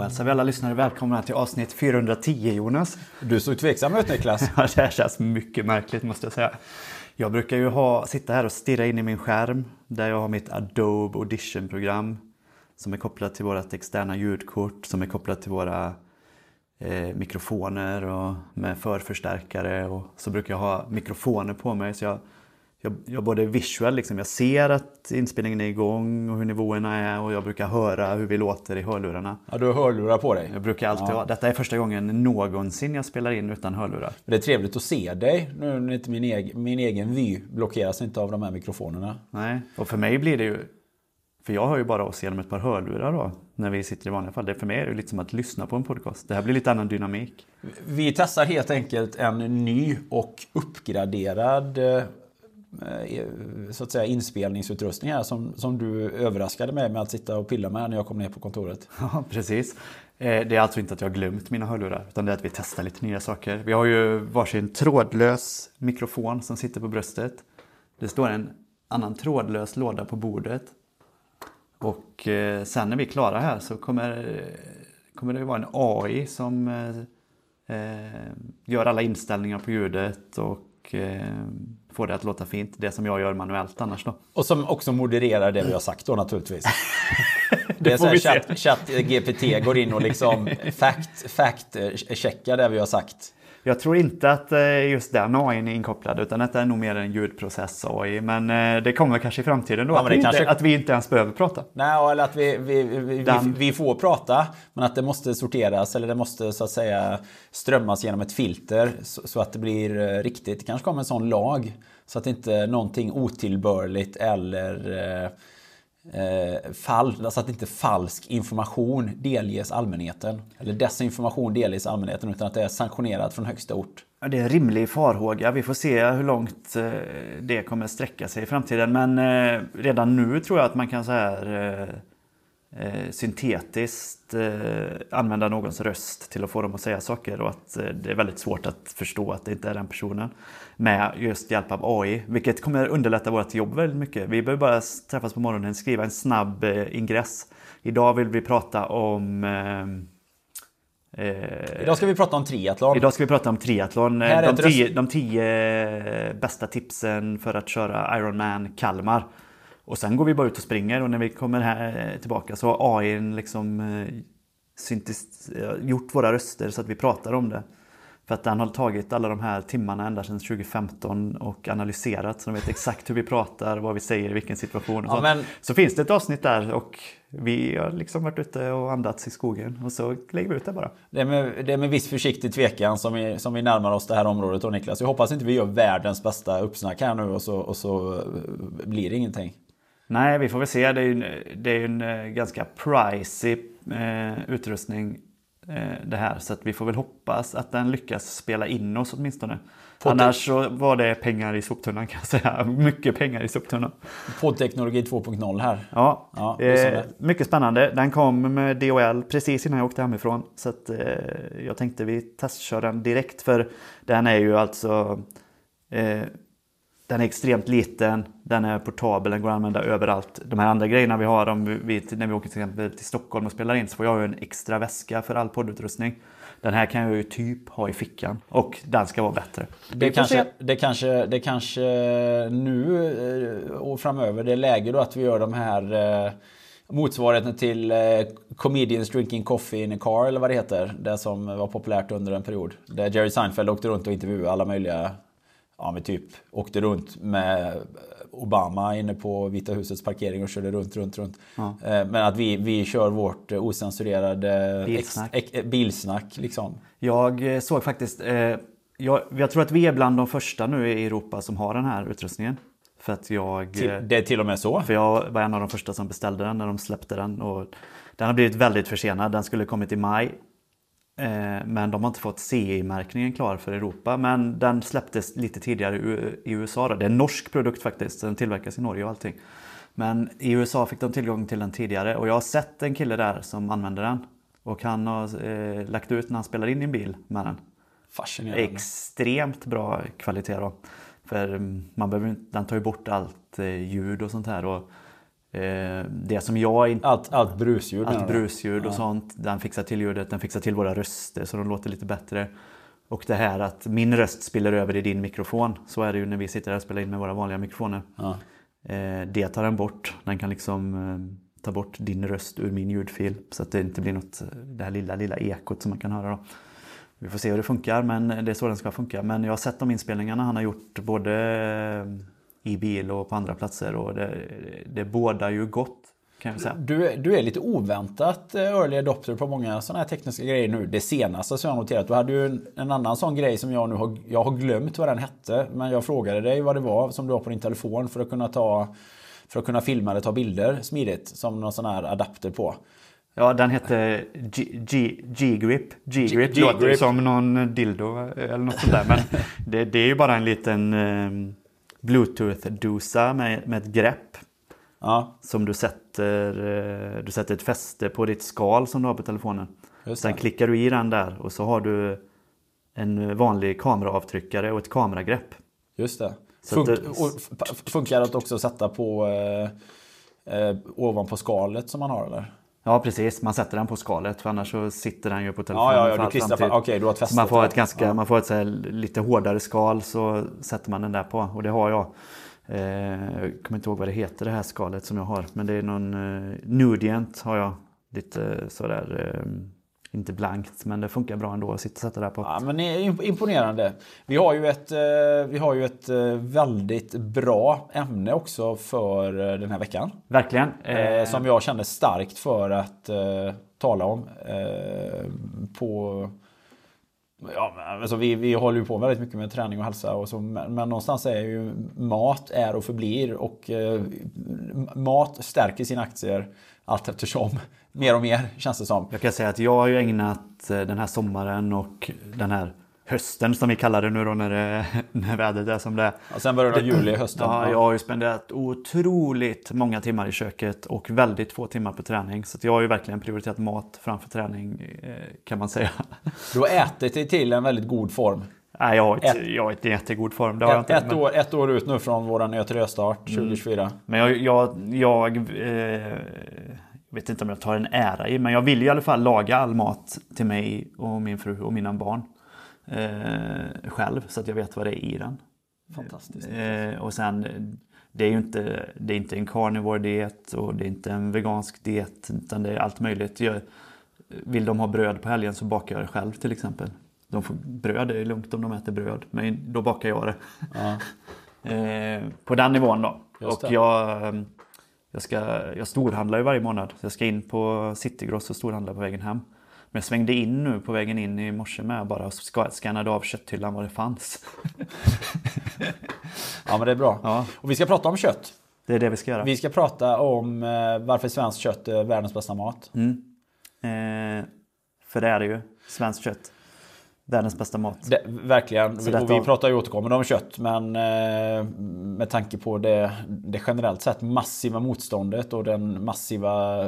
Då hälsar vi alla lyssnare välkomna till avsnitt 410 Jonas. Du såg tveksam ut Niklas. Ja, det här känns mycket märkligt måste jag säga. Jag brukar ju ha, sitta här och stirra in i min skärm där jag har mitt Adobe Audition-program som är kopplat till vårt externa ljudkort, som är kopplat till våra eh, mikrofoner och med förförstärkare och så brukar jag ha mikrofoner på mig så jag, jag, jag både visual, liksom, jag ser att inspelningen är igång och hur nivåerna är och jag brukar höra hur vi låter i hörlurarna. Ja, du har hörlurar på dig. Jag brukar alltid Ja. ha, detta är första gången någonsin jag spelar in utan hörlurar. Det är trevligt att se dig nu när inte min, egen, min egen vy blockeras inte av de här mikrofonerna. Nej, och för mig blir det ju... För jag hör ju bara oss genom ett par hörlurar då, när vi sitter i vanliga fall. Det för mig är det lite som att lyssna på en podcast. Det här blir lite annan dynamik. Vi testar helt enkelt en ny och uppgraderad eh, Eh, så att säga, inspelningsutrustning som, som du överraskade mig med att sitta och pilla med när jag kom ner på kontoret. Ja, precis. Eh, det är alltså inte att jag har glömt mina hörlurar, utan det är att vi testar lite nya saker. Vi har ju varsin trådlös mikrofon som sitter på bröstet. Det står en annan trådlös låda på bordet. Och eh, sen när vi är klara här så kommer, kommer det vara en AI som eh, gör alla inställningar på ljudet och eh, får det att låta fint. Det som jag gör manuellt annars då. Och som också modererar det vi har sagt då naturligtvis. det är får så här chatt GPT går in och liksom fact, fact checkar det vi har sagt. Jag tror inte att eh, just den AI är inkopplad utan detta är nog mer en ljudprocess AI. Men eh, det kommer kanske i framtiden då. Ja, att, det vi kanske- inte, att vi inte ens behöver prata. Nej, eller att vi, vi, vi, vi, Den- vi får prata, men att det måste sorteras eller det måste så att säga strömmas genom ett filter så, så att det blir eh, riktigt. Det kanske kommer en sån lag så att inte någonting otillbörligt eller eh, fall, alltså att inte falsk information delges allmänheten. Eller desinformation delges allmänheten utan att det är sanktionerat från högsta ort. Det är en rimlig farhåga. Vi får se hur långt eh, det kommer sträcka sig i framtiden. Men eh, redan nu tror jag att man kan så här eh, eh, syntetiskt eh, använda någons röst till att få dem att säga saker och att eh, det är väldigt svårt att förstå att det inte är den personen med just hjälp av AI, vilket kommer underlätta vårt jobb väldigt mycket. Vi behöver bara träffas på morgonen, skriva en snabb eh, ingress. Idag vill vi prata om eh, Eh, Idag ska vi prata om triathlon. Idag ska vi prata om triathlon. De tio, de tio bästa tipsen för att köra Ironman Kalmar. Och sen går vi bara ut och springer och när vi kommer här tillbaka så har AI liksom eh, syntes, eh, gjort våra röster så att vi pratar om det. För att den har tagit alla de här timmarna ända sedan 2015 och analyserat så de vet exakt hur vi pratar, vad vi säger i vilken situation. Och Ja, men- så finns det ett avsnitt där och vi har liksom varit ute och andats i skogen och så lägger vi ut det bara. Det är, med, det är med viss försiktig tvekan som vi, som vi närmar oss det här området då Niklas. Jag hoppas inte vi gör världens bästa uppsnack här nu och så, och så eh, blir det ingenting. Nej, vi får väl se. Det är ju en, det är en eh, ganska pricey eh, utrustning det här. Så att vi får väl hoppas att den lyckas spela in oss åtminstone. På Annars så var det pengar i soptunnan kan jag säga. Mycket pengar i soptunnan. Poddteknologi 2.0 här. Ja, Ja, eh, mycket spännande. Den kom med DHL precis innan jag åkte hemifrån. Så att, eh, jag tänkte vi testkör den direkt för den är ju alltså eh, den är extremt liten, den är portabel, den går att använda överallt. De här andra grejerna vi har om vi, när vi åker till exempel till Stockholm och spelar in så får jag ju en extra väska för all poddutrustning. Den här kan jag ju typ ha i fickan och den ska vara bättre. Det kanske, det, kanske, det kanske nu eh, och framöver, det är läge då att vi gör de här eh, motsvarigheten till eh, Comedians Drinking Coffee in a Car eller vad det heter. Det som var populärt under en period. Där Jerry Seinfeld åkte runt och intervjuade alla möjliga, ja men typ åkte runt med Obama inne på Vita husets parkering och körde runt, runt, runt. Eh, Men att vi, vi kör vårt eh, osensurerade Bilsnack. Ex, ex, bilsnack liksom. Jag eh, såg faktiskt, eh, jag, jag tror att vi är bland de första nu i Europa som har den här utrustningen. För att jag... Till, det är till och med så. För jag var en av de första som beställde den när de släppte den. Och den har blivit väldigt försenad. Den skulle kommit i maj. Eh, Men de har inte fått CE-märkningen klar för Europa. Men den släpptes lite tidigare i USA. Då. Det är en norsk produkt faktiskt. Den tillverkas i Norge och allting. Men i USA fick de tillgång till den tidigare. Och jag har sett en kille där som använder den. Och han har eh, lagt ut när han spelar in i en bil med den. Fascinerande. Extremt bra kvalitet då. För mm, man behöver, den tar ju bort allt eh, ljud och sånt här. Och, det som jag inte... Allt, allt brusljud Allt brusljud och sånt. Den fixar till ljudet, den fixar till våra röster så de låter lite bättre. Och det här att min röst spiller över i din mikrofon. Så är det ju när vi sitter här och spelar in med våra vanliga mikrofoner. Ja. Eh, det tar den bort. Den kan liksom eh, ta bort din röst ur min ljudfil. Så att det inte blir något, eh, det här lilla, lilla ekot som man kan höra då. Vi får se hur det funkar, men det är så den ska funka. Men jag har sett de inspelningarna han har gjort både eh, i bil och på andra platser och det, det bådar ju gott kan jag säga. Du, du är lite oväntat eh, early adopter på många sådana här tekniska grejer nu. Det senaste som jag noterat. Du hade ju en, en annan sån grej som jag nu har, jag har glömt vad den hette. Men jag frågade dig vad det var som du har på din telefon för att kunna ta för att kunna filma eller ta bilder smidigt. Som någon sån här adapter på. Ja, den hette G-grip. G-grip låter som någon dildo eller något sånt där. Men det, det är ju bara en liten eh, Bluetooth-dosa med, med ett grepp. Ja, Som du sätter, eh, du sätter ett fäste på ditt skal som du har på telefonen. Just Sen det. klickar du i den där och så har du en vanlig kameraavtryckare och ett kameragrepp. just det. Att Funk, det- funkar det att också sätta på eh, eh, ovanpå skalet som man har eller? Ja precis, man sätter den på skalet för annars så sitter den ju på telefonen. Ja, ja, ja, du klistrar fast- okej, du har fäste man får ett ganska, Ja. man får ett så här lite hårdare skal så sätter man den där på och det har jag. Eh, jag kommer inte ihåg vad det heter det här skalet som jag har men det är någon eh, Nudient har jag. Lite sådär, eh, inte blankt men det funkar bra ändå att sitta sätta där på. Ja, men det är imp- imponerande. Vi har ju ett, eh, vi har ju ett eh, väldigt bra ämne också för eh, den här veckan. Verkligen. Eh, som jag känner starkt för att eh, tala om. Eh, på, ja, alltså vi, vi håller ju på väldigt mycket med träning och hälsa. Och så, men, men någonstans är ju mat är och förblir. Och mat stärker sina aktier allt eftersom. Mer och mer känns det som. Jag kan säga att jag har ju ägnat eh, den här sommaren och den här hösten som vi kallar det nu då när, det, när vädret är som det är. Och sen börjar det juli, hösten. Ja, jag har ju spenderat otroligt många timmar i köket och väldigt få timmar på träning. Så jag har ju verkligen prioriterat mat framför träning eh, kan man säga. Du har ätit dig till en väldigt god form. Nej, jag har inte, Ett- jag har inte jättegod form. Det har jag Ett, inte. ett, men, år, ett år ut nu från våran Ö3-start 2024. men jag, jag, jag, eh, jag vet inte om jag tar en ära i, men jag vill i alla fall laga all mat till mig och min fru och mina barn eh, själv så att jag vet vad det är i den. Fantastiskt. Eh, och sen, det är ju inte, det är inte en carnivore diet och det är inte en vegansk diet utan det är allt möjligt. Jag, vill de ha bröd på helgen så bakar jag det själv till exempel. De får bröd, det är lugnt om de äter bröd, men då bakar jag det. Ja. eh, på den nivån då. Just och det. jag, jag, ska, jag storhandlar ju varje månad. Jag ska in på Citygross och storhandla på vägen hem. Men jag svängde in nu på vägen in i morse med bara och ska- scannade av kötthyllan vad det fanns. Ja men det är bra. Ja. Och vi ska prata om kött. Det är det vi ska göra. Vi ska prata om eh, varför svenskt kött är världens bästa mat. Eh, för det är det ju. Svenskt kött. Världens bästa mat. Det, verkligen. Så detta- Och vi pratar ju återkommande om kött men eh, med tanke på det, det generellt sett massiva motståndet och den massiva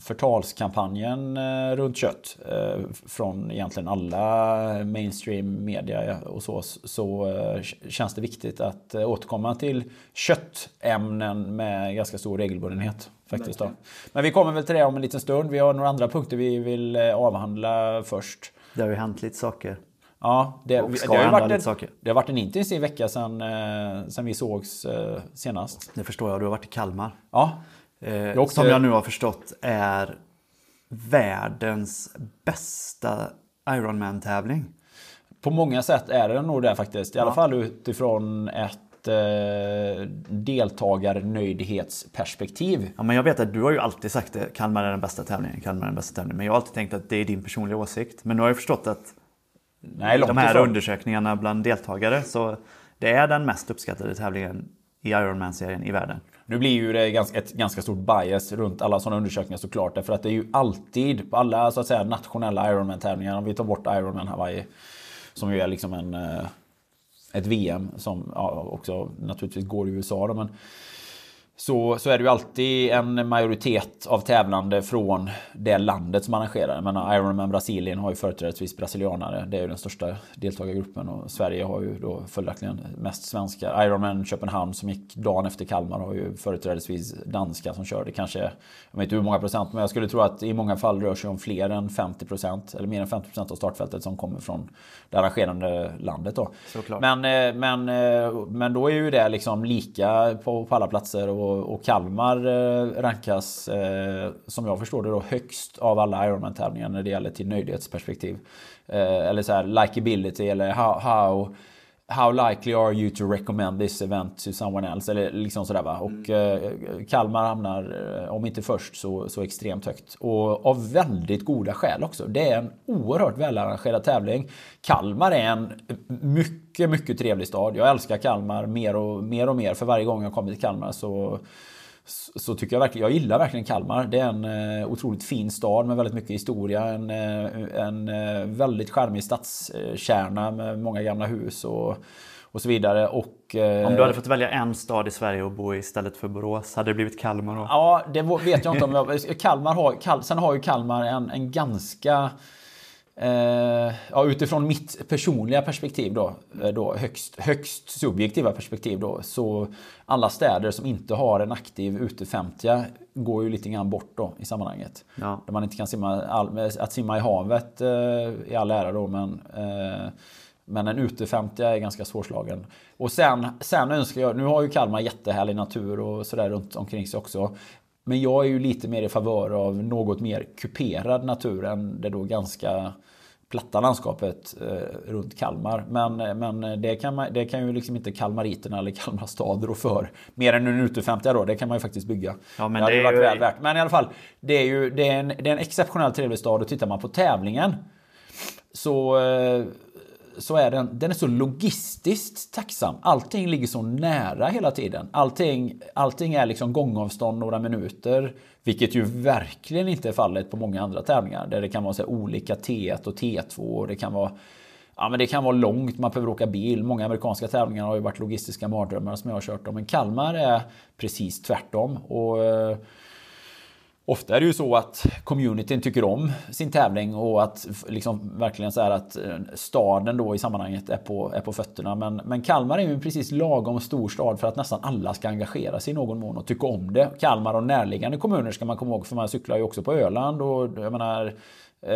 förtalskampanjen eh, runt kött eh, från egentligen alla mainstream media och så, så eh, känns det viktigt att eh, återkomma till köttämnen med ganska stor regelbundenhet. Faktiskt då. Men vi kommer väl till det om en liten stund. Vi har några andra punkter vi vill eh, avhandla först. Det har ju hänt lite saker. Ja, det, det, har varit en, saker. det har varit en intensiv vecka sedan, eh, sedan vi sågs eh, senast. Det förstår jag. Du har varit i Kalmar. Ja, Eh, åkte- Som jag nu har förstått är världens bästa Ironman-tävling. på många sätt är det nog det faktiskt. I alla Ja. fall utifrån ett eh, deltagarnöjdhetsperspektiv. Ja, men jag vet att du har ju alltid sagt det. Kalmar är den bästa tävlingen. Kalmar är den bästa tävlingen. Men jag har alltid tänkt att det är din personliga åsikt. Men nu har jag förstått att Nej, de här ifrån. undersökningarna bland deltagare så det är den mest uppskattade tävlingen i Ironman-serien i världen. Nu blir ju det ett ganska stort bias runt alla sådana undersökningar såklart. Därför att det är ju alltid på alla så att säga, nationella Ironman-tävlingar, om vi tar bort Ironman Hawaii, som ju är liksom en, eh, ett VM som ja, också naturligtvis går i USA. Då, men så, så är det ju alltid en majoritet av tävlande från det landet som arrangerar. Jag menar, Ironman Brasilien har ju företrädesvis brasilianare. Det är ju den största deltagargruppen. Och Sverige har ju då följaktligen mest svenskar. Ironman Köpenhamn som gick dagen efter Kalmar har ju företrädesvis danska som kör. Det kanske, jag vet inte hur många procent, men jag skulle tro att i många fall rör sig om fler än 50 procent. Eller mer än 50 procent av startfältet som kommer från det arrangerande landet då. Såklart. Men, eh, men, eh, men då är ju det liksom lika på, på alla platser och, och Kalmar eh, rankas eh, som jag förstår det då högst av alla Ironman-tävlingar när det gäller till nöjdhetsperspektiv. Eh, eller så här likability eller how, how How likely are you to recommend this event to someone else? Eller liksom sådär va. Och eh, Kalmar hamnar, eh, om inte först, så, så extremt högt. Och av väldigt goda skäl också. Det är en oerhört välarrangerad tävling. Kalmar är en mycket, mycket trevlig stad. Jag älskar Kalmar mer och mer, och mer för varje gång jag kommer till Kalmar. Så, så tycker jag verkligen, jag gillar verkligen Kalmar. Det är en eh, otroligt fin stad med väldigt mycket historia. En, eh, en eh, väldigt charmig stadskärna med många gamla hus och, och så vidare. Och, eh, Om du hade fått välja en stad i Sverige att bo i istället för Borås, hade det blivit Kalmar då? Ja, det vet jag inte om jag... Kalmar har, Kal, sen har ju Kalmar en, en ganska... Eh, ja, utifrån mitt personliga perspektiv då, eh, då högst, högst subjektiva perspektiv då, så alla städer som inte har en aktiv ute 50 går ju lite grann bort då i sammanhanget. Ja. Där man inte kan simma, all, att simma i havet eh, i all ära då, men eh, men en ute 50 är ganska svårslagen. Och sen, sen önskar jag, nu har ju Kalmar jättehärlig natur och sådär runt omkring sig också. Men jag är ju lite mer i favör av något mer kuperad natur än det då ganska platta landskapet eh, runt Kalmar. Men, men det, kan man, det kan ju liksom inte kalmariterna eller Kalmar stad rå för. Mer än en ute 50 då, det kan man ju faktiskt bygga. Ja, men det hade det är varit ju- väl värt. Men i alla fall, det är ju det är en, det är en exceptionellt trevlig stad och tittar man på tävlingen så, eh, så är den, den är så logistiskt tacksam. Allting ligger så nära hela tiden. Allting, allting är liksom gångavstånd några minuter. Vilket ju verkligen inte är fallet på många andra tävlingar. Där det kan vara så olika T1 och T2. Och det kan vara Ja, men det kan vara långt, man behöver åka bil. Många amerikanska tävlingar har ju varit logistiska mardrömmar som jag har kört om. Men Kalmar är precis tvärtom. Och, eh, Ofta är det ju så att communityn tycker om sin tävling och att liksom verkligen så att eh, staden då i sammanhanget är på, är på fötterna. Men, men Kalmar är ju precis lagom stor stad för att nästan alla ska engagera sig i någon mån och tycka om det. Kalmar och närliggande kommuner ska man komma ihåg för man cyklar ju också på Öland och jag menar eh,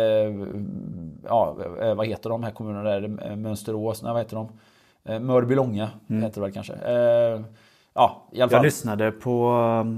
ja, eh, vad heter de här kommunerna där? Mönsterås? Nej, vad heter de? Eh, Mörbylånga mm. heter det väl kanske. Eh, ja, i alla fall. Jag lyssnade på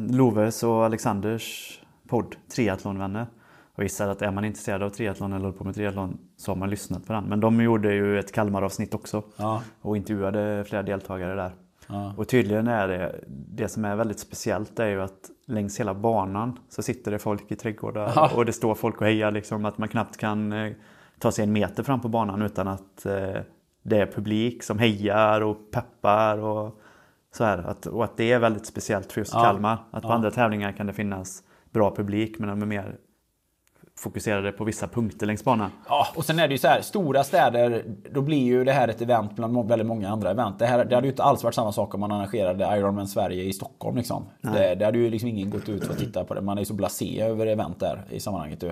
Loves och Alexanders podd Triathlonvänner. Och gissar att är man intresserad av triathlon eller håller på med triathlon så har man lyssnat på den. Men de gjorde ju ett Kalmar-avsnitt också ja. och intervjuade flera deltagare där. Ja. Och tydligen är det, det som är väldigt speciellt är ju att längs hela banan så sitter det folk i trädgårdar ja. och det står folk och hejar liksom. Att man knappt kan eh, ta sig en meter fram på banan utan att eh, det är publik som hejar och peppar och så här. Att, och att det är väldigt speciellt för just Kalmar. Att på andra tävlingar kan det finnas bra publik men de är mer fokuserade på vissa punkter längs banan. Ja, och sen är det ju så här, stora städer, då blir ju det här ett event bland väldigt många andra event. Det, här, det hade ju inte alls varit samma sak om man arrangerade Ironman Sverige i Stockholm. Liksom. Det, det hade ju liksom ingen gått ut för att titta på det. Man är ju så blasé över event där i sammanhanget.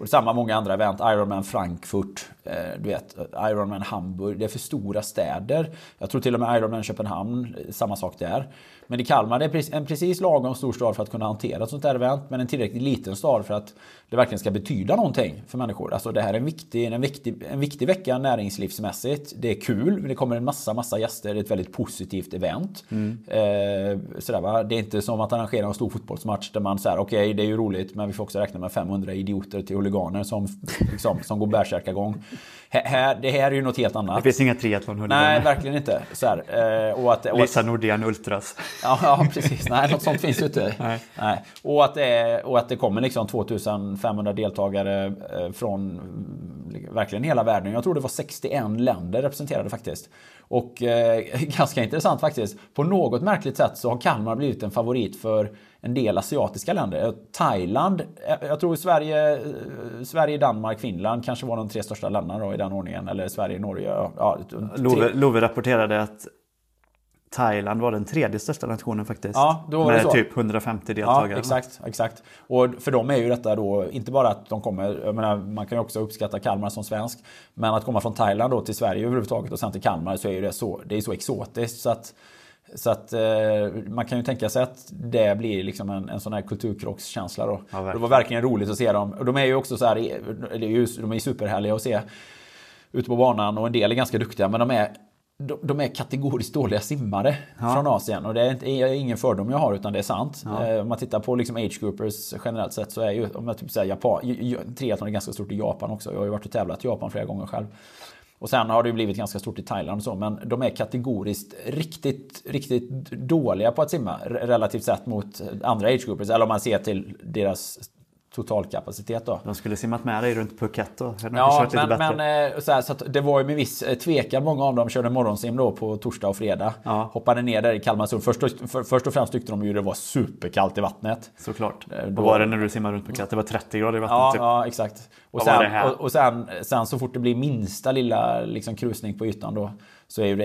Och samma många andra event, Ironman Frankfurt, eh, du vet, Ironman Hamburg. Det är för stora städer. Jag tror till och med Ironman Köpenhamn, samma sak där. Men i Kalmar det är en precis lagom stor stad för att kunna hantera ett sånt här event. Men en tillräckligt liten stad för att det verkligen ska betyda någonting för människor. Alltså det här är en viktig, en viktig, en viktig vecka näringslivsmässigt. Det är kul, det kommer en massa, massa gäster. Det är ett väldigt positivt event. Mm. Eh, sådär, va? Det är inte som att arrangera en stor fotbollsmatch där man säger okej, okay, det är ju roligt, men vi får också räkna med 500 idioter till huliganer som, liksom, som går bärsärkagång. Här, det här är ju något helt annat. Det finns inga triathlon Nej, verkligen inte. Så här, eh, och att, och Lisa Nordén Ultras. Ja, ja, precis. Nej, något sånt finns ju inte. Nej. Nej. Och, att det, och att det kommer liksom 2500 deltagare eh, från verkligen hela världen. Jag tror det var 61 länder representerade faktiskt. Och eh, ganska intressant faktiskt. På något märkligt sätt så har Kalmar blivit en favorit för en del asiatiska länder. Thailand, eh, jag tror Sverige, eh, Sverige, Danmark, Finland kanske var de tre största länderna då i den ordningen. Eller Sverige, Norge. Ja, Love, Love rapporterade att Thailand var den tredje största nationen faktiskt. Ja, med typ 150 deltagare. Ja, exakt, exakt. Och för dem är ju detta då inte bara att de kommer, menar, man kan ju också uppskatta Kalmar som svensk. Men att komma från Thailand då till Sverige överhuvudtaget och sen till Kalmar så är det så, det är så exotiskt. Så att, så att eh, man kan ju tänka sig att det blir liksom en, en sån här kulturkrockskänsla då. Ja, det var verkligen roligt att se dem. Och de är ju också så här, de är ju superhärliga att se ute på banan och en del är ganska duktiga men de är de, de är kategoriskt dåliga simmare ja. från Asien. Och det är, inte, är ingen fördom jag har utan det är sant. Ja. Eh, om man tittar på liksom age groupers generellt sett så är ju, om jag typ säger Japan, triathlon är ganska stort i Japan också. Jag har ju varit och tävlat i Japan flera gånger själv. Och sen har det ju blivit ganska stort i Thailand och så, men de är kategoriskt riktigt, riktigt dåliga på att simma relativt sett mot andra age groupers. Eller om man ser till deras totalkapacitet då. De skulle simmat med dig runt Phuket då? Ja, men, men eh, så, här, så det var ju med viss eh, tvekan. Många av dem körde morgonsim då på torsdag och fredag. Ja. Hoppade ner där i Kalmarsund. Först, för, först och främst tyckte de ju det var superkallt i vattnet. Såklart. Eh, då, Vad var det när du simmade runt Phuket? Det var 30 grader i vattnet? Ja, typ. ja exakt. Och sen, och, och, sen, sen så fort det blir minsta lilla liksom, krusning på ytan då så är det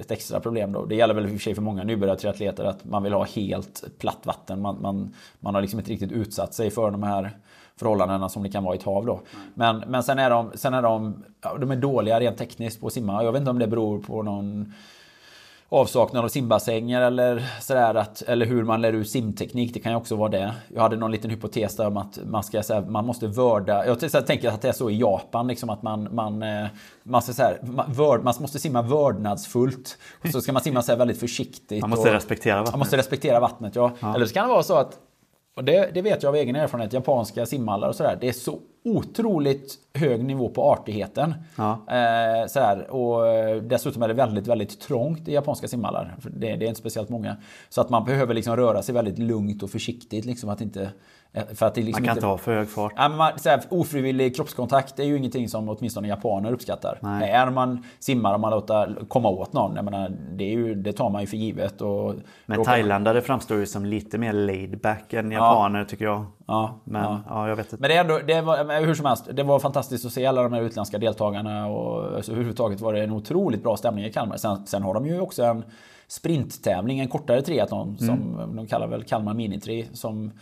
ett extra problem då. Det gäller väl i och för sig för många nybörjartriatleter att man vill ha helt platt vatten. Man, man, man har liksom inte riktigt utsatt sig för de här förhållandena som det kan vara i ett hav då. Men, men sen är de, sen är de, de är dåliga rent tekniskt på att simma. Jag vet inte om det beror på någon avsaknad av simbassänger eller sådär att, eller hur man lär ut simteknik. Det kan ju också vara det. Jag hade någon liten hypotes där om att man ska säga, man måste vörda. Jag tänker att det är så i Japan liksom att man man eh, man ska säga vörd, man måste simma vördnadsfullt. Och så ska man simma så väldigt försiktigt. Man måste och, respektera vattnet. Man måste respektera vattnet ja. ja. Eller så kan det vara så att och det, det, vet jag av egen erfarenhet, japanska simhallar och sådär. Det är så otroligt hög nivå på artigheten. Ja. Eh, sådär. Och dessutom är det väldigt, väldigt trångt i japanska simhallar. Det, det, är inte speciellt många. Så att man behöver liksom röra sig väldigt lugnt och försiktigt. Liksom att inte Eh, för att det liksom man kan inte ha för hög fart. Men man, så här, ofrivillig kroppskontakt är ju ingenting som åtminstone japaner uppskattar. Nej. Är man simmar och man låter komma åt någon, jag menar, det, är ju, det tar man ju för givet. Och men thailändare framstår ju som lite mer laid back än japaner ja. tycker jag. Ja, men ja. ja. jag vet inte. Men det, är ändå, det var, hur som helst, det var fantastiskt att se alla de här utländska deltagarna. Och alltså, överhuvudtaget var det en otroligt bra stämning i Kalmar. Sen, sen har de ju också en sprinttävling, en kortare triathlon mm. som de kallar väl Kalmar Mini 3 som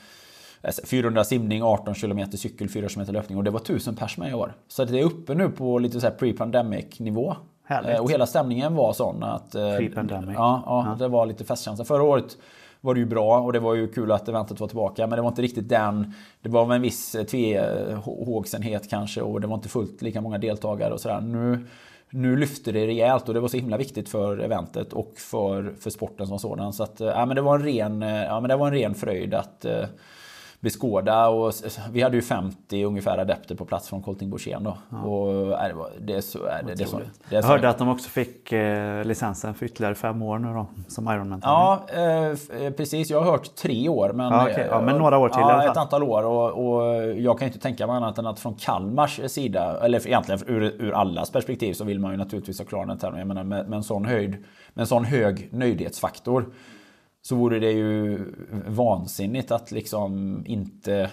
400 simning, 18 km cykel, 4 km löpning och det var 1000 pers med i år. Så det är uppe nu på lite så pre-pandemic nivå. Härligt. Eh, Och hela stämningen var sån att... eh, Pre-pandemic. Ja, ja, det var lite festkänsla. Förra året var det ju bra och det var ju kul att eventet var tillbaka. Men det var inte riktigt den... Det var med en viss eh, tvehågsenhet kanske och det var inte fullt lika många deltagare och sådär. Nu, nu lyfte det rejält och det var så himla viktigt för eventet och för, för sporten som sådan. Så att, ja, men det var en ren, ja, men det var en ren fröjd att beskåda. Och vi hade ju 50 ungefär adepter på plats från Colting Borssén då. Och, ja, det, var, det, är så, ja, det, det, är så, det är Jag hörde att de också fick eh, licensen för ytterligare fem år nu då, som Ironman. Ja, eh, eh, precis. Jag har hört tre år. Men, Ja, okej. Ja, men några år till Ja, ett antal år. Och, och jag kan inte tänka mig annat än att från Kalmars sida, eller egentligen ur, ur allas perspektiv, så vill man ju naturligtvis ha klar den här tävlingen. Jag menar, med, med, en sån höjd, med en sån hög nöjdhetsfaktor så vore det ju vansinnigt att liksom inte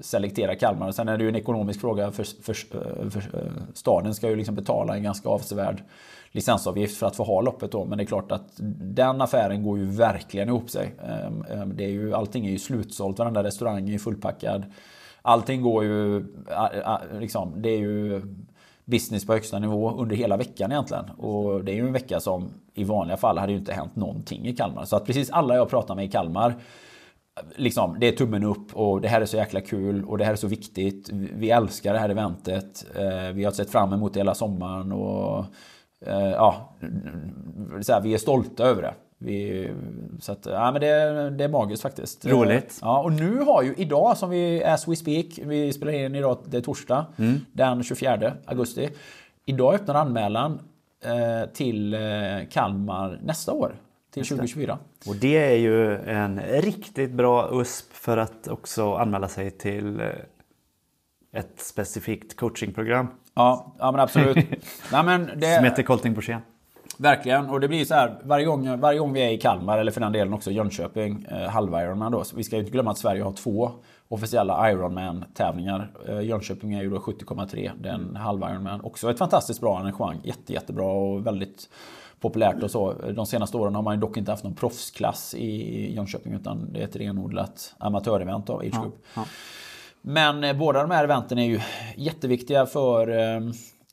selektera Kalmar. Sen är det ju en ekonomisk fråga för, för, för, eh, staden ska ju liksom betala en ganska avsevärd licensavgift för att få ha loppet då. Men det är klart att den affären går ju verkligen ihop sig. Ehm, ehm, det är ju, allting är ju slutsålt, varenda restaurang är ju fullpackad. Allting går ju, liksom, det är ju business på högsta nivå under hela veckan egentligen. Och det är ju en vecka som i vanliga fall hade ju inte hänt någonting i Kalmar. Så att precis alla jag pratar med i Kalmar Liksom, det är tummen upp och det här är så jäkla kul och det här är så viktigt. Vi älskar det här eventet. Eh, vi har sett fram emot det hela sommaren och eh, ja, så här, vi är stolta över det. Vi, så att, ja, men det, det är magiskt faktiskt. Roligt. Ja, och nu har ju idag, som vi, as we speak, vi spelar in idag, det är torsdag, den 24 augusti. Idag öppnar anmälan eh, till eh, Kalmar nästa år, till 2024. Och det är ju en riktigt bra USP för att också anmäla sig till eh, ett specifikt coachingprogram Ja, ja men absolut. Nej, men det, som heter Colting Borssén. Verkligen, och det blir så här varje gång, varje gång vi är i Kalmar, eller för den delen också Jönköping, eh, halv-Ironman då. Så vi ska ju inte glömma att Sverige har två officiella Ironman-tävlingar. Eh, Jönköping är ju då 70,3, den halv-Ironman. Också ett fantastiskt bra arrangemang, jätte, jättebra och väldigt populärt och så. De senaste åren har man ju dock inte haft någon proffsklass i Jönköping, utan det är ett renodlat amatörevent av Age Group. Men eh, båda de här eventen är ju jätteviktiga för eh,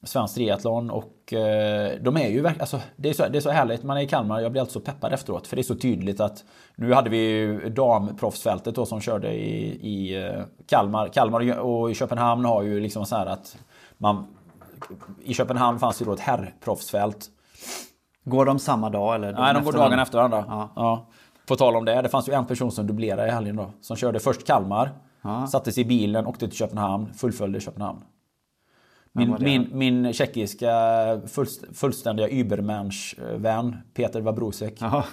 svensk triathlon och eh, de är ju verk- alltså, det, är så, det är så härligt. Man är i Kalmar, jag blir alltid så peppad efteråt. För det är så tydligt att nu hade vi ju damproffsfältet då som körde i, i eh, Kalmar. Kalmar och i Köpenhamn har ju liksom så här att man I Köpenhamn fanns ju då ett herrproffsfält. Går de samma dag eller? Nej, de går dagen varandra? efter varandra. Ja. Ja. På tal om det, det fanns ju en person som dubblerade i helgen då. Som körde först Kalmar, satte sig i bilen, åkte till Köpenhamn, fullföljde Köpenhamn. Min, min, min tjeckiska fullst, fullständiga Übermensch-vän Peter Vabrusek. Jaha.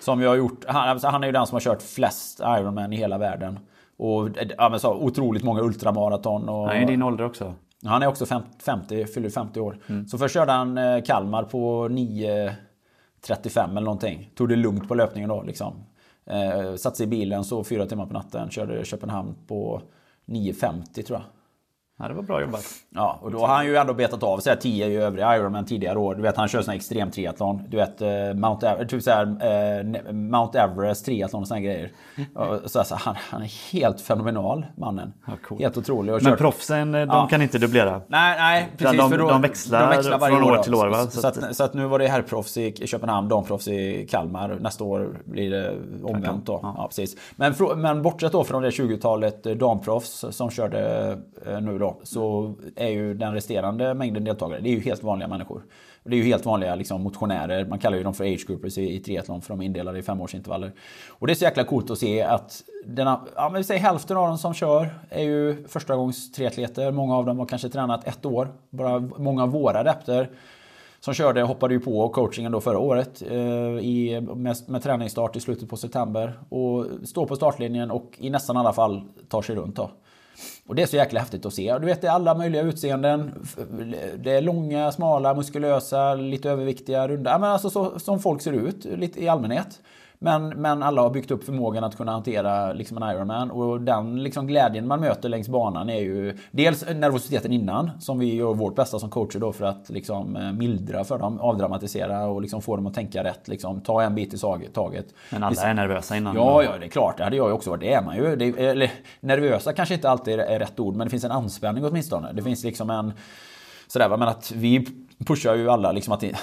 Som jag har gjort, han, alltså, han är ju den som har kört flest Ironman i hela världen. Och ja, så, otroligt många ultramaraton. Och, Han är i din ålder också. han är också fem- 50, fyller 50 år. Så först körde han eh, Kalmar på 9.35 eller någonting. Tog det lugnt på löpningen då liksom. Eh, satte sig i bilen, så fyra timmar på natten. Körde Köpenhamn på 9.50 tror jag. Ja, det var bra jobbat. Ja, och då har han ju ändå betat av här 10 i övriga Ironman tidigare år. Du vet, han kör sån extrem triathlon. Du vet, eh, Mount, Ever- typ så här, eh, Mount Everest triathlon och såna grejer. Så alltså, han, han är helt fenomenal, mannen. coolt. Helt otrolig. Men kört- proffsen, eh, de Ja. kan inte dubblera. Nej, nej, precis. de- för då, de växlar varje från år då. till år, va? Så, Så att- så att nu var det herrproffs i Köpenhamn, damproffs i Kalmar. Nästa år blir det omvänt då. Ja. precis. Men, men bortsett då från det 20-talet eh, damproffs som körde nu då. Så är ju den resterande mängden deltagare, det är ju helt vanliga människor. Det är ju helt vanliga liksom, motionärer. Man kallar ju dem för age groupers i, i triathlon för de är indelade i femårsintervaller. Och det är så jäkla coolt att se att denna, ja, men vi säger hälften av dem som kör är ju första gångs triatleter. Många av dem har kanske tränat ett år. Bara många av våra adepter som körde hoppade ju på coachingen då förra året eh, i, med, med träningsstart i slutet på september. Och står på startlinjen och i nästan alla fall tar sig runt då. Och det är så jäkla häftigt att se. Du vet, det är alla möjliga utseenden. Det är långa, smala, muskulösa, lite överviktiga, runda. Ja, men alltså så, som folk ser ut lite i allmänhet. Men, men alla har byggt upp förmågan att kunna hantera liksom en Ironman. Och den liksom glädjen man möter längs banan är ju dels nervositeten innan. Som vi gör vårt bästa som coacher då för att liksom eh, mildra för dem. Avdramatisera och liksom få dem att tänka rätt. Liksom, ta en bit i taget. Men alla är nervösa innan. Ja, ja, det är klart. Det hade jag ju också varit. Det är man ju. Det, eller, nervösa kanske inte alltid är rätt ord. Men det finns en anspänning åtminstone. Det finns liksom en... Sådär, men att vi pushar ju alla liksom att det,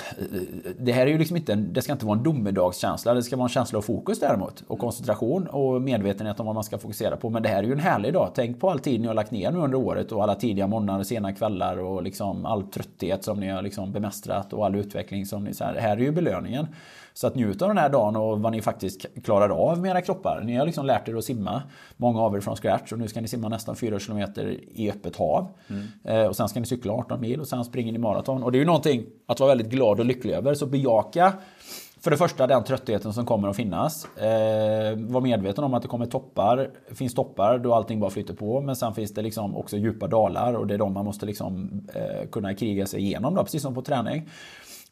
det här är ju liksom inte det ska inte vara en domedagskänsla. Det ska vara en känsla av fokus däremot. Och koncentration och medvetenhet om vad man ska fokusera på. Men det här är ju en härlig dag. Tänk på all tid ni har lagt ner nu under året och alla tidiga morgnar, och sena kvällar och liksom all trötthet som ni har liksom bemästrat och all utveckling som ni... Så här, här är ju belöningen. Så att njuta av den här dagen och vad ni faktiskt klarar av med era kroppar. Ni har liksom lärt er att simma, många av er från scratch. Och nu ska ni simma nästan 4 km i öppet hav. Mm. och sen ska ni cykla 18 mil och sen springer ni maraton. Och det är ju någonting att vara väldigt glad och lycklig över. Så bejaka för det första den tröttheten som kommer att finnas. Eh, var medveten om att det kommer toppar. finns toppar då allting bara flyter på. Men sen finns det liksom också djupa dalar och det är de man måste liksom, eh, kunna kriga sig igenom. Då, precis som på träning.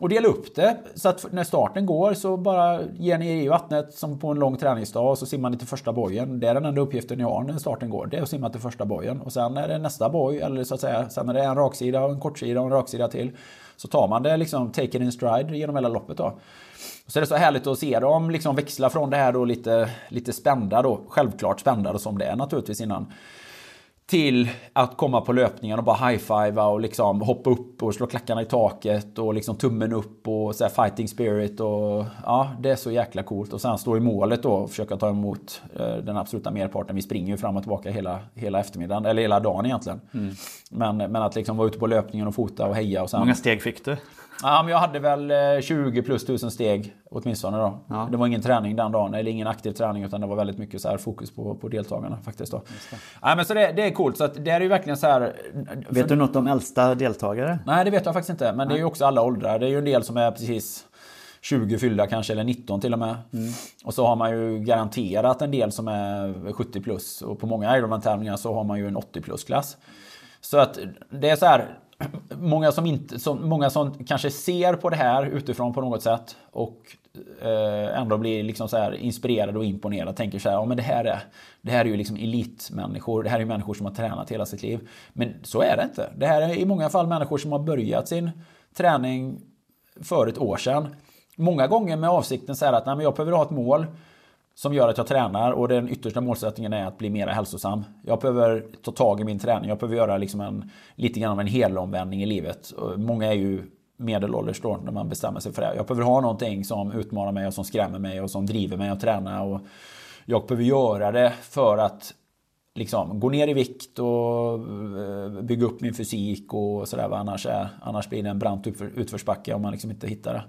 Och dela upp det så att när starten går så bara ger ni er i vattnet som på en lång träningsdag och så simmar ni till första bojen. Det är den enda uppgiften ni har när starten går. Det är att simma till första bojen. Och sen är det nästa boj, eller så att säga, sen är det en raksida och en kortsida och en raksida till. Så tar man det liksom, take it in stride genom hela loppet då. Så är det så härligt att se dem liksom växla från det här då lite, lite spända då. Självklart spända som det är naturligtvis innan till att komma på löpningen och bara high-fivea och liksom hoppa upp och slå klackarna i taket och liksom tummen upp och så fighting spirit och ja, det är så jäkla coolt. Och sen stå i målet då och försöka ta emot eh, den absoluta merparten. Vi springer ju fram och tillbaka hela, hela eftermiddagen, eller hela dagen egentligen. Mm. Men, men att liksom vara ute på löpningen och fota och heja och sen... Hur många steg fick du? Ja, men jag hade väl 20 eh, plus 1000 steg åtminstone då. Ja. Det var ingen träning den dagen, eller ingen aktiv träning utan det var väldigt mycket så här fokus på, på deltagarna faktiskt. Då. Ja, men så det, det är coolt, så det är ju verkligen så här... Vet du något om äldsta deltagare? Nej, det vet jag faktiskt inte. Men det är ju också alla åldrar. Det är ju en del som är precis 20 fyllda kanske, eller 19 till och med. Mm. Och så har man ju garanterat en del som är 70 plus. Och på många Ironman-tävlingar så har man ju en 80 plus-klass. Så att det är så här, många som, inte, som, många som kanske ser på det här utifrån på något sätt och eh, ändå blir liksom så här inspirerade och imponerade. Tänker så här, ja men det här är, det här är ju liksom elitmänniskor. Det här är människor som har tränat hela sitt liv. Men så är det inte. Det här är i många fall människor som har börjat sin träning för ett år sedan. Många gånger med avsikten så här att nej, men jag behöver ha ett mål som gör att jag tränar och den yttersta målsättningen är att bli mer hälsosam. Jag behöver ta tag i min träning. Jag behöver göra liksom en, lite grann av en helomvändning i livet. Många är ju medelålders då när man bestämmer sig för det. Jag behöver ha någonting som utmanar mig och som skrämmer mig och som driver mig att träna. Och jag behöver göra det för att liksom, gå ner i vikt och eh, bygga upp min fysik och sådär. Annars, annars blir det en brant utförsbacke om man liksom inte hittar det.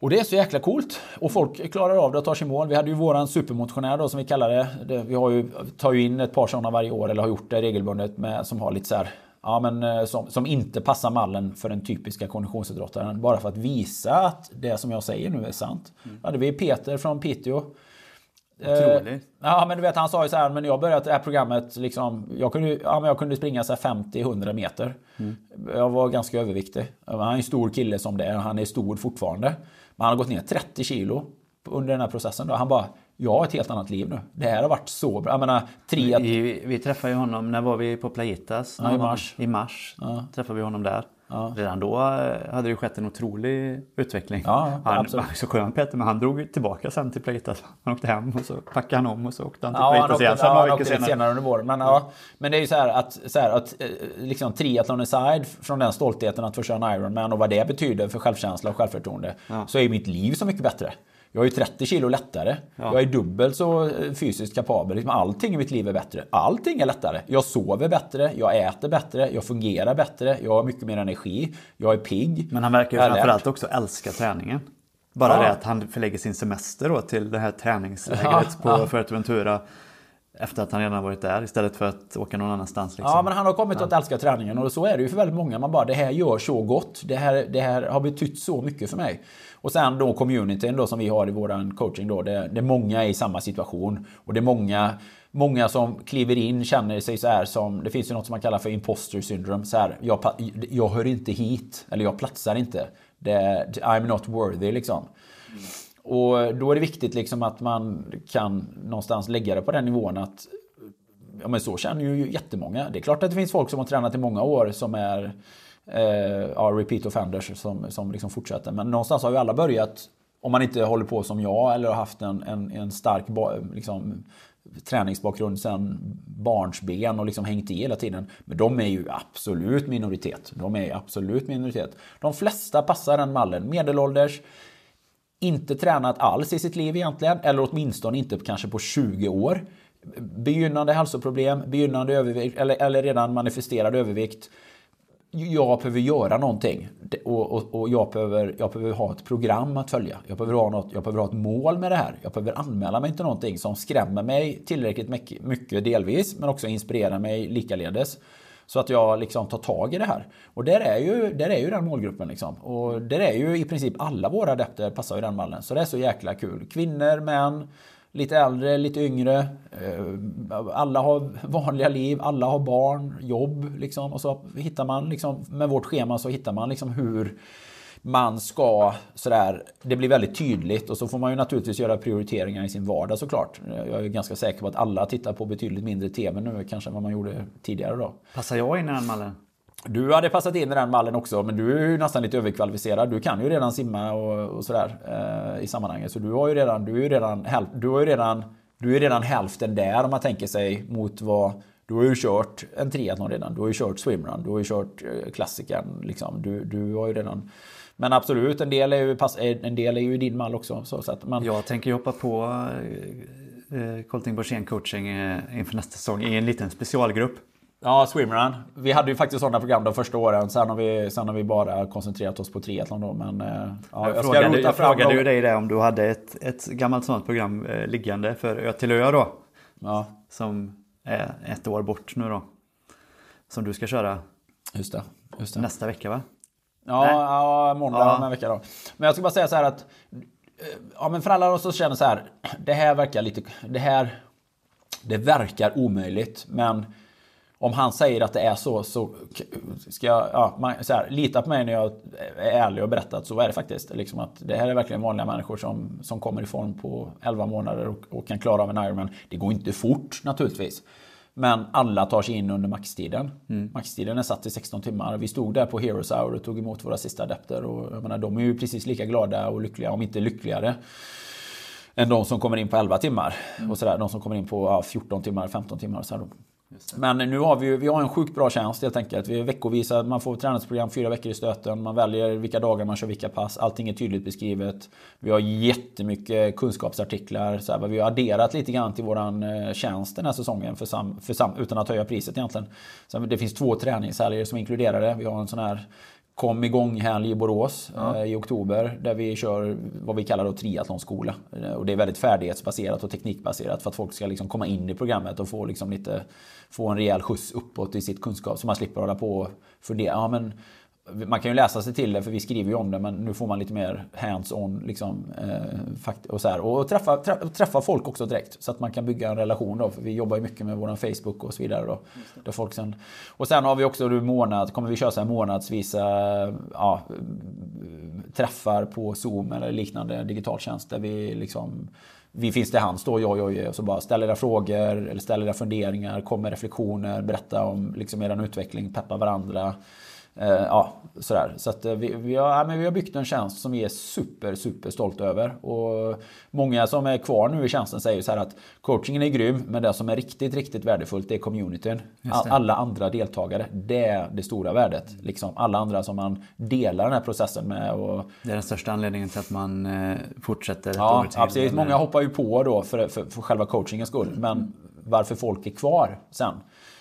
Och det är så jäkla coolt. Och folk klarar av det och tar sig mål. Vi hade ju våran supermotionär då som vi kallar det. Vi har ju, tar ju in ett par sådana varje år, eller har gjort det regelbundet, med, som har lite så här, Ja men eh, som, som inte passar mallen för den typiska konditionsidrottaren. Bara för att visa att det som jag säger nu är sant. Mm. Det är Peter från Piteå. Otroligt. Eh, ja men du vet han sa ju så här, men jag började det här programmet liksom, jag kunde, ja, men jag kunde springa 50-100 meter. Mm. Jag var ganska överviktig. Han är en stor kille som det är, han är stor fortfarande. Men han har gått ner 30 kilo under den här processen. Då. Han bara, jag har ett helt annat liv nu. Det här har varit så bra. Jag menar, tre... Vi, vi träffade ju honom, när var vi på Playitas? Ja, I mars. I mars ja. träffade vi honom där. Ja. Redan då eh, hade det skett en otrolig utveckling. Ja, han absolut. var så skön Peter, men han drog tillbaka sen till Playitas. Han åkte hem och så packade han om och så åkte han till ja, igen. Ja, han åkte senare. senare under våren. Men, ja, men det är ju så här att, så här, att eh, liksom triathlon aside från den stoltheten att få köra en Ironman och vad det betyder för självkänsla och självförtroende. Så är mitt liv så mycket bättre. Jag är 30 kilo lättare. Ja. Jag är dubbelt så eh, fysiskt kapabel. Liksom allting i mitt liv är bättre. Allting är lättare. Jag sover bättre, jag äter bättre, jag fungerar bättre, jag har mycket mer energi, jag är pigg. Men han verkar ju framförallt också älska träningen. Bara ja. det att han förlägger sin semester då till det här träningslägret ja, på ja. Fuerteventura. Efter att han redan varit där istället för att åka någon annanstans. Liksom. Ja, men han har kommit att älska träningen och så är det ju för väldigt många. Man bara, det här gör så gott. Det här, det här har betytt så mycket för mig. Och sen då communityn då som vi har i våran coaching då. Det, det är många i samma situation. Och det är många Många som kliver in känner sig så här som, det finns ju något som man kallar för imposter syndrome. Så här, jag, jag hör inte hit, eller jag platsar inte. Det, I'm not worthy liksom. Och då är det viktigt liksom att man kan någonstans lägga det på den nivån att Ja men så känner ju jättemånga. Det är klart att det finns folk som har tränat i många år som är eh, ja, repeat offenders som, som liksom fortsätter. Men någonstans har ju alla börjat, om man inte håller på som jag eller har haft en, en, en stark liksom, träningsbakgrund sedan barnsben och liksom hängt i hela tiden. Men de är ju absolut minoritet. De är absolut minoritet. De flesta passar den mallen. Medelålders, inte tränat alls i sitt liv egentligen, eller åtminstone inte kanske på 20 år. Begynnande hälsoproblem, begynnande övervikt eller, eller redan manifesterad övervikt jag behöver göra någonting och, och, och, jag, behöver, jag behöver ha ett program att följa. Jag behöver, ha något, jag behöver ha ett mål med det här. Jag behöver anmäla mig till någonting som skrämmer mig tillräckligt mycket, mycket delvis men också inspirerar mig likaledes. Så att jag liksom tar tag i det här. Och där är ju, där är ju den målgruppen. Liksom. Och där är ju i princip alla våra adepter passar i den mallen. Så det är så jäkla kul. Kvinnor, män, lite äldre, lite yngre. Eh, alla har vanliga liv, alla har barn, jobb. Liksom. Och så hittar man, liksom, med vårt schema så hittar man liksom hur man ska sådär, det blir väldigt tydligt och så får man ju naturligtvis göra prioriteringar i sin vardag såklart. Jag är ganska säker på att alla tittar på betydligt mindre TV nu kanske än vad man gjorde tidigare då. Passar jag in i den mallen? Du hade passat in i den mallen också, men du är ju nästan lite överkvalificerad. Du kan ju redan simma och, och sådär eh, i sammanhanget. Så du har ju redan, du är ju redan, du har ju redan, du är redan hälften där om man tänker sig mot vad du har ju kört en triathlon redan. Du har ju kört swimrun. Du har ju kört eh, klassikern. Liksom. Du, du har ju redan... Men absolut, en del är ju, eh, en del är ju din mall också. Så, så att man... Jag tänker ju hoppa på eh, eh, Colting Borssén coaching eh, inför nästa säsong i en liten specialgrupp. Ja, swimrun. Vi hade ju faktiskt sådana program de första åren. Sen har vi, sen har vi bara koncentrerat oss på triathlon då. Men, eh, ja, jag, jag frågade, jag frågade ju dig det om du hade ett, ett gammalt sådant program eh, liggande för Ö till Ö då. Ja. Som är ett år bort nu då. Som du ska köra. Just det. Just det. Nästa vecka va? Ja, ja måndag ja. om en vecka då. Men jag ska bara säga så här att eh, Ja men för alla som känner så här. Det här verkar lite... Det här... Det verkar omöjligt men om han säger att det är så, så ska jag ja, man, här, lita på mig när jag är ärlig och berättar att så är det faktiskt. Liksom att det här är verkligen vanliga människor som, som kommer i form på 11 månader och, och kan klara av en Ironman. Det går inte fort naturligtvis. Men alla tar sig in under maxtiden. Mm. Maxtiden är satt till 16 timmar. Vi stod där på Heroes Hour och tog emot våra sista adepter. Och jag menar, de är ju precis lika glada och lyckliga, om inte lyckligare, än de som kommer in på 11 timmar. Mm. Och sådär, de som kommer in på ja, 14 timmar, 15 timmar. Så här, men nu har vi, vi har en sjukt bra tjänst helt enkelt. Vi är veckovisa, man får träningsprogram fyra veckor i stöten. Man väljer vilka dagar man kör vilka pass. Allting är tydligt beskrivet. Vi har jättemycket kunskapsartiklar. Så här, vi har adderat lite grann till våran eh, tjänst den här säsongen för sam, för sam, utan att höja priset egentligen. Så det finns två träningshelger som inkluderar det. Vi har en sån här kom igång helg i Borås ja. eh, i oktober där vi kör vad vi kallar då triathlonskola. Eh, och det är väldigt färdighetsbaserat och teknikbaserat för att folk ska liksom komma in i programmet och få, liksom lite, få en rejäl skjuts uppåt i sitt kunskap så man slipper hålla på och fundera. Ja, men man kan ju läsa sig till det för vi skriver ju om det men nu får man lite mer hands-on liksom, eh, och, så här. och träffa, träffa folk också direkt så att man kan bygga en relation då. För vi jobbar ju mycket med vår Facebook och så vidare då. Där folk sen, och sen har vi också månad, kommer vi köra så här månadsvisa ja, träffar på Zoom eller liknande digital tjänst där vi liksom vi finns till hands då, jag och jag, så bara ställ era frågor eller ställ era funderingar, kom med reflektioner, berätta om liksom er utveckling, peppa varandra. Eh, ja, sådär. Så eh, vi, vi, har, ja, men vi har byggt en tjänst som vi är super, super stolta över. Och många som är kvar nu i tjänsten säger så här att coachingen är grym, men det som är riktigt, riktigt värdefullt det är communityn. Alla andra deltagare, det är det stora värdet. Liksom alla andra som man delar den här processen med. Och... Det är den största anledningen till att man eh, fortsätter ja. Absolut. Många hoppar ju på då för, för, för själva coachingens skull. Men varför folk är kvar sen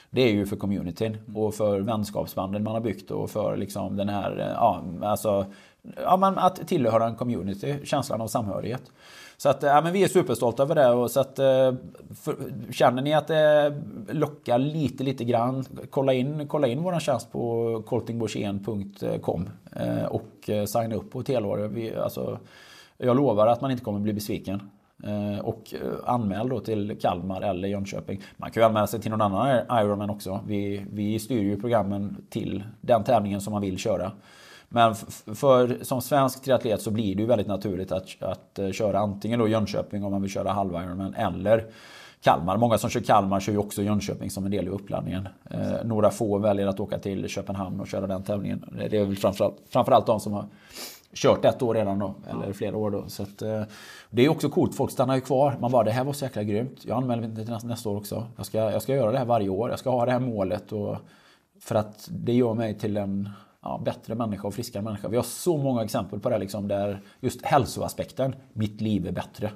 det är ju för communityn och för vänskapsbanden man har byggt och för liksom den här, ja, alltså, ja, man, att tillhöra en community, känslan av samhörighet. Så att, ja, men vi är superstolta över det. Och så att, eh, för, känner ni att det lockar lite, lite grann, kolla in, kolla in vår tjänst på coltingborsen.com eh, och eh, signa upp på ett helår. Vi, alltså, jag lovar att man inte kommer bli besviken. Eh, och eh, anmäl då till Kalmar eller Jönköping. Man kan ju anmäla sig till någon annan Ironman också. Vi, vi styr ju programmen till den tävlingen som man vill köra. Men för, som svensk triatlet så blir det ju väldigt naturligt att, att eh, köra antingen då Jönköping om man vill köra halva Ironman eller Kalmar. Många som kör Kalmar kör ju också Jönköping som en del i uppladdningen. Eh, några få väljer att åka till Köpenhamn och köra den tävlingen. Det är väl framförallt, framförallt de som har kört ett år redan då, eller flera år då. Så att, eh, det är också coolt, folk stannar ju kvar. Man bara, det här var så jäkla grymt. Jag anmäler mig till nästa, nästa år också. Jag ska, jag ska göra det här varje år. Jag ska ha det här målet. Och, för att det gör mig till en ja, bättre människa och friskare människa. Vi har så många exempel på det liksom, där just hälsoaspekten, mitt liv är bättre.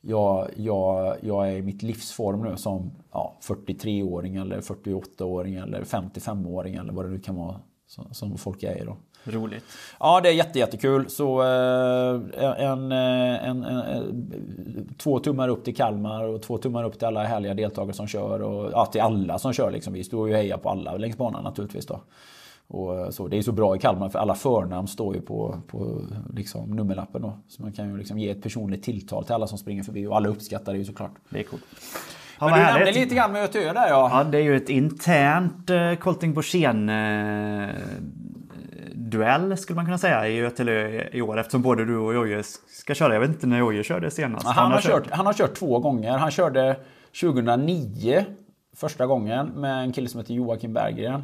Jag, jag, jag är i mitt livsform nu som ja, 43-åring eller 48-åring eller 55-åring eller vad det nu kan vara som, som folk är i då. Roligt. Ja, det är jätte, jättekul. Så eh, en, en, en, två tummar upp till Kalmar och två tummar upp till alla härliga deltagare som kör. Och ja, till alla som kör liksom. Vi står ju och hejar på alla längs banan naturligtvis då. Och så, det är så bra i Kalmar för alla förnamn står ju på, på liksom nummerlappen då. Så man kan ju liksom ge ett personligt tilltal till alla som springer förbi och alla uppskattar det ju såklart. Det är coolt. Men du nämnde lite grann med Ötö där ja. Ja, det är ju ett internt Colting Borssén duell skulle man kunna säga i Götelö i år eftersom både du och Jojje ska köra. Jag vet inte när Jojje körde senast. Han, han, har kört, kört, han har kört två gånger. Han körde 2009 första gången med en kille som heter Joakim Berggren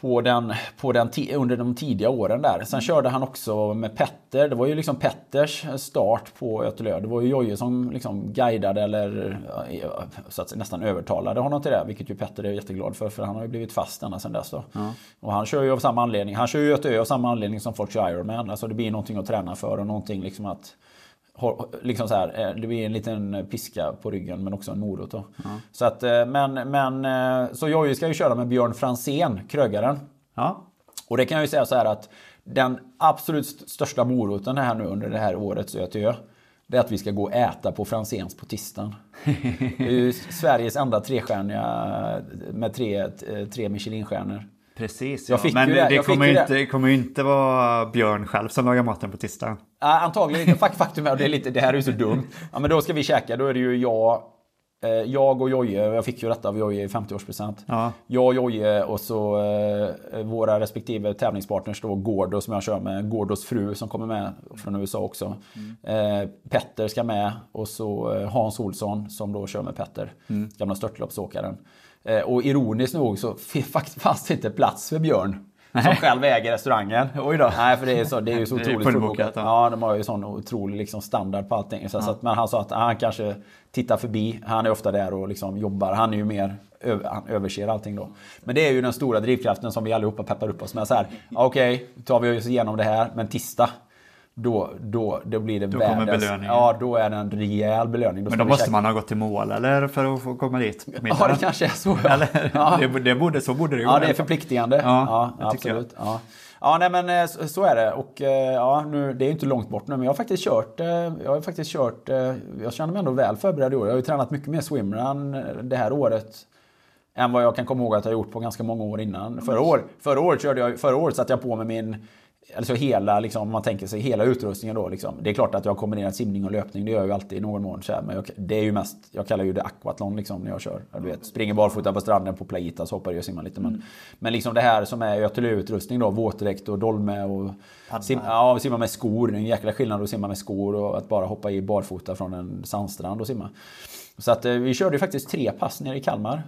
på den, på den under de tidiga åren där. Sen körde han också med Petter. Det var ju liksom Petters start på Ötelö. Det var ju Jojje som liksom guidade eller så att nästan övertalade honom till det. Vilket ju Petter är jätteglad för. För han har ju blivit fast ända sedan dess. Ja. Och han kör ju av samma anledning. Han kör ju Ötelö av samma anledning som folk kör Ironman. Alltså det blir någonting att träna för och någonting liksom att liksom så här, eh, det blir en liten piska på ryggen men också en morot. Då. Ja. Så, att, eh, men, men, eh, så jag ska ju köra med Björn Fransén, krögaren. Ja. Och det kan jag ju säga så här att den absolut största moroten här nu under det här året så jag det är att vi ska gå och äta på Franzéns på tisdagen. Det är ju Sveriges enda trestjärniga med tre, tre Michelinstjärnor. Precis, ja. men det, det kommer, inte, det kommer inte vara Björn själv som lagar maten på tisdag. Ja, antagligen inte. Faktum är, det, är lite, det här är ju så dumt. Ja, men då ska vi käka, då är det ju jag, eh, jag och Jojje, jag fick ju detta av Jojje i 50-årspresent. Ja. Jag och Jojje och så eh, våra respektive tävlingspartners då, Gordo som jag kör med, Gordos fru som kommer med från USA också. Mm. Eh, Petter ska med och så eh, Hans Olsson som då kör med Petter, mm. gamla störtloppsåkaren. Eh, och ironiskt nog så fanns det inte plats för Björn. Som själv äger restaurangen. Oj då. Nej, för det är, så, det är ju så otroligt fullbokat. Ja. de har ju sån otrolig liksom, standard på allting. Så, ja. så att, men han sa att han kanske tittar förbi. Han är ofta där och liksom jobbar. Han är ju mer han överser allting då. Men det är ju den stora drivkraften som vi allihopa peppar upp oss med. Okej, okay, tar vi oss igenom det här. Men tisdag, då, då, då blir det då världens... Ja, då är det en rejäl belöning. Då Men då måste käka. man ha gått till mål eller för att få komma dit? Middag. Ja, det kanske är så. Ja. Eller, ja. det, det borde, så borde det ju Ja, det är förpliktigande. Ja, ja absolut. Ja. Ja, nej men eh, så, så är det. Och eh, ja, nu, det är ju inte långt bort nu, men jag har faktiskt kört, eh, jag har faktiskt kört, jag känner mig ändå väl förberedd i år. Jag har ju tränat mycket mer swimrun det här året än vad jag kan komma ihåg att jag gjort på ganska många år innan. Förra, år, förra året, körde jag, förra året satte jag på mig min Alltså hela, liksom, om man tänker sig hela utrustningen då. Liksom. Det är klart att jag har kombinerat simning och löpning. Det gör jag ju alltid i någon mån. Så här, men jag, det är ju mest, jag kallar ju det aquathlon liksom, när jag kör. Du vet, springer barfota på stranden på Playita så hoppar jag och simmar lite. Men, mm. men liksom det här som är Götelö-utrustning då. Våtdräkt och dolme och sim, ja, simma med skor. Det är en jäkla skillnad att simma med skor och att bara hoppa i barfota från en sandstrand och simma. Så att eh, vi körde ju faktiskt tre pass nere i Kalmar.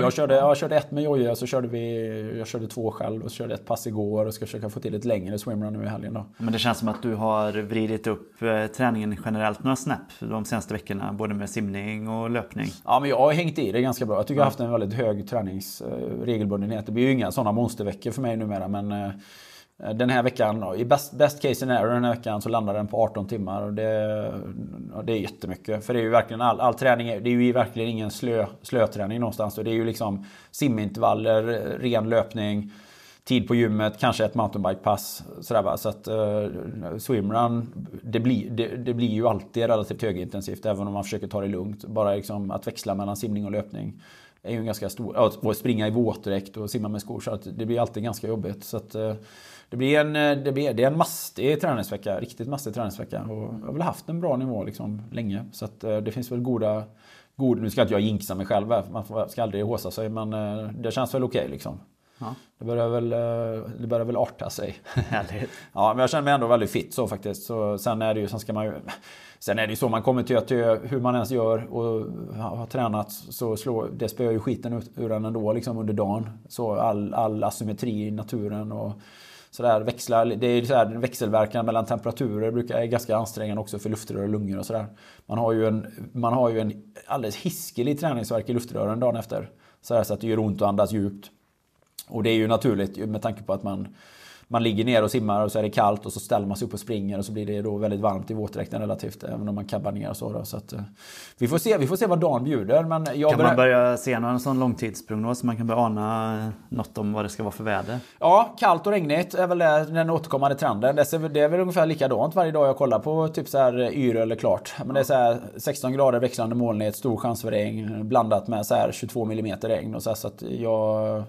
Jag körde, jag körde ett med Jojje, så körde vi, jag körde två själv och så körde ett pass igår och ska försöka få till ett längre swimrun nu i helgen. Då. Men det känns som att du har vridit upp eh, träningen generellt några snäpp de senaste veckorna, både med simning och löpning. Ja, men jag har hängt i det ganska bra. Jag tycker jag har haft en väldigt hög träningsregelbundenhet. Det blir ju inga sådana monsterveckor för mig numera, men eh, Eh, Eh, den här veckan, i best, best case scenario den här veckan så landar den på 18 timmar. Och det, och det är jättemycket. För det är ju verkligen all, all träning, det är ju verkligen ingen slö, slöträning någonstans. Och det är ju liksom simintervaller, ren löpning, tid på gymmet, kanske ett mountainbikepass. Sådär va. Så att uh, swimrun, det blir, det, det, blir ju alltid relativt högintensivt. Även om man försöker ta det lugnt. Bara liksom att växla mellan simning och löpning är ju en ganska stor... Att springa i våtdräkt och simma med skor. Så att det blir alltid ganska jobbigt. Så att, uh, det blir en, eh, det blir, det är en mastig träningsvecka. Riktigt mastig träningsvecka. Och jag har väl haft en bra nivå liksom länge. Så att eh, det finns väl goda... God, nu ska inte jag jinxa mig själv här, man ska aldrig håsa sig. Men eh, det känns väl okej okay, liksom. Det, börjar väl, det börjar väl arta sig. Härligt. Ja, men jag känner mig ändå väldigt fit så faktiskt. Så, sen är det ju, sen ska man ju... Sen är det ju så, man kommer till att hur man ens gör och har tränat så slår, det spöar ju skiten ut, ur en ändå liksom under dagen. Så all, all asymmetri i naturen och sådär växlar. Det är sådär växelverkan mellan temperaturer brukar är ganska ansträngande också för luftrör och lungor och sådär. Man har ju en, man har ju en alldeles hiskelig träningsverk i luftrören dagen efter. Sådär, så att det gör ont att andas djupt. Och det är ju naturligt med tanke på att man, man ligger ner och simmar och så är det kallt och så ställer man sig upp och springer och så blir det då väldigt varmt i våtdräkten relativt. Även om man kabbar ner och så. Då, så att, eh, vi, får se, vi får se vad dagen bjuder. Men jag Kan börjar- man börja se någon sån långtidsprognos? Man kan börja ana något om vad det ska vara för väder? Ja, kallt och regnigt är väl den återkommande trenden. Det är, det är väl ungefär likadant varje dag jag kollar på typ så här yr eller klart. Men det är så här 16 grader växlande molnighet, stor chans för regn blandat med så här 22 mm regn. Och så, här, så att jag...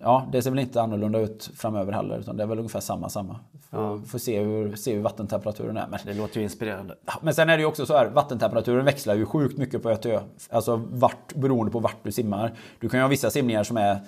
Ja, det ser väl inte annorlunda ut framöver heller. Utan det är väl ungefär samma, samma. Får, får se, hur, se hur vattentemperaturen är. Men, Det låter ju inspirerande. men sen är det ju också så här, vattentemperaturen växlar ju sjukt mycket på Göteö. Alltså vart, beroende på vart du simmar. Du kan ju ha vissa simningar som är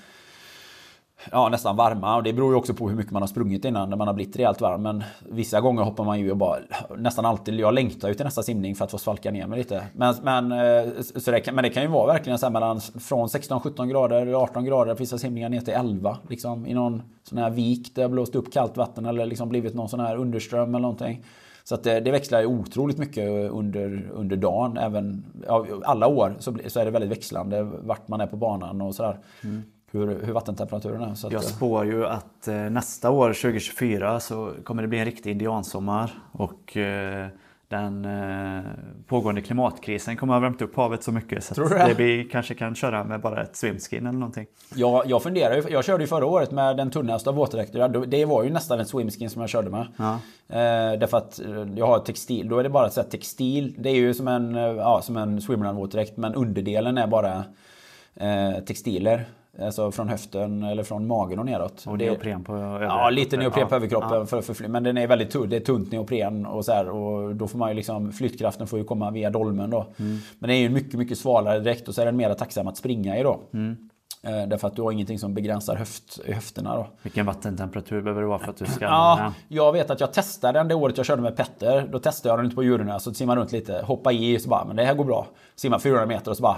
ja, nästan varma. Och det beror ju också på hur mycket man har sprungit innan när man har blivit rejält varm. Men vissa gånger hoppar man ju och bara nästan alltid. Jag längtar ju till nästa simning för att få svalka ner mig lite. Men, men, eh, så det, kan, men det kan ju vara verkligen så här mellan från 16-17 grader, 18 grader, vissa simningar ner till 11. Liksom, I någon sån här vik där det blåst upp kallt vatten eller liksom blivit någon sån här underström eller någonting. Så att det, det växlar ju otroligt mycket under, under dagen. Även, ja, alla år så, så är det väldigt växlande vart man är på banan och sådär. Mm. Hur, hur vattentemperaturen är. Så att, Jag eh, spår ju att eh, nästa år, 2024, så kommer det bli en riktig indiansommar. Och eh, den eh, pågående klimatkrisen kommer ha värmt upp havet så mycket så Tror att du det? blir, kanske kan köra med bara ett swimskin eller någonting. Jag, jag funderar ju, jag körde ju förra året med den tunnaste av våtdräkter. Det var ju nästan ett swimskin som jag körde med. Ja. Eh, därför att eh, jag har textil, då är det bara så här textil. Det är ju som en, eh, ja, som en swimrun-våtdräkt men underdelen är bara eh, textiler. Alltså från höften eller från magen och neråt. Och neopren på Ja, överkroppen. lite neopren på Ja. överkroppen. Ja. För, för, men den är väldigt tunn. Det är tunt neopren och så här, Och då får man ju liksom, flyttkraften får ju komma via dolmen då. Mm. Men det är ju mycket, mycket svalare dräkt och så är den mer tacksam att springa i då. Mm. Eh, därför att du har ingenting som begränsar höft, höfterna då. Vilken vattentemperatur behöver det vara för att du ska Ja, jag vet att jag testade den det året jag körde med Petter. Då testade jag den ute på Djurgården, så simmade runt lite, hoppa i så bara, men det här går bra. Simma 400 meter och så bara,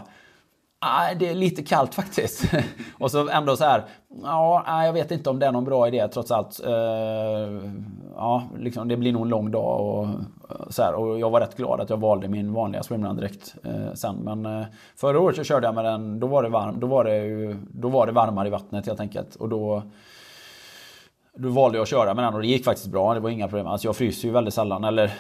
Nej, det är lite kallt faktiskt. och så ändå så här, ja, ah, jag vet inte om det är någon bra idé trots allt. Eh, ja, liksom, det blir nog en lång dag och eh, så här. Och jag var rätt glad att jag valde min vanliga swimrun direkt eh, sen. Men förra året så körde jag med den, då var det, varm, då var det, ju, då var det varmare i vattnet helt enkelt. Och då, då valde jag att köra med den och det gick faktiskt bra. Det var inga problem. Alltså jag fryser ju väldigt sällan. Eller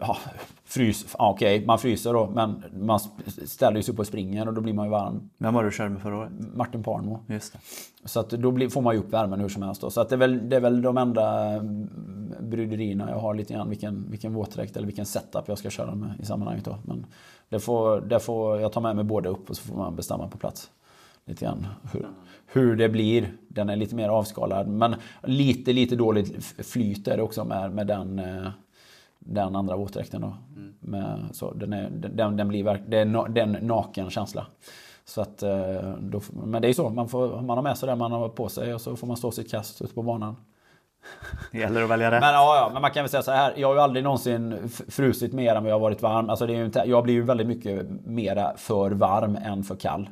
ja, frys, ja, okej, man fryser då. Men man ställer sig upp och springer och då blir man ju varm. Vem var du körde med förra året? Martin Parmo. Just det. Så att då blir, får man ju upp värmen hur som helst. Då. Så att det, är väl, det är väl de enda bryderierna jag har lite grann. Vilken, vilken våtdräkt eller vilken setup jag ska köra med i sammanhanget. Då. Men det får, det får jag tar med mig båda upp och så får man bestämma på plats. Lite grann hur, hur det blir. Den är lite mer avskalad. Men lite, lite dåligt flyt är det också med, med den, eh, den andra våtdräkten. Då. Med, så den, är, den, den blir verk, det är na- det är en naken känsla. Så att, eh, då, men det är så, man, får, man har med sig det man har på sig och så får man stå sitt kast ute på banan. Det gäller att välja rätt. Men, ja, ja, men man kan väl säga så här. Jag har ju aldrig någonsin frusit mer än vad jag har varit varm. Alltså det är ju inte, jag blir ju väldigt mycket mera för varm än för kall.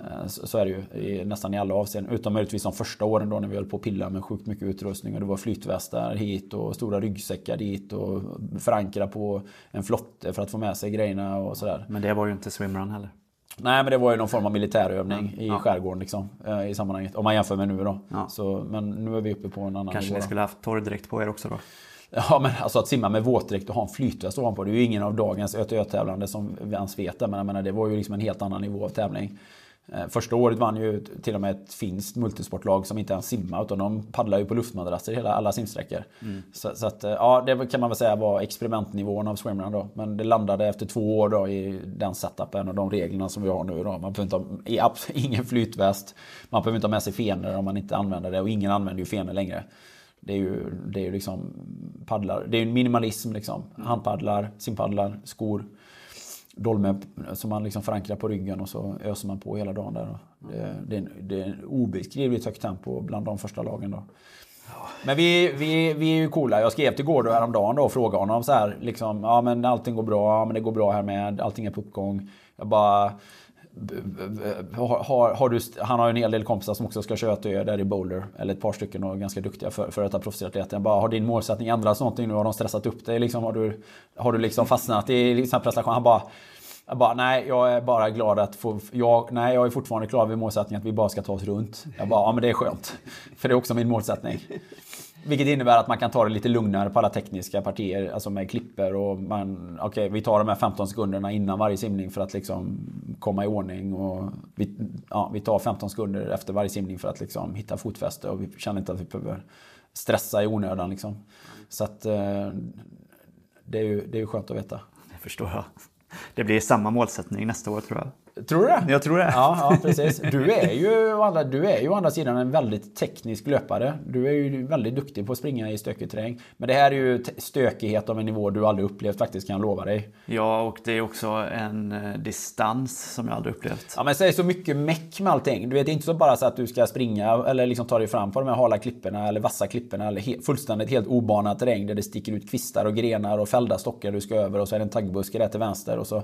Eh, Så, är det ju i, nästan i alla avseenden. Utom möjligtvis de första åren då när vi höll på att pilla med sjukt mycket utrustning. Och det var flytvästar hit och stora ryggsäckar dit. Och förankra på en flotte för att få med sig grejerna och sådär. Men det var ju inte swimrun heller. Nej men det var ju någon form av militärövning i Ja. skärgården liksom. eh, I sammanhanget. Om man jämför med nu då. Ja. Så, men nu är vi uppe på en annan Kanske nivå. ni skulle haft torrdräkt på er också då? Ja men alltså att simma med våtdräkt och ha en flytväst ovanpå. Det är ju ingen av dagens ÖTÖ-tävlande som ens vet det. Men jag menar, det var ju liksom en helt annan nivå av tävling. Eh, Första året vann ju till och med ett finskt multisportlag som inte ens simmade. Utan de paddlar ju på luftmadrasser hela alla simsträckor. Så, så att, eh, ja, det kan man väl säga var experimentnivån av swimrun då. Men det landade efter två år då i den setupen och de reglerna som vi har nu då. Man behöver inte ha ingen flytväst. Man behöver inte ha med sig fenor om man inte använder det. Och ingen använder ju fenor längre. Det är ju, det är ju liksom paddlar. Det är ju en minimalism liksom. Handpaddlar, simpaddlar, skor dolme som man liksom förankrar på ryggen och så öser man på hela dagen där. Det, det, är, det är obeskrivligt högt tempo bland de första lagen då. Men vi, vi, vi är ju coola. Jag skrev till Gård häromdagen då och frågade honom så här. Liksom, ja men allting går bra, ja, men det går bra här med. Allting är på uppgång. Jag bara... Har, har du, han har ju en hel del kompisar som också ska köra till där i Boulder. Eller ett par stycken och ganska duktiga för, för att ha proffsatleter. Bara, har din målsättning ändrats någonting nu? Har de stressat upp dig? Liksom, har, du, har du liksom fastnat i liksom prestation? Han bara... Jag bara, nej, jag är bara glad att få... Jag, nej, jag är fortfarande klar vid målsättningen att vi bara ska ta oss runt. Jag bara, ja men det är skönt. För det är också min målsättning. Vilket innebär att man kan ta det lite lugnare på alla tekniska partier, alltså med klipper och man... Okej, okay, vi tar de här 15 sekunderna innan varje simning för att liksom komma i ordning och vi, ja, vi tar 15 sekunder efter varje simning för att liksom hitta fotfäste och vi känner inte att vi behöver stressa i onödan liksom. Så att eh, det är ju det är skönt att veta. Det förstår jag. Det blir samma målsättning nästa år tror jag. Tror du det? Jag tror det. Ja, ja precis. Du är, ju, andra, du är ju å andra sidan en väldigt teknisk löpare. Du är ju väldigt duktig på att springa i stökig terräng. Men det här är ju stökighet av en nivå du aldrig upplevt faktiskt, kan jag lova dig. Ja, och det är också en eh, distans som jag aldrig upplevt. Ja, men det är så mycket meck med allting. Du vet, det är inte så bara så att du ska springa eller liksom ta dig fram på de här hala klipporna eller vassa klipporna eller he fullständigt helt obanad terräng där det sticker ut kvistar och grenar och fällda stockar du ska över och så är det en taggbuske där till vänster och så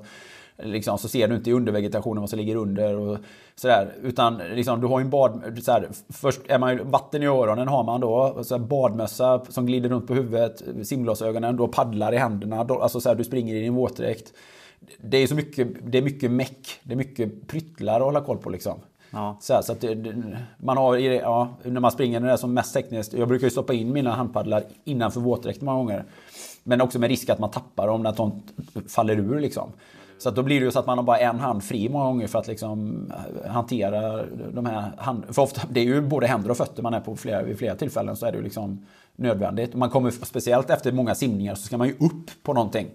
Liksom, så ser du inte i undervegetationen vad som ligger under. Och sådär. Utan liksom, du har ju en bad... Så här, först är man ju, vatten i öronen har man då. Så här, badmössa som glider runt på huvudet. Simglasögonen. Du har paddlar i händerna. Då, alltså så här, du springer i din våtdräkt. Det är så mycket, det är mycket meck. Det är mycket pryttlar att hålla koll på liksom. Ja. Så, här, så att det, man har, ja, när man springer när det är som mest tekniskt. Jag brukar ju stoppa in mina handpaddlar innanför våtdräkten många gånger. Men också med risk att man tappar dem när de faller ur liksom. Så att då blir det ju så att man har bara en hand fri många gånger för att liksom eh, hantera de här hand... För ofta, det är ju både händer och fötter man är på flera, vid flera tillfällen så är det ju liksom nödvändigt. Man kommer, speciellt efter många simningar så ska man ju upp på någonting.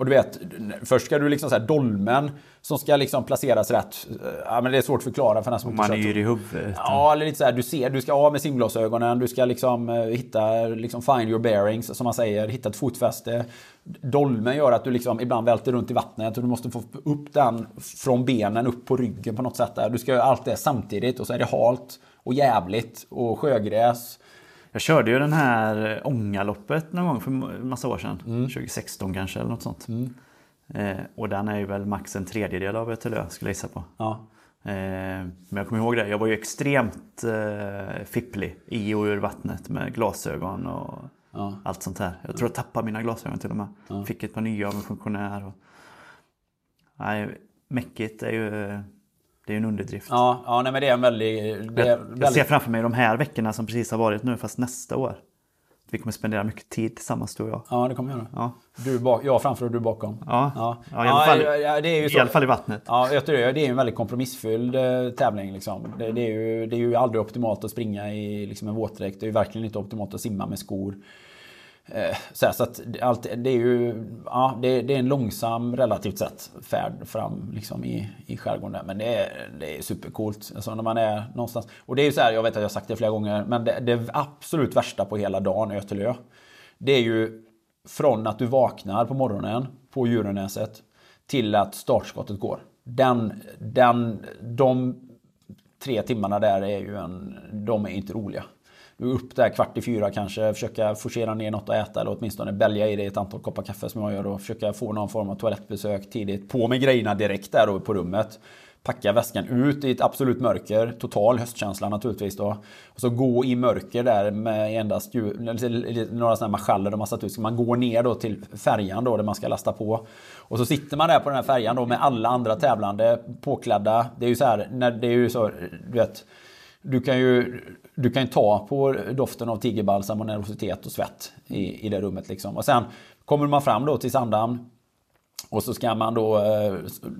Och du vet, först ska du liksom så här dolmen som ska liksom placeras rätt. Ja, men det är svårt att förklara för den som Man är yr i huvudet. Ja, eller lite så här, du ser, du ska av med simglasögonen, du ska liksom eh, hitta, liksom find your bearings som man säger, hitta ett fotfäste. Dolmen gör att du liksom ibland välter runt i vattnet och du måste få upp den från benen upp på ryggen på något sätt. Där. Du ska göra allt det samtidigt och så är det halt och jävligt och sjögräs. Jag körde ju den här Ångaloppet någon gång för en massa år sedan. Mm. 2016 kanske eller något sånt. Mm. Eh, och den är ju väl max en tredjedel av Ötelö skulle jag gissa på. Ja. Eh, men jag kommer ihåg det, jag var ju extremt eh, fipplig i och ur vattnet med glasögon och ja. allt sånt här. Jag tror jag tappade mina glasögon till och med. Ja. Fick ett par nya av en funktionär. Och... Nej, mäckigt är ju det är en underdrift. Ja, ja nej, men det är en väldig... Det är väldigt... jag ser framför mig de här veckorna som precis har varit nu, fast nästa år. Vi kommer spendera mycket tid tillsammans du och jag. Ja, det kommer vi göra. Ja. Du bak, jag framför och du bakom. Ja, ja. ja i, alla fall, ja, det är ju så. i alla fall i vattnet. Ja, jag tror det. Det är en väldigt kompromissfylld eh, tävling. Liksom. Det, det, är ju, det är ju aldrig optimalt att springa i liksom, en våtdräkt. Det är ju verkligen inte optimalt att simma med skor. Eh, så, här, så att allt, det är ju ja, det, det, är en långsam relativt sett färd fram liksom, i, i skärgården. Men det är, det är supercoolt. Alltså, när man är någonstans. Och det är ju så här, jag vet att jag har sagt det flera gånger. Men det, det absolut värsta på hela dagen, Ötelö. Det är ju från att du vaknar på morgonen på Djurönäset till att startskottet går. Den, den, de tre timmarna där är ju en, de är inte roliga upp där kvart i fyra kanske, försöka forcera ner något att äta eller åtminstone bälja i det ett antal koppar kaffe som jag gör och försöka få någon form av toalettbesök tidigt. På med grejerna direkt där då på rummet. Packa väskan ut i ett absolut mörker, total höstkänsla naturligtvis då. Och så gå i mörker där med endast några sådana här marschaller de har satt ut. Så man går ner då till färjan då där man ska lasta på. Och så sitter man där på den här färjan då med alla andra tävlande påklädda. Det är ju så här, när det är ju så, du vet. Du kan ju du kan ta på doften av tigerbalsam och nervositet och svett i, i det rummet. Liksom. Och sen kommer man fram då till Sandhamn. Och så ska man då, eh,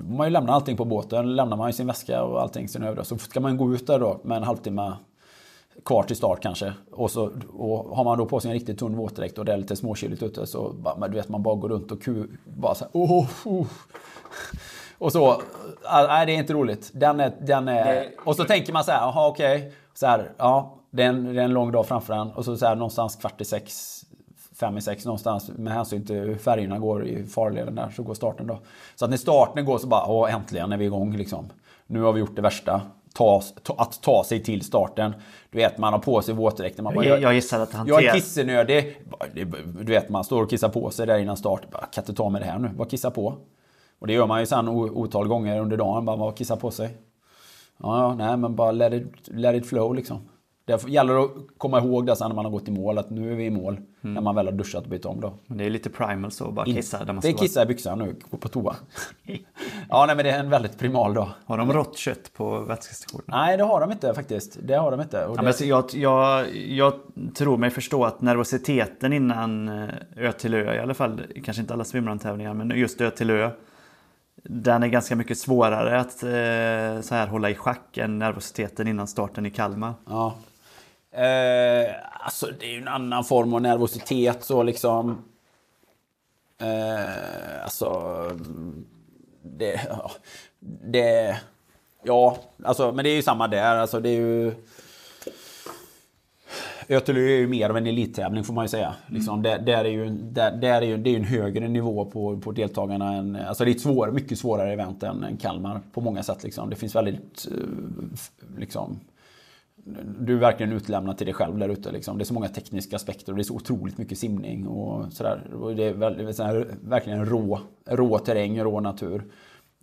man ju lämna allting på båten, lämnar man ju sin väska och allting sin övriga. Så ska man gå ut där då med en halvtimme kvar till start kanske. Och, så, och har man då på sig en riktigt tunn våtdräkt och det är lite småkyligt ute så bara, du vet, man bara går runt och ku, bara så här, oh, oh. Och så, nej det är inte roligt. Den är, den är, och så tänker man så här, jaha okej. Okay så här, ja, det är, en, det är en lång dag framför en. Och så, så här, någonstans kvart i sex, fem i sex någonstans med hänsyn till hur färgerna går i farleden där så går starten då. Så att när starten går så bara, åh äntligen är vi igång liksom. Nu har vi gjort det värsta. Ta, ta, att ta sig till starten. Du vet, man har på sig våtdräkten. Man bara, Jag, jag gissar att han jag är kissenödig. Du vet, man står och kissar på sig där innan start. Bara, kan inte ta med det här nu. Bara kissa på. Och det gör man ju sen otal gånger under dagen. Bara, bara kissa på sig. Ja, ja, nej, men bara let it, let it flow liksom. Det gäller att komma ihåg det sen när man har gått i mål. Att nu är vi i mål. När man väl har duschat och bytt om då. Men Det är lite primal så, bara kissa där man Det är kissa i byxan nu, gå på toa. ja, nej men det är en väldigt primal dag. Har de rått kött på vätskestationerna? Nej, det har de inte faktiskt. Det har de inte. Och Ja, det... men så jag, jag, jag tror mig förstå att nervositeten innan eh, Ö till Ö i alla fall, kanske inte alla swimrun-tävlingar, men just Ö till Ö. Den är ganska mycket svårare att eh, så här hålla i schack än nervositeten innan starten i Kalmar. Ja. Eh, alltså det är ju en annan form av nervositet så liksom. Eh, alltså. Det, ja, det. Ja, alltså men det är ju samma där. Alltså det är ju. Ötelö är ju mer av en elittävling får man ju säga. Liksom, där, där är ju, där, där är ju, det är ju en högre nivå på, på deltagarna. Än, alltså det är ett svår, mycket svårare event än, än Kalmar på många sätt. Liksom. Det finns väldigt eh, liksom, du är verkligen utlämnad till dig själv där ute. Liksom. Det är så många tekniska aspekter och det är så otroligt mycket simning. Och sådär. Och det är väldigt, så här, verkligen rå, rå terräng, rå natur.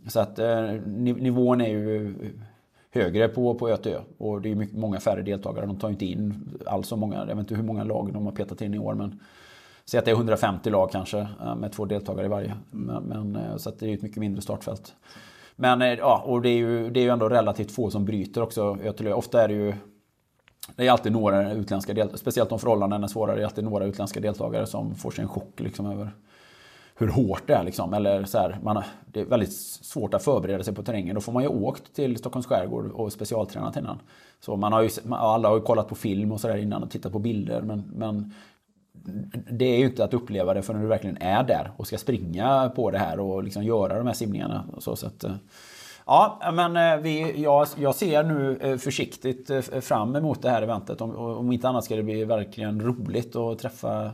Så att eh, niv- nivån är ju högre på, på Ötö. Och det är mycket, många färre deltagare. De tar inte in alls så många. Jag vet inte hur många lag de har petat in i år. Men Säg att det är 150 lag kanske eh, med två deltagare i varje. Men, men, eh, så att det är ett mycket mindre startfält. Men eh, ja, och det är ju, det är ju ändå relativt få som bryter också Ötelö. Ofta är det ju det är alltid några utländska deltagare, speciellt om förhållandena är svåra, det är alltid några utländska deltagare som får sig en chock liksom över hur hårt det är. Liksom. Eller så här, man, har- det är väldigt svårt att förbereda sig på terrängen. Då får man ju åkt till Stockholms skärgård och specialtränat innan. Så man har ju, alla har ju kollat på film och sådär innan och tittat på bilder. Men, men det är ju inte att uppleva det förrän du verkligen är där och ska springa på det här och liksom göra de här simningarna. Och så, så att, eh, ja, men eh, vi, jag, jag ser nu eh, försiktigt fram emot det här eventet. Om, om inte annat ska det bli verkligen roligt att träffa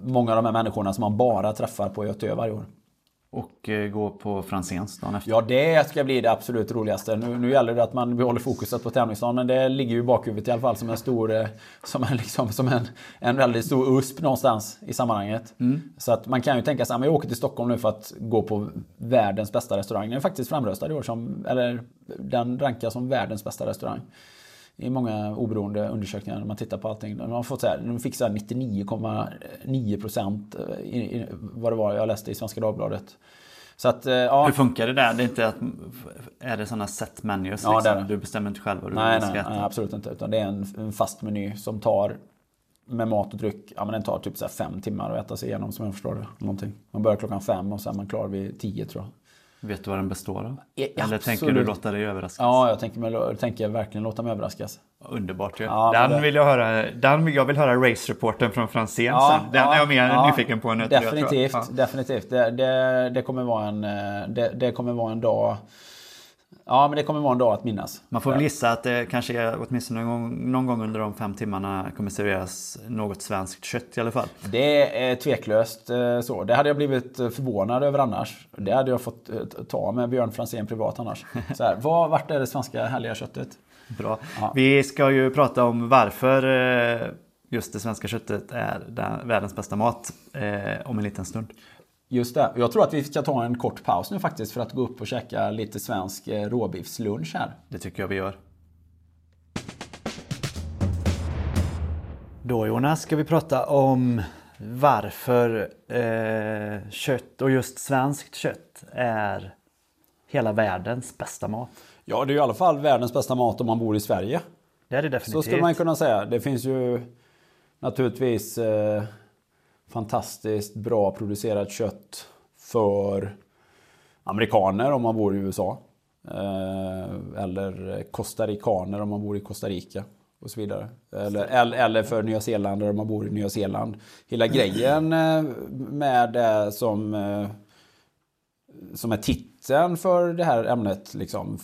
många av de här människorna som man bara träffar på Göteborg varje år. Och eh, gå på Franzéns dagen efter. Ja, det ska bli det absolut roligaste. Nu, nu gäller det att man behåller fokuset på tävlingsdagen, men det ligger ju i bakhuvudet i alla fall som en stor, eh, som en, liksom, som en, en väldigt stor USP någonstans i sammanhanget. Så att man kan ju tänka sig att jag åker till Stockholm nu för att gå på världens bästa restaurang. Den är faktiskt framröstad i år som, eller den rankas som världens bästa restaurang. I många oberoende undersökningar när man tittar på allting. De har fått så här, de fick så här 99,9 procent eh, vad det var jag läste i Svenska Dagbladet. Så att, eh, ja. Hur funkar det där? Det är inte att, är det sådana set menus? Ja, det liksom? det. Du bestämmer inte själv vad du Nej, ska nej, äta? nej, absolut inte. Utan det är en, en fast meny som tar med mat och dryck, ja men den tar typ så fem timmar att äta sig igenom som jag förstår det. Någonting. Man börjar klockan fem och sen är man klar vid tio tror jag. Vet du vad den består av? Ja, Eller tänker du absolut. låta dig överraskas? Ja, jag tänker, mig, tänker verkligen låta mig överraskas. Underbart ju. Ja, den det- vill jag höra. Den, jag vill höra race-reporten från Franzén Ja, sen. Den ja, är jag mer ja, nyfiken på än jag tror jag. Definitivt, Ja. definitivt. Det, det, det, kommer vara en, eh, det, det kommer vara en dag... Ja, men det kommer vara en dag att minnas. Man får väl gissa att det kanske är, åtminstone någon gång, någon gång under de fem timmarna kommer serveras något svenskt kött i alla fall. Det är tveklöst eh, så. Det hade jag blivit eh, förvånad över annars. Det hade jag fått eh, ta med Björn Franzén privat annars. Så här, vad, vart är det svenska härliga köttet? Bra. Ja. Vi ska ju prata om varför just det svenska köttet är den, världens bästa mat eh, om en liten stund. Just det. Jag tror att vi ska ta en kort paus nu faktiskt för att gå upp och käka lite svensk eh, råbiffslunch här. Det tycker jag vi gör. Då Jonas ska vi prata om varför eh, kött och just svenskt kött är hela världens bästa mat. Ja, det är i alla fall världens bästa mat om man bor i Sverige. Det är det Så definitivt. skulle man kunna säga. Det finns ju naturligtvis eh, fantastiskt bra producerat kött för amerikaner om man bor i USA. Eh, eller costaricaner om man bor i Costa Rica. Och så vidare. Eller, eller, för Nya Zeeländare om man bor i Nya Zeeland. Hela grejen eh, med det som eh, som är titeln för det här ämnet. Liksom.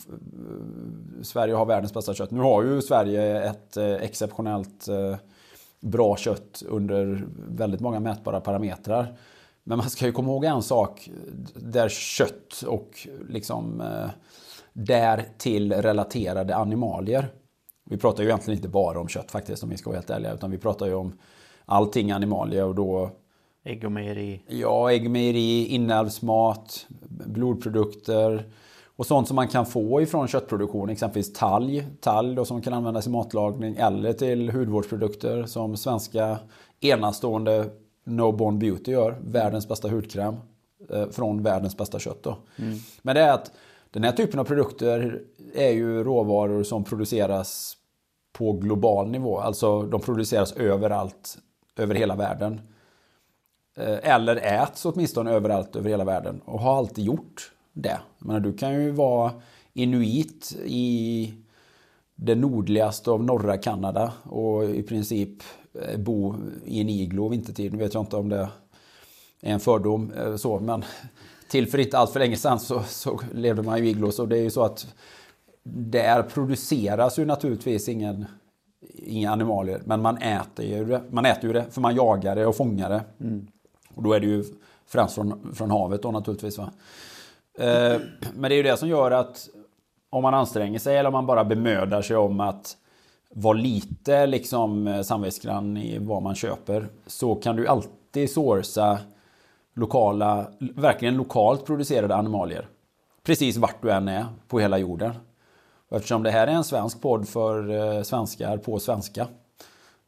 Sverige har världens bästa kött. Nu har ju Sverige ett exceptionellt bra kött under väldigt många mätbara parametrar. Men man ska ju komma ihåg en sak där kött och liksom eh, därtill relaterade animalier. Vi pratar ju egentligen inte bara om kött faktiskt om vi ska vara helt ärliga. Utan vi pratar ju om allting animalier och då Ägg och mejeri. Ja, ägg, mejeri, inälvsmat, blodprodukter och sånt som man kan få ifrån köttproduktion. Exempelvis talg, talg då, som kan användas i matlagning eller till hudvårdsprodukter som svenska enastående No Bond Beauty gör. Världens bästa hudkräm eh, från världens bästa kött. Då. Men det är att den här typen av produkter är ju råvaror som produceras på global nivå. Alltså de produceras överallt, över hela världen. Eh, Eller äts åtminstone överallt över hela världen och har alltid gjort det. Jag menar, du kan ju vara inuit i det nordligaste av norra Kanada och i princip eh, bo i en iglo vintertid. Nu vet jag inte om det är en fördom eh, så, men till för inte allt för länge sedan så, så levde man i iglos och det är ju så att där produceras ju naturligtvis ingen, inga animalier, men man äter ju det. Man äter ju det för man jagar det och fångar det. Och då är det ju främst från, från havet då naturligtvis. Va? Eh, men det är ju det som gör att om man anstränger sig eller om man bara bemödar sig om att vara lite liksom eh, samvetsgrann i vad man köper så kan du alltid sourca lokala, verkligen lokalt producerade animalier. Precis vart du än är på hela jorden. Och eftersom det här är en svensk podd för eh, svenskar på svenska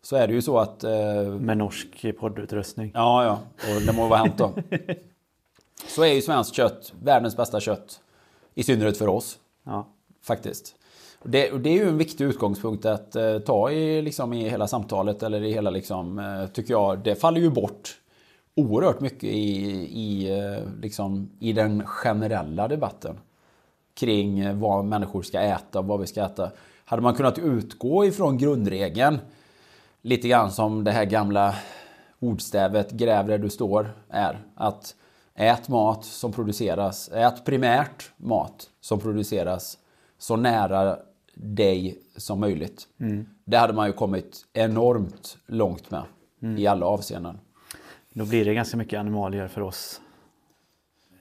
så är det ju så att eh, Med norsk poddutrustning. Ja, ja. Och det må vara hänt då. Så är ju svenskt kött världens bästa kött. I synnerhet för oss. Ja. Faktiskt. Och Det, det är ju en viktig utgångspunkt att eh, ta i, liksom, i hela samtalet. Eller i hela, liksom, eh, tycker jag, det faller ju bort oerhört mycket i, i, eh, liksom, i den generella debatten. Kring eh, vad människor ska äta och vad vi ska äta. Hade man kunnat utgå ifrån grundregeln lite grann som det här gamla ordstävet gräv där du står är. Att ät mat som produceras, ät primärt mat som produceras så nära dig som möjligt. Det hade man ju kommit enormt långt med i alla avseenden. Då blir det ganska mycket animalier för oss.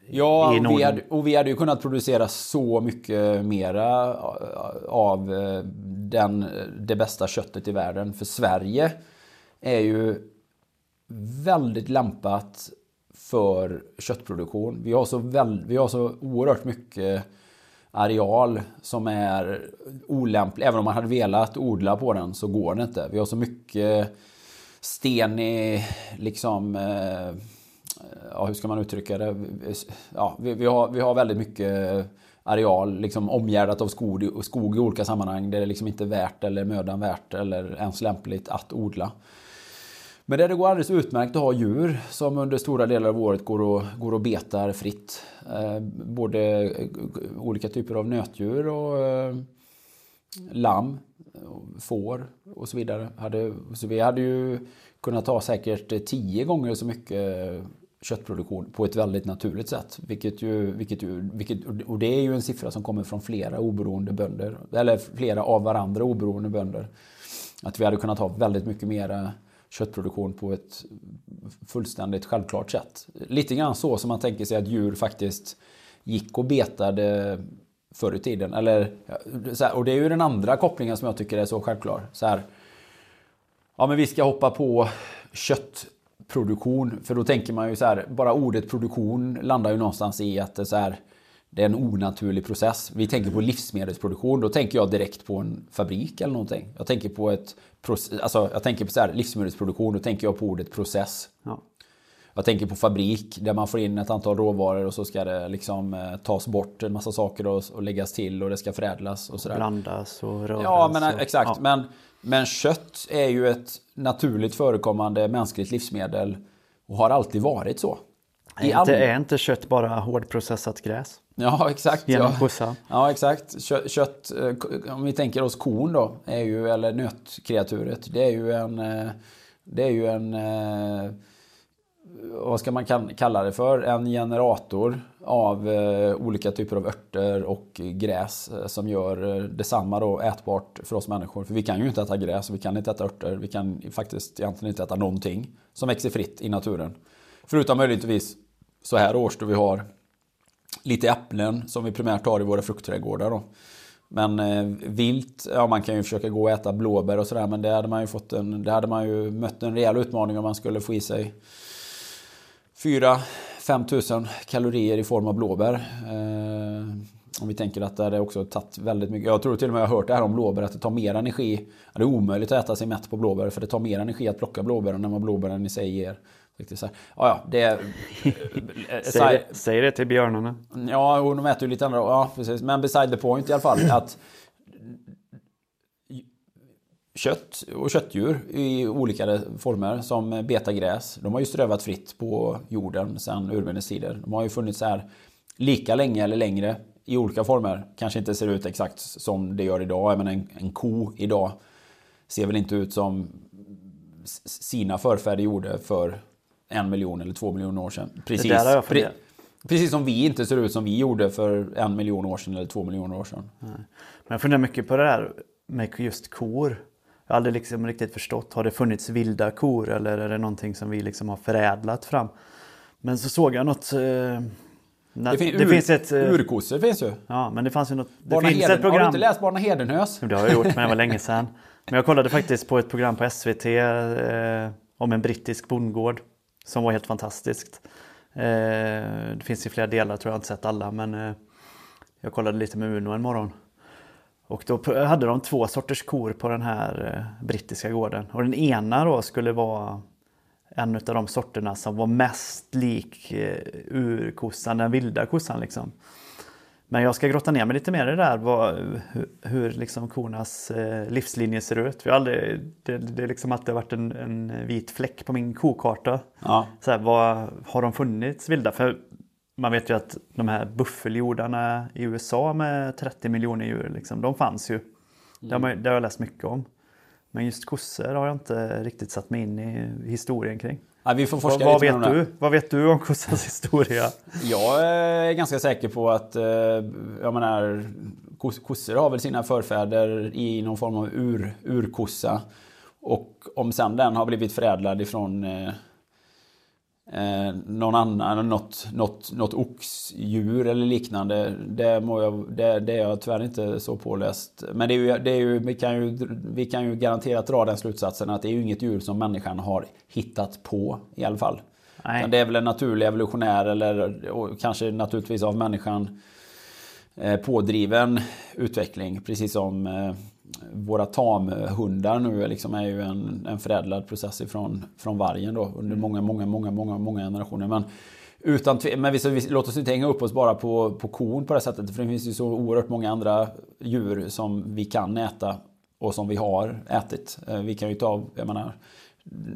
Ja, och vi, hade, och vi hade ju kunnat producera så mycket mera av eh, den, det bästa köttet i världen. För Sverige är ju väldigt lämpat för köttproduktion. Vi har så, väl, vi har så oerhört mycket areal som är olämplig. Även om man hade velat odla på den så går det inte. Vi har så mycket stenig, liksom... Eh, ja, hur ska man uttrycka det? Ja, vi, vi, har, vi har väldigt mycket areal liksom omgärdat av skog, skog i olika sammanhang. Där det liksom inte värt eller mödan värt eller ens lämpligt att odla. Men där det går alldeles utmärkt att ha djur som under stora delar av året går och, går och betar fritt. Eh, både eh, olika typer av nötdjur och eh, lamm, och får och så vidare. Hade, så vi hade ju kunnat ha säkert tio gånger så mycket köttproduktion på ett väldigt naturligt sätt. Vilket ju, vilket ju, vilket, och det är ju en siffra som kommer från flera oberoende bönder. Eller flera av varandra oberoende bönder. Att vi hade kunnat ha väldigt mycket mera köttproduktion på ett fullständigt självklart sätt. Lite grann så som man tänker sig att djur faktiskt gick och betade förr i tiden. Eller, så här, och det är ju den andra kopplingen som jag tycker är så självklar. Så här, ja men vi ska hoppa på köttproduktion. För då tänker man ju så här, bara ordet produktion landar ju någonstans i att det, så här, det är en onaturlig process. Vi tänker på livsmedelsproduktion, då tänker jag direkt på en fabrik eller någonting. Jag tänker på ett alltså, jag tänker på så här, livsmedelsproduktion, då tänker jag på ordet process. Ja. Jag tänker på fabrik där man får in ett antal råvaror och så ska det liksom eh, tas bort en massa saker och, och läggas till och det ska förädlas och sådär. Blandas och röras. Ja, men och, exakt. Ja. Men, men kött är ju ett naturligt förekommande mänskligt livsmedel och har alltid varit så. I är, inte, är inte kött bara hårdprocessat gräs? Ja, exakt. Genom ja. Ja, exakt. Kött, kött, eh, om vi tänker oss kon då, är ju, eller nötkreaturet. Det är ju en... eh, Det är ju en... eh, vad ska man kalla det för, en generator av olika typer av örter och gräs som gör eh, detsamma då ätbart för oss människor. För vi kan ju inte äta gräs, vi kan inte äta örter, vi kan faktiskt egentligen inte äta någonting som växer fritt i naturen. Förutom möjligtvis så här års då vi har lite äpplen som vi primärt har i våra fruktträdgårdar. Då. Men eh, vilt, ja man kan ju försöka gå och äta blåbär och sådär men det hade man ju fått en, det hade man ju mött en rejäl utmaning om man skulle få i sig 4-5 tusen kalorier i form av blåbär. Eh, om vi tänker att det hade också tagit väldigt mycket. Jag tror till och med jag har hört det här om blåbär att det tar mer energi. Det är omöjligt att äta sig mätt på blåbär för det tar mer energi att plocka blåbären än vad blåbären i sig ger. Så här. Ja, ja, det... säg, det, säg det till björnarna. Ja, och de äter ju lite andra. Ja, precis. Men beside the point i alla fall. Att kött och köttdjur i olika former som betar gräs. De har ju strövat fritt på jorden sedan urminnes tider. De har ju funnits här lika länge eller längre i olika former. Kanske inte ser ut exakt som det gör idag. Men en, en ko idag ser väl inte ut som sina förfäder gjorde för en miljon eller två miljoner år sedan. Precis, pre, precis som vi inte ser ut som vi gjorde för en miljon år sedan eller två miljoner år sedan. Nej. Men jag funderar mycket på det där med just kor. Jag har aldrig liksom riktigt förstått. Har det funnits vilda kor eller är det någonting som vi liksom har förädlat fram? Men så såg jag något... Eh, det, fin det ur, finns ett... Eh, urkossor finns ju. Ja, men det fanns ju något... Det Barna finns Heden, ett program... Har du inte läst Barna Hedenhös? Det har jag gjort, men det var länge sedan. Men jag kollade faktiskt på ett program på SVT eh, om en brittisk bondgård. Som var helt fantastiskt. Eh, det finns ju flera delar, tror jag inte sett alla, men eh, jag kollade lite med Uno en morgon. Och då hade de två sorters kor på den här eh, brittiska gården. Och den ena då skulle vara en av de sorterna som var mest lik eh, urkossan, den vilda kossan liksom. Men jag ska grotta ner mig lite mer i det där, vad, hur, hur liksom kornas eh, livslinje ser ut. Vi har aldrig, det, det är liksom alltid varit en, en vit fläck på min kokarta. Ja. Så här, vad, har de funnits vilda? För man vet ju att de här buffeljordarna i USA med 30 miljoner djur, liksom, de fanns ju. Mm. Det, har man, det har jag läst mycket om. Men just kossor har jag inte riktigt satt mig in i historien kring. Ja, vi får forska vad, vad vet du? Vad vet du om kossans historia? Jag är ganska säker på att eh, jag menar, kossor har väl sina förfäder i någon form av ur, urkossa. Och om sen den har blivit förädlad ifrån eh, någon annan, något, något, något oxdjur eller liknande. Det, må jag, det, det, är jag tyvärr inte så påläst. Men det är ju, det är ju, vi, kan ju, vi kan ju garanterat dra den slutsatsen att det är ju inget djur som människan har hittat på i alla fall. Det är väl en naturlig evolutionär eller kanske naturligtvis av människan eh, pådriven utveckling. Precis som eh, våra tamhundar nu liksom är ju en, en förädlad process ifrån från vargen då under många, många, många, många, många generationer. Men, utan, men vi, vi, låt oss inte hänga upp oss bara på, på kon på det sättet. För det finns ju så oerhört många andra djur som vi kan äta och som vi har ätit. Eh, vi kan ju ta, jag menar,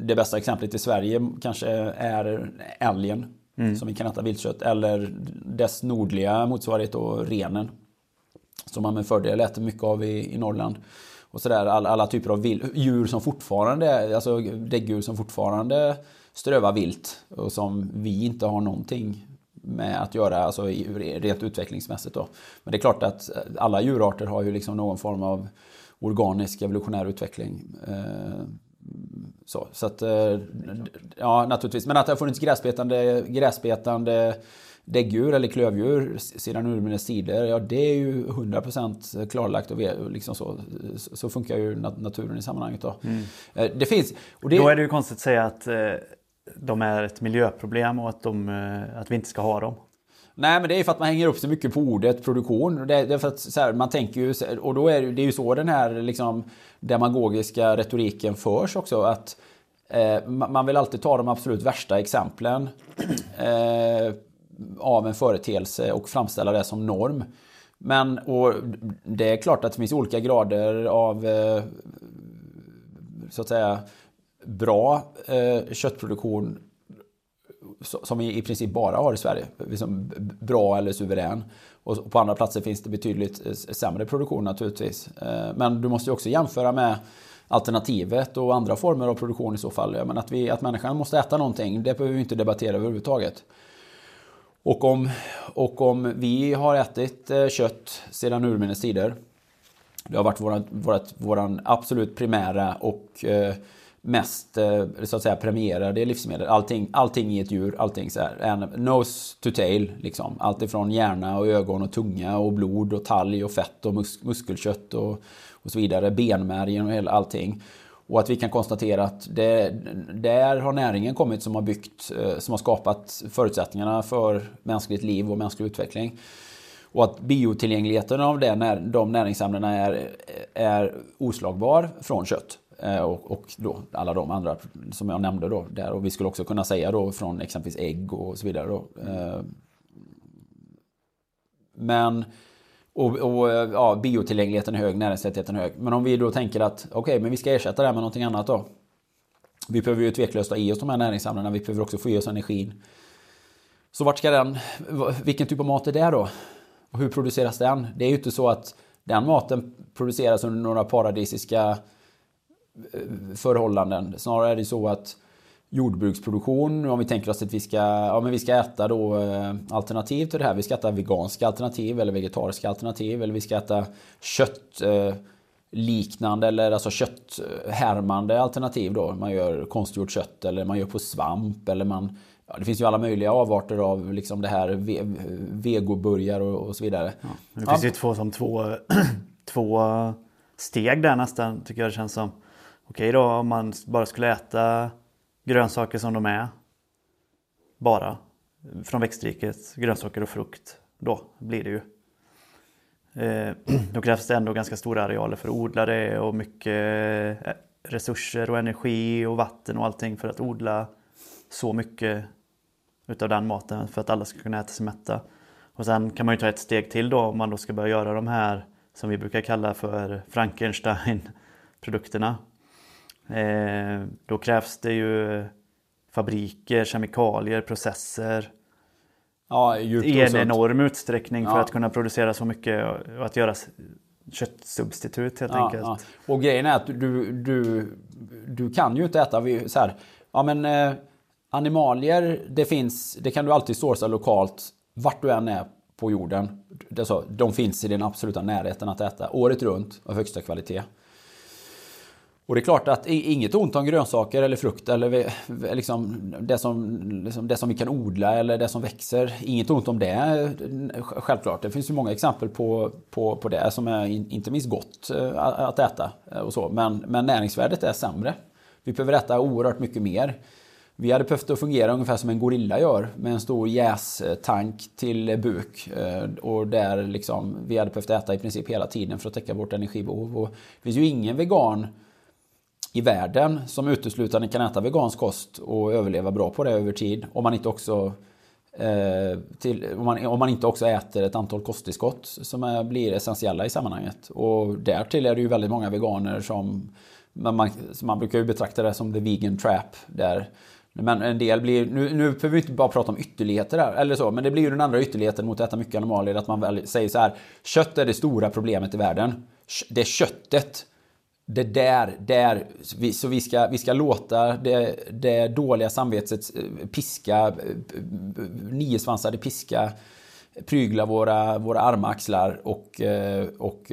det bästa exemplet i Sverige kanske är älgen. Mm. Som vi kan äta viltkött. Eller dess nordliga motsvarighet då, renen. Som man med fördel äter mycket av i, i Norrland. Och sådär, alla, alla typer av vill, djur som fortfarande, alltså däggdjur som fortfarande strövar vilt. Och som vi inte har någonting med att göra, alltså rent utvecklingsmässigt då. Men det är klart att alla djurarter har ju liksom någon form av organisk evolutionär utveckling. Eh, så, så att, eh, ja naturligtvis. Men att det har funnits gräsbetande, gräsbetande däggdjur eller klövdjur sedan urminnes tider, ja det är ju 100% klarlagt och liksom så, så funkar ju naturen i sammanhanget. Då. Mm. Eh, det finns, och det... Då är det ju konstigt att säga att eh, de är ett miljöproblem och att, de, eh, att vi inte ska ha dem. Nej men det är för att man hänger upp sig mycket på ordet produktion. Det är för att så här, man tänker ju, och då är det ju så den här liksom, demagogiska retoriken förs också. att eh, Man vill alltid ta de absolut värsta exemplen. Eh, av en företeelse och framställa det som norm. Men och det är klart att det finns olika grader av eh, så att säga bra eh, köttproduktion som vi i princip bara har i Sverige. Liksom bra eller suverän. Och på andra platser finns det betydligt eh, sämre produktion naturligtvis. Men du måste ju också jämföra med alternativet och andra former av produktion i så fall. Men att, vi, att människan måste äta någonting, det behöver vi inte debattera överhuvudtaget. Och om, och om vi har ätit eh, kött sedan urminnes tider. Det har varit våran, vårat, våran absolut primära och eh, mest eh, så att säga premierade livsmedel. Allting, allting i ett djur, allting så här. En nose to tail liksom. Allt ifrån hjärna och ögon och tunga och blod och talg och fett och mus muskelkött och, och så vidare. Benmärgen och hela allting. Och att vi kan konstatera att det, där har näringen kommit som har byggt, eh, som har skapat förutsättningarna för mänskligt liv och mänsklig utveckling. Och att biotillgängligheten av det, de näringsämnena är, är oslagbar från kött. Eh, och, och då alla de andra som jag nämnde då. Där. Och vi skulle också kunna säga då från exempelvis ägg och så vidare. Då. Eh. Men och, och eh, ja, biotillgängligheten är hög, näringsrättigheten är hög. Men om vi då tänker att okej, okay, men vi ska ersätta det här med någonting annat då. Vi behöver ju tveklöst ha i oss de här näringsämnena, vi behöver också få i oss energin. Så vart ska den, vilken typ av mat är det då? Och hur produceras den? Det är ju inte så att den maten produceras under några paradisiska eh, förhållanden. Snarare är det så att jordbruksproduktion, om vi tänker oss att vi ska, ja, men vi ska äta då eh, alternativ till det här. Vi ska äta veganska alternativ eller vegetariska alternativ eller vi ska äta kött eh, liknande eller alltså kötthärmande alternativ då. Man gör konstgjort kött eller man gör på svamp eller man Ja, det finns ju alla möjliga avarter av liksom det här ve vegoburgar och, och så vidare. Ja, det finns ja. ju två, som två, två steg där nästan tycker jag det känns som. Okej då om man bara skulle äta grönsaker som de är. Bara. Från växtriket, grönsaker och frukt. Då blir det ju. Eh, då krävs det ändå ganska stora arealer för att odla det och mycket eh, resurser och energi och vatten och allting för att odla så mycket utav den maten för att alla ska kunna äta sig mätta. Och sen kan man ju ta ett steg till då om man då ska börja göra de här som vi brukar kalla för Frankenstein-produkterna. Eh, då krävs det ju fabriker, kemikalier, processer. Ja, I en enorm utsträckning ja. för att kunna producera så mycket och att göra köttsubstitut helt ja, enkelt. Och grejen är att du, du, du kan ju inte äta så här, ja men eh, animalier, det finns, det kan du alltid sourca lokalt vart du än är på jorden. Det så, de finns i den absoluta närheten att äta året runt av högsta kvalitet. Och det är klart att inget ont om grönsaker eller frukt eller liksom det, som, liksom det som vi kan odla eller det som växer. Inget ont om det, eh, självklart. Det finns ju många exempel på, på, på det som är inte minst gott eh, att äta. Eh, och så. Men, men näringsvärdet är sämre. Vi behöver äta oerhört mycket mer. Vi hade behövt att fungera ungefär som en gorilla gör med en stor jästank till buk. Och där liksom, vi hade behövt äta i princip hela tiden för att täcka vårt energibehov. Och det finns ju ingen vegan i världen som uteslutande kan äta vegansk kost och överleva bra på det över tid. Om man inte också, eh, till, om man, om man inte också äter ett antal kosttillskott som är, blir essentiella i sammanhanget. Och därtill är det ju väldigt många veganer som man, man brukar ju betrakta det som the vegan trap. Där men en del blir, nu, nu behöver vi inte bara prata om ytterligheter här, eller så, men det blir ju den andra ytterligheten mot att äta mycket animalier, att man väl säger så här, kött är det stora problemet i världen. Det är köttet det där, där så vi ska, vi ska låta det, det dåliga samvetet eh, piska, eh, niosvansade piska prygla våra, våra armaxlar och, eh, och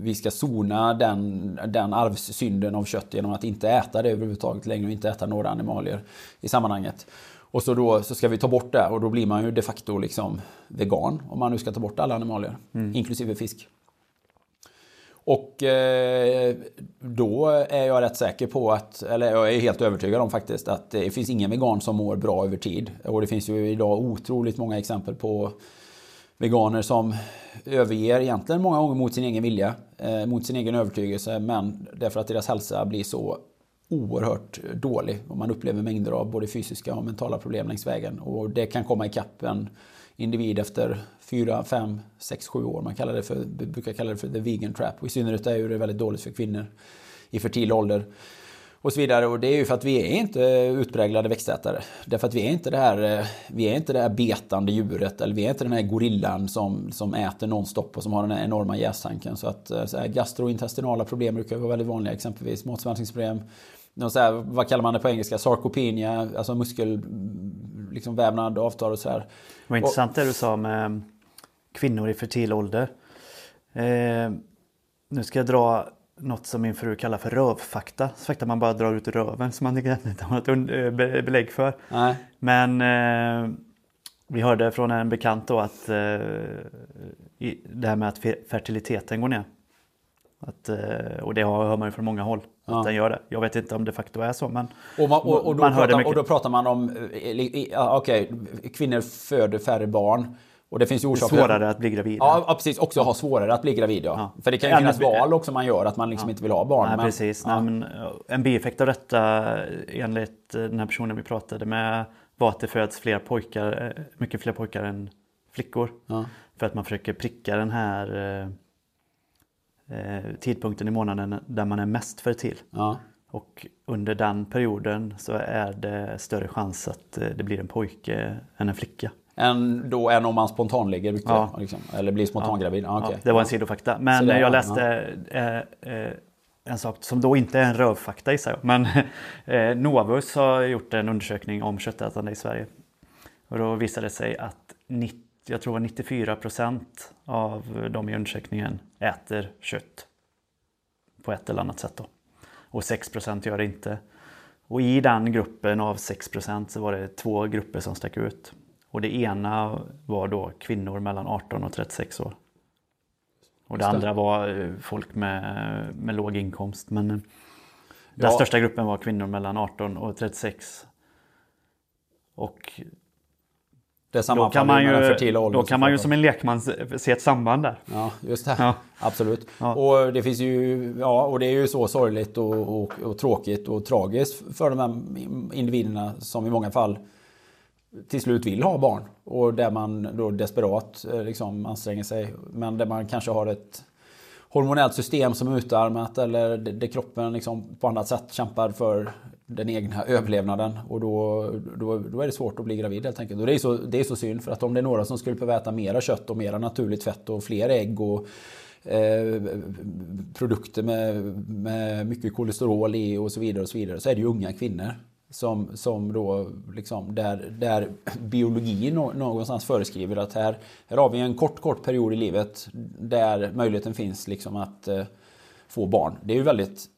vi ska sona den, den arvssynden av kött genom att inte äta det överhuvudtaget längre och inte äta några animalier i sammanhanget. Och så då så ska vi ta bort det och då blir man ju de facto liksom vegan om man nu ska ta bort alla animalier, mm. inklusive fisk. Och eh, då är jag rätt säker på att, eller jag är helt övertygad om faktiskt, att det finns ingen vegan som mår bra över tid. Och det finns ju idag otroligt många exempel på veganer som överger egentligen många gånger mot sin egen vilja, eh, mot sin egen övertygelse, men därför att deras hälsa blir så oerhört dålig och man upplever mängder av både fysiska och mentala problem längs vägen. Och det kan komma ikapp en individ efter 4, 5, 6, 7 år. Man kallar det för, brukar kalla det för the vegan trap. Och I synnerhet är det väldigt dåligt för kvinnor i fertil ålder. och så vidare. Och det är ju för att vi är inte utpräglade växtätare. Därför att vi är inte det här, eh, vi är inte det här betande djuret. Eller vi är inte den här gorillan som, som äter nonstop och som har den här enorma jästanken. Så att eh, så här, gastrointestinala problem brukar vara väldigt vanliga. Exempelvis matsmältningsproblem. Så här, vad kallar man det på engelska? Sarkopenia, alltså muskelvävnad, liksom avtar och så här. Vad intressant det du sa med kvinnor i fertil ålder. Eh, nu ska jag dra något som min fru kallar för rövfakta. Fakta man bara drar ut röven som man inte har något eh, belägg för. Nej. Men eh, vi hörde från en bekant då att eh, det här med att fertiliteten går ner. Att, eh, och det hör man ju från många håll. Ja. Att den gör det. Jag vet inte om det facto är så men Och, man, och, och, då man hör det pratar, mycket. och då pratar man om, eh, ja, okej, kvinnor föder färre barn. Och det finns ju orsaker. svårare att bli gravid. Ja, ja, precis. Också ha svårare att bli gravid. Ja. Ja. För det kan ju Ja, finnas val också man gör, att man liksom inte vill ha barn. Nej, men, precis. Ja. Nej, men, eh, en bieffekt av detta enligt eh, den här personen vi pratade med var att det föds fler pojkar, mycket fler pojkar än flickor. Ja. För att man försöker pricka den här eh, tidpunkten i månaden där man är mest fertil. Ja. Och under den perioden så är det större chans att eh, det blir en pojke än en flicka. Än, då, än om man spontanligger mycket. Ja. Liksom, eller blir spontangravid. Ja. Ja, okej. det var en sidofakta. Men det- jag ja, läste eh, eh, en sak som då inte är en rövfakta gissar jag. Men eh, Novus har gjort en undersökning om köttätande i Sverige. Och då visade det sig att 90, jag tror det var 94 procent av de i undersökningen äter kött. På ett eller annat sätt då. Och 6 procent gör det inte. Och i den gruppen av 6 procent så var det två grupper som stack ut. Och det ena var då kvinnor mellan 18 och 36 år. Och det. andra var eh, folk med, med låg inkomst. Men eh, den Ja. största gruppen var kvinnor mellan 18 och 36. Och Det då sammanfaller kan man med den ju, fertila åldern. då kan man ju som en lekman se ett samband där. Ja, just det. Ja. Absolut. Ja. Och det finns ju, ja, och det är ju så sorgligt och, och, och tråkigt och tragiskt för de här individerna som i många fall till slut vill ha barn. Och där man då desperat eh, liksom anstränger sig. Men där man kanske har ett hormonellt system som är utarmat eller där kroppen liksom på annat sätt kämpar för den egna överlevnaden. Och då, då, då är det svårt att bli gravid helt enkelt. Och det är, så, det är så synd för att om det är några som skulle behöva äta mera kött och mera naturligt fett och fler ägg och eh, produkter med, med mycket kolesterol i och så vidare och så vidare så är det ju unga kvinnor. Som, som då liksom där, där biologin någonstans föreskriver att här, här har vi en kort, kort period i livet där möjligheten finns liksom att eh, få barn. Det är ju väldigt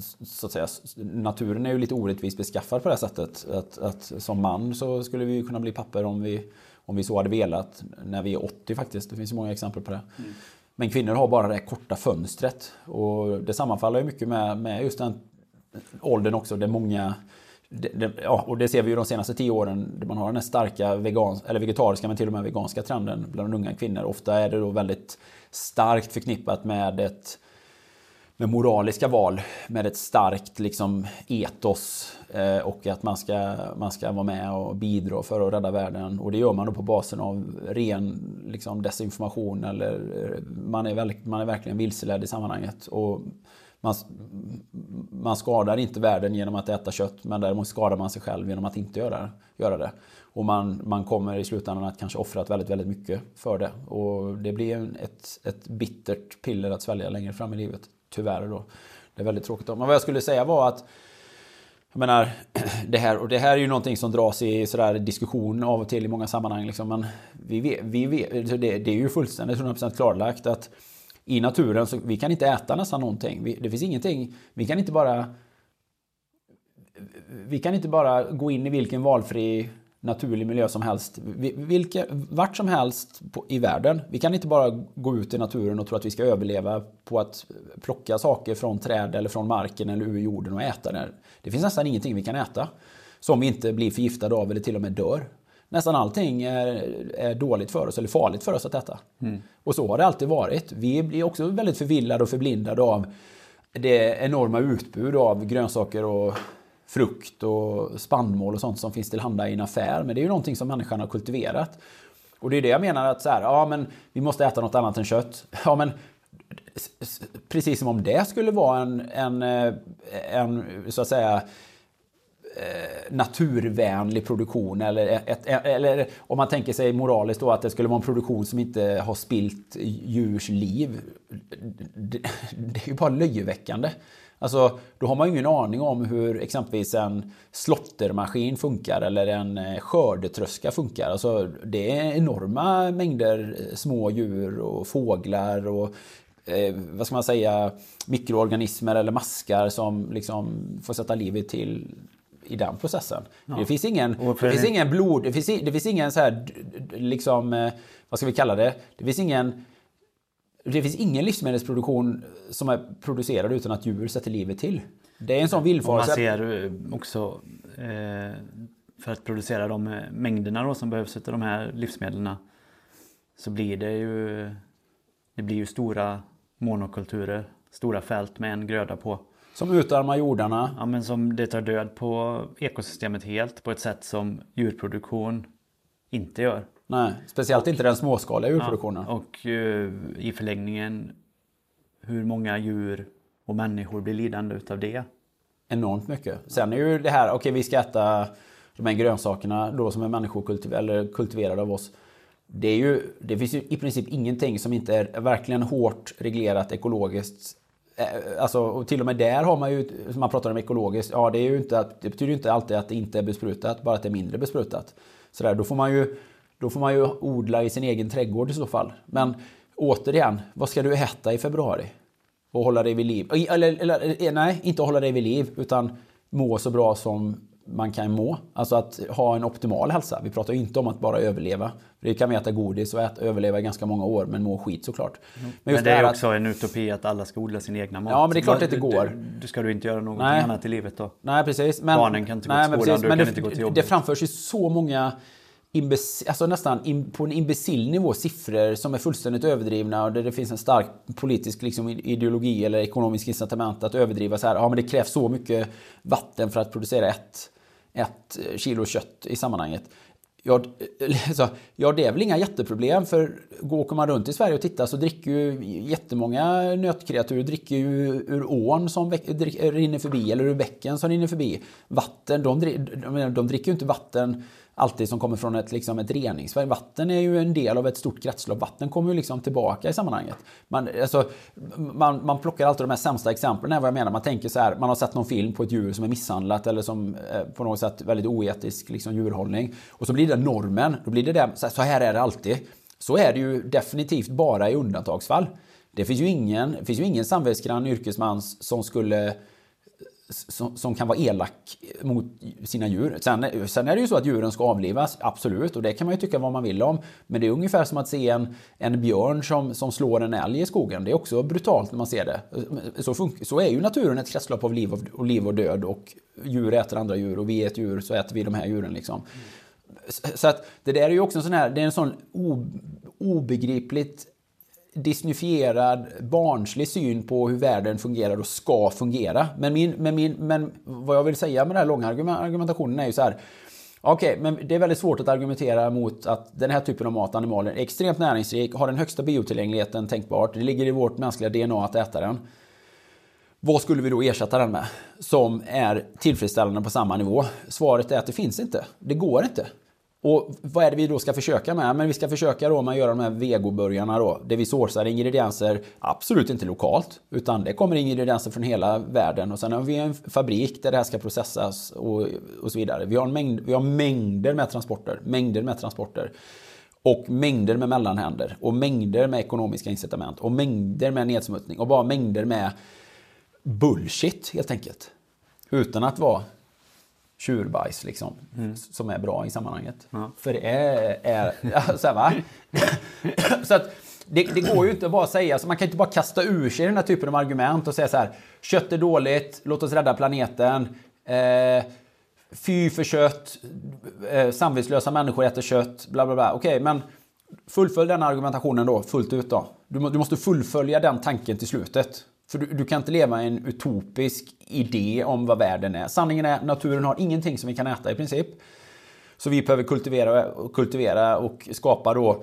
så att säga, naturen är ju lite orättvist beskaffad på det här sättet. Att, att som man så skulle vi ju kunna bli papper om vi, om vi så hade velat när vi är 80 faktiskt. Det finns ju många exempel på det. Men kvinnor har bara det korta fönstret. Och det sammanfaller ju mycket med, med just den åldern också. Där många det, det, ja, och det ser vi ju de senaste tio åren. Där man har den här starka vegan, eller vegetariska men till och med veganska trenden bland unga kvinnor. Ofta är det då väldigt starkt förknippat med ett med moraliska val, med ett starkt liksom, etos eh, och att man ska, man ska vara med och bidra för att rädda världen. Och det gör man då på basen av ren liksom, desinformation eller eh, man är, väl, man är verkligen vilseledd i sammanhanget. Och man, man skadar inte världen genom att äta kött men däremot skadar man sig själv genom att inte göra, göra det. Och man, man kommer i slutändan att kanske offra väldigt, väldigt mycket för det. Och det blir ett, ett bittert piller att svälja längre fram i livet. Tyvärr då. Det är väldigt tråkigt. Men vad jag skulle säga var att jag menar, det här, och det här är ju någonting som dras i sådär diskussion av och till i många sammanhang. Liksom, men vi vet, vi vet, det, det är ju fullständigt 100% klarlagt att i naturen så vi kan inte äta nästan någonting. Vi, det finns ingenting. Vi kan inte bara vi kan inte bara gå in i vilken valfri naturlig miljö som helst. Vi- Vilka, vart som helst på, i världen. Vi kan inte bara gå ut i naturen och tro att vi ska överleva på att plocka saker från träd eller från marken eller ur jorden och äta det. Det finns nästan ingenting vi kan äta som vi inte blir förgiftade av eller till och med dör. Nästan allting är, är dåligt för oss eller farligt för oss att äta. Och så har det alltid varit. Vi blir också väldigt förvillade och förblindade av det enorma utbud av grönsaker och frukt och spannmål och sånt som finns tillhanda i en affär. Men det är ju någonting som människan har kultiverat. Och det är det jag menar att så här, ja men vi måste äta något annat än kött. Ja men precis som om det skulle vara en, en, eh, en så att säga eh, naturvänlig produktion eller, ett, eller om man tänker sig moraliskt då att det skulle vara en produktion som inte har spilt djurs liv. Det, det är ju bara löjeväckande. Alltså, då har man ju ingen aning om hur exempelvis en slottermaskin funkar eller en eh, skördetröska funkar. Alltså, det är enorma mängder eh, små djur och fåglar och eh, vad ska man säga, mikroorganismer eller maskar som liksom får sätta livet till i den processen. Det finns ingen, det finns en- ingen blod, det finns, det finns ingen så här, liksom, eh, vad ska vi kalla det? Det finns ingen, det finns ingen livsmedelsproduktion som är producerad utan att djur sätter livet till. Det är en sån Och man villfarelse. ser eh, också eh, för att producera de eh, mängderna då som behövs av de här livsmedlen så blir det ju det blir ju stora monokulturer, stora fält med en gröda på. Som utarmar jordarna. Ja, men som det tar död på ekosystemet helt på ett sätt som djurproduktion inte gör. Nej, speciellt inte den småskaliga djurproduktionen. Och eh, i förlängningen hur många djur och människor blir lidande utav det. Enormt mycket. Sen är ju det här, okej vi ska äta de här grönsakerna då som är människokultiv eller kultiverade av oss. Det, är ju, det finns ju i princip ingenting som inte är verkligen hårt reglerat ekologiskt. Eh, Alltså, och till och med där har man ju, som man pratar om ekologiskt, ja det, är ju inte att, det betyder ju inte alltid att det inte är besprutat, bara att det är mindre besprutat. Så där, då, får man ju, då får man ju odla i sin egen trädgård i så fall. Men återigen, vad ska du äta i februari? Och hålla dig vid liv. Eller, eller eh, nej, inte hålla dig vid liv utan må så bra som man kan må. Alltså att ha en optimal hälsa. Vi pratar ju inte om att bara överleva. Det kan vi äta godis och äta, överleva i ganska många år men må skit såklart. Men, just det är att- också en utopi att alla ska odla sin egna mat. Ja, men det är klart att det går. Du, ska du inte göra någonting Nej. annat i livet då? Nej, precis. Men, Barnen kan inte gå till men skolan, precis. du men kan det, inte gå till det jobbet. framförs ju så många imbecil, alltså nästan in, på en imbecill nivå siffror som är fullständigt överdrivna och där det finns en stark politisk liksom, ideologi eller ekonomisk incitament att överdriva så här. Ja, men det krävs så mycket vatten för att producera ett, ett eh, kilo kött i sammanhanget. Ja, eh, alltså, ja, det är väl inga jätteproblem för går- åker man runt i Sverige och tittar så dricker ju jättemånga nötkreatur dricker ju ur ån som rinner förbi eller ur bäcken som rinner förbi. Vatten, de, de, de dricker ju inte vatten alltid som kommer från ett, liksom ett reningsverk. Vatten är ju en del av ett stort kretslopp. Vatten kommer ju liksom tillbaka i sammanhanget. Man, alltså, man, man plockar alltid de här sämsta exemplen, här. vad jag menar. Man tänker så här, man har sett någon film på ett djur som är misshandlat eller som eh, på något sätt väldigt oetisk liksom, djurhållning. Och så blir det normen. Då blir det där, så här- så här är det alltid. Så är det ju definitivt bara i undantagsfall. Det finns ju ingen, det finns ju ingen samvetsgrann yrkesman som skulle som, som kan vara elak mot sina djur. Sen, sen är det ju så att djuren ska avlivas, absolut. Och det kan man ju tycka vad man vill om. Men det är ungefär som att se en, en björn som, som slår en älg i skogen. Det är också brutalt när man ser det. Så, fun- så är ju naturen ett kretslopp av liv och, och liv och död. Och djur äter andra djur och vi är ett djur så äter vi de här djuren liksom. Så att det där är ju också en sån här, det är en sån o, obegripligt disneyfierad, barnslig syn på hur världen fungerar och ska fungera. Men, min, men, min, men vad jag vill säga med den här långa argumentationen är ju så här. Okej, men det är väldigt svårt att argumentera mot att den här typen av mat, animalier, är extremt näringsrik, har den högsta biotillgängligheten tänkbart. Det ligger i vårt mänskliga DNA att äta den. Vad skulle vi då ersätta den med? Som är tillfredsställande på samma nivå? Svaret är att det finns inte. Det går inte. Och vad är det vi då ska försöka med? Men vi ska försöka då med att göra de här vegoburgarna då. Där vi sourcar ingredienser, absolut inte lokalt. Utan det kommer ingredienser från hela världen. Och sen har vi en fabrik där det här ska processas och, och så vidare. Vi har, en mängd, vi har mängder med transporter. Mängder med transporter. Och mängder med mellanhänder. Och mängder med ekonomiska incitament. Och mängder med nedsmutsning. Och bara mängder med bullshit helt enkelt. Utan att vara tjurbajs liksom. Som är bra i sammanhanget. För det är... är ja, så, här, va? så att det, det går ju inte att bara säga, så man kan inte bara kasta ur sig den här typen av argument och säga så här. Kött är dåligt, låt oss rädda planeten. Eh, fy för kött, eh, samvetslösa människor äter kött, bla bla bla. Okej, men fullfölj den argumentationen då fullt ut då. Du, du måste fullfölja den tanken till slutet. För du, du kan inte leva i en utopisk idé om vad världen är. Sanningen är naturen har ingenting som vi kan äta i princip. Så vi behöver kultivera och, kultivera och skapa då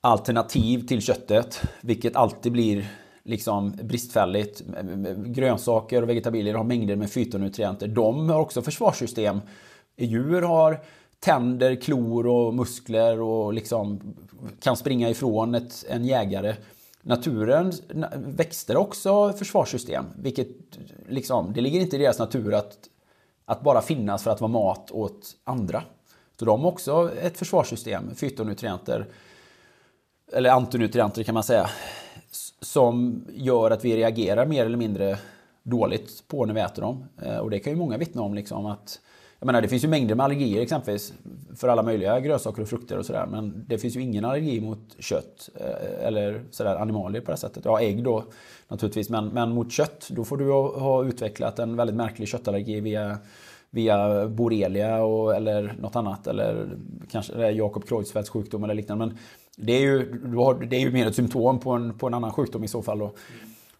alternativ till köttet. Vilket alltid blir liksom bristfälligt. Grönsaker och vegetabilier har mängder med fytonutrienter. De har också försvarssystem. Djur har tänder, klor och muskler och liksom kan springa ifrån ett, en jägare. Naturen, växter också försvarssystem. Vilket liksom, det ligger inte i deras natur att, att bara finnas för att vara mat åt andra. Så de har också ett försvarssystem, fytonutrienter. Eller antinutrienter kan man säga. Som gör att vi reagerar mer eller mindre dåligt på när vi äter dem. Eh, och det kan ju många vittna om. Liksom, att jag menar, det finns ju mängder med allergier exempelvis för alla möjliga grönsaker och frukter och sådär. Men det finns ju ingen allergi mot kött eh, eller sådär animalier på det sättet. Ja, ägg då naturligtvis. Men, men mot kött, då får du ha, utvecklat en väldigt märklig köttallergi via via borrelia och, eller något annat. Eller kanske Jakob Creutzfeldts sjukdom eller liknande. Men det är ju, det är ju mer ett symptom på en, på en annan sjukdom i så fall. Då.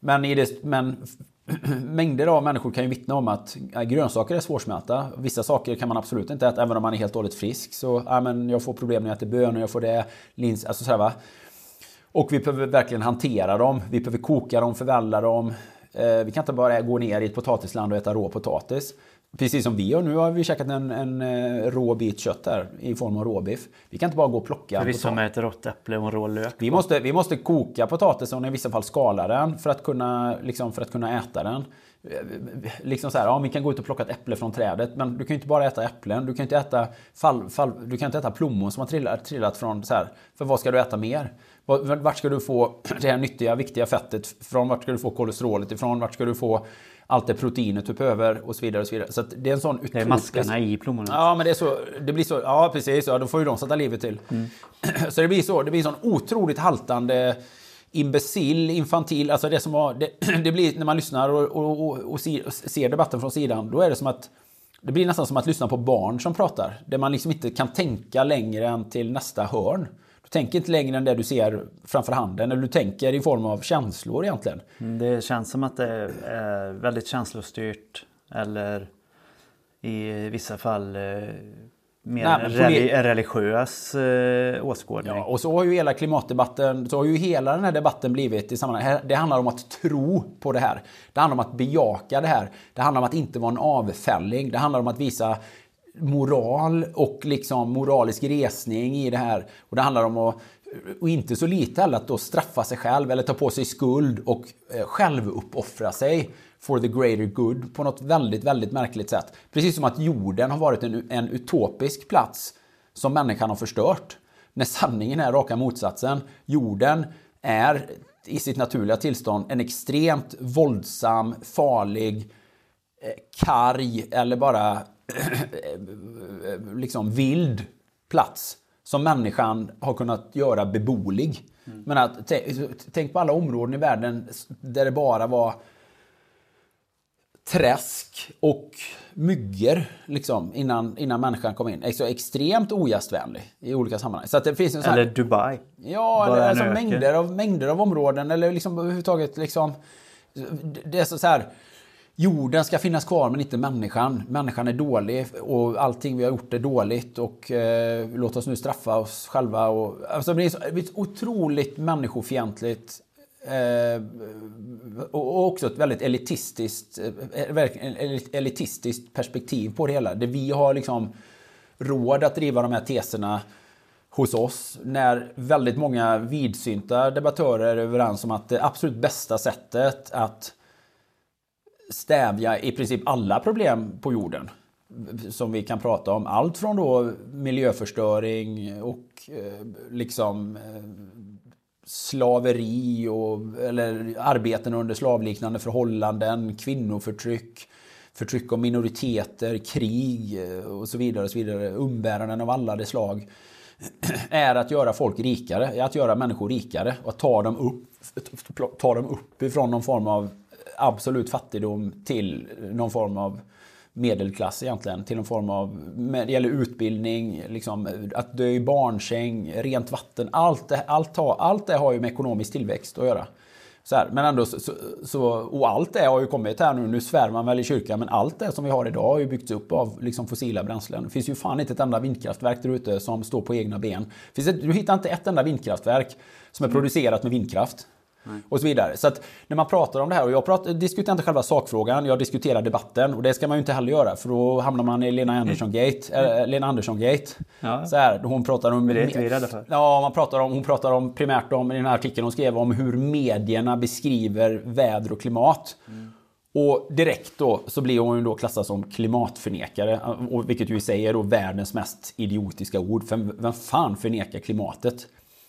Men, i det, men mängder av människor kan ju vittna om att äh, grönsaker är svårsmälta. Vissa saker kan man absolut inte äta även om man är helt dåligt frisk. Så ja, men jag får problem när jag äter bönor, jag får det, lins, alltså så här, va. Och vi behöver verkligen hantera dem. Vi behöver koka dem, förvälla dem. Äh, vi kan inte bara gå ner i ett potatisland och äta rå potatis. Precis som vi gör nu har vi käkat en, en, eh, rå bit kött här i form av råbiff. Vi kan inte bara gå och plocka. Vissa med ett rått äpple och rå lök. Vi måste, vi måste koka potatisen och i vissa fall skala den för att kunna, liksom, för att kunna äta den. Liksom så här, ja, vi kan gå ut och plocka ett äpple från trädet men du kan ju inte bara äta äpplen. Du kan inte äta, fall, fall, du kan inte äta plommon som har trillat, trillat från så här. För vad ska du äta mer? Vart ska du få det här nyttiga, viktiga fettet från? Vart ska du få kolesterolet ifrån? Vart ska du få allt det proteinet du behöver och så vidare. Och så vidare. Så det är en sån Det är maskarna i plommonet. Ja, men det är så. Det blir så. Ja, precis. Ja, då får ju de sätta livet till. Mm. Så det blir så. Det blir en sån otroligt haltande imbecill, infantil, alltså det som var, det, det blir när man lyssnar och, och, och, och, ser debatten från sidan, då är det som att det blir nästan som att lyssna på barn som pratar. Där man liksom inte kan tänka längre än till nästa hörn. Tänk inte längre än det du ser framför handen. Eller du tänker i form av känslor egentligen. Mm, det känns som att det är väldigt känslostyrt. Eller i vissa fall eh, mer Nej, en religiös eh, åskådning. Ja, och så har ju hela klimatdebatten, så har ju hela den här debatten blivit i sammanhang. Det handlar om att tro på det här. Det handlar om att bejaka det här. Det handlar om att inte vara en avfälling. Det handlar om att visa moral och liksom moralisk resning i det här. Och det handlar om att, och inte så lite heller, att då straffa sig själv eller ta på sig skuld och eh, självuppoffra sig for the greater good på något väldigt, väldigt märkligt sätt. Precis som att jorden har varit en, en utopisk plats som människan har förstört. När sanningen är raka motsatsen. Jorden är i sitt naturliga tillstånd en extremt våldsam, farlig, eh, karg eller bara liksom vild plats som människan har kunnat göra beboelig. Mm. Men att, tänk på alla områden i världen där det bara var träsk och myggor liksom, innan, innan människan kom in. Så extremt ogästvänlig i olika sammanhang. Så att det finns en eller här, Dubai. Ja, eller alltså mängder av, mängder av områden. Eller liksom överhuvudtaget liksom... Det är så här Jorden ska finnas kvar men inte människan. Människan är dålig och allting vi har gjort är dåligt och eh, låt oss nu straffa oss själva. Och, alltså, det är ett otroligt människofientligt eh, och också ett väldigt elitistiskt, eh, eh elitistiskt perspektiv på det hela. Där vi har liksom råd att driva de här teserna hos oss när väldigt många vidsynta debattörer är överens om att det absolut bästa sättet att stävja i princip alla problem på jorden som vi kan prata om. Allt från då miljöförstöring och eh, liksom eh, slaveri och, eller arbeten under slavliknande förhållanden, kvinnoförtryck, förtryck av minoriteter, krig eh, och så vidare. Och så vidare. Umbäranden av alla de slag är att göra folk rikare, att göra människor rikare och att ta dem upp, ta dem upp ifrån någon form av absolut fattigdom till någon form av medelklass egentligen. Till någon form av, det gäller utbildning, liksom, att dö i barnsäng, rent vatten. Allt det, allt, har, allt det har ju med ekonomisk tillväxt att göra. Så här, men ändå så, så, och allt det har ju kommit här nu, nu svär man väl i kyrkan, men allt det som vi har idag har ju byggts upp av liksom fossila bränslen. Det finns ju fan inte ett enda vindkraftverk där ute som står på egna ben. Finns det, du hittar inte ett enda vindkraftverk som är producerat med vindkraft. Och så vidare. Så att när man pratar om det här, och jag pratar, diskuterar inte själva sakfrågan, jag diskuterar debatten. Och det ska man ju inte heller göra, för då hamnar man i Lena Andersson-gate. Äh, Lena Andersson-gate. Ja. Så här, hon pratar om... Det är inte vi rädda för. Ja, man pratar om, hon pratar om primärt om, i den här artikeln hon skrev om hur medierna beskriver väder och klimat. Och direkt då så blir hon ju då klassad som klimatförnekare. Och vilket ju i sig är då världens mest idiotiska ord. För vem fan förnekar klimatet?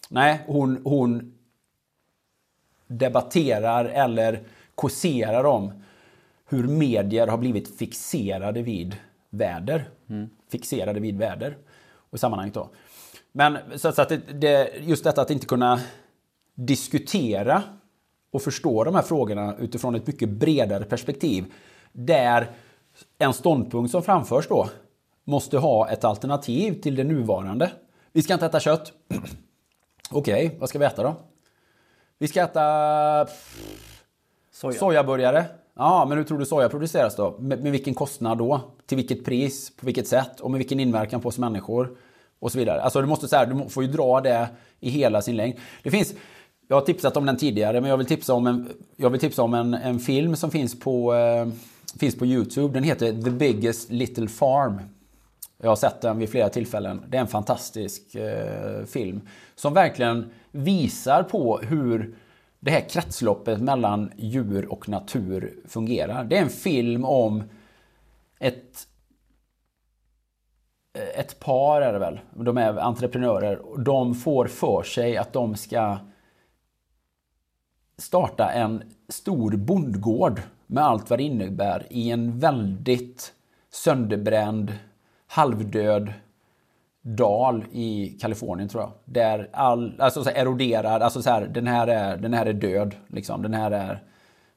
Nej, hon, hon debatterar eller kåserar om hur medier har blivit fixerade vid väder. Fixerade vid väder. Och sammanhanget då. Men så att det, det, just detta att inte kunna diskutera och förstå de här frågorna utifrån ett mycket bredare perspektiv. Där en ståndpunkt som framförs då måste ha ett alternativ till det nuvarande. Vi ska inte äta kött. Okej, okay, vad ska vi äta då? Vi ska äta Soja. sojaburgare. Ja, men hur tror du soja produceras då? Med, med, vilken kostnad då? Till vilket pris? På vilket sätt? Och med vilken inverkan på oss människor? Och så vidare. Alltså du måste så här, du får ju dra det i hela sin längd. Det finns, jag har tipsat om den tidigare, men jag vill tipsa om en, jag vill tipsa om en, en film som finns på, eh, finns på Youtube. Den heter The Biggest Little Farm. Jag har sett den vid flera tillfällen. Det är en fantastisk eh, film. Som verkligen visar på hur det här kretsloppet mellan djur och natur fungerar. Det är en film om ett eh, ett par är det väl. De är entreprenörer. De får för sig att de ska starta en stor bondgård med allt vad det innebär i en väldigt sönderbränd, halvdöd dal i Kalifornien tror jag. Där all, alltså så eroderad, alltså så här, den här är, den här är död. Liksom. Den här är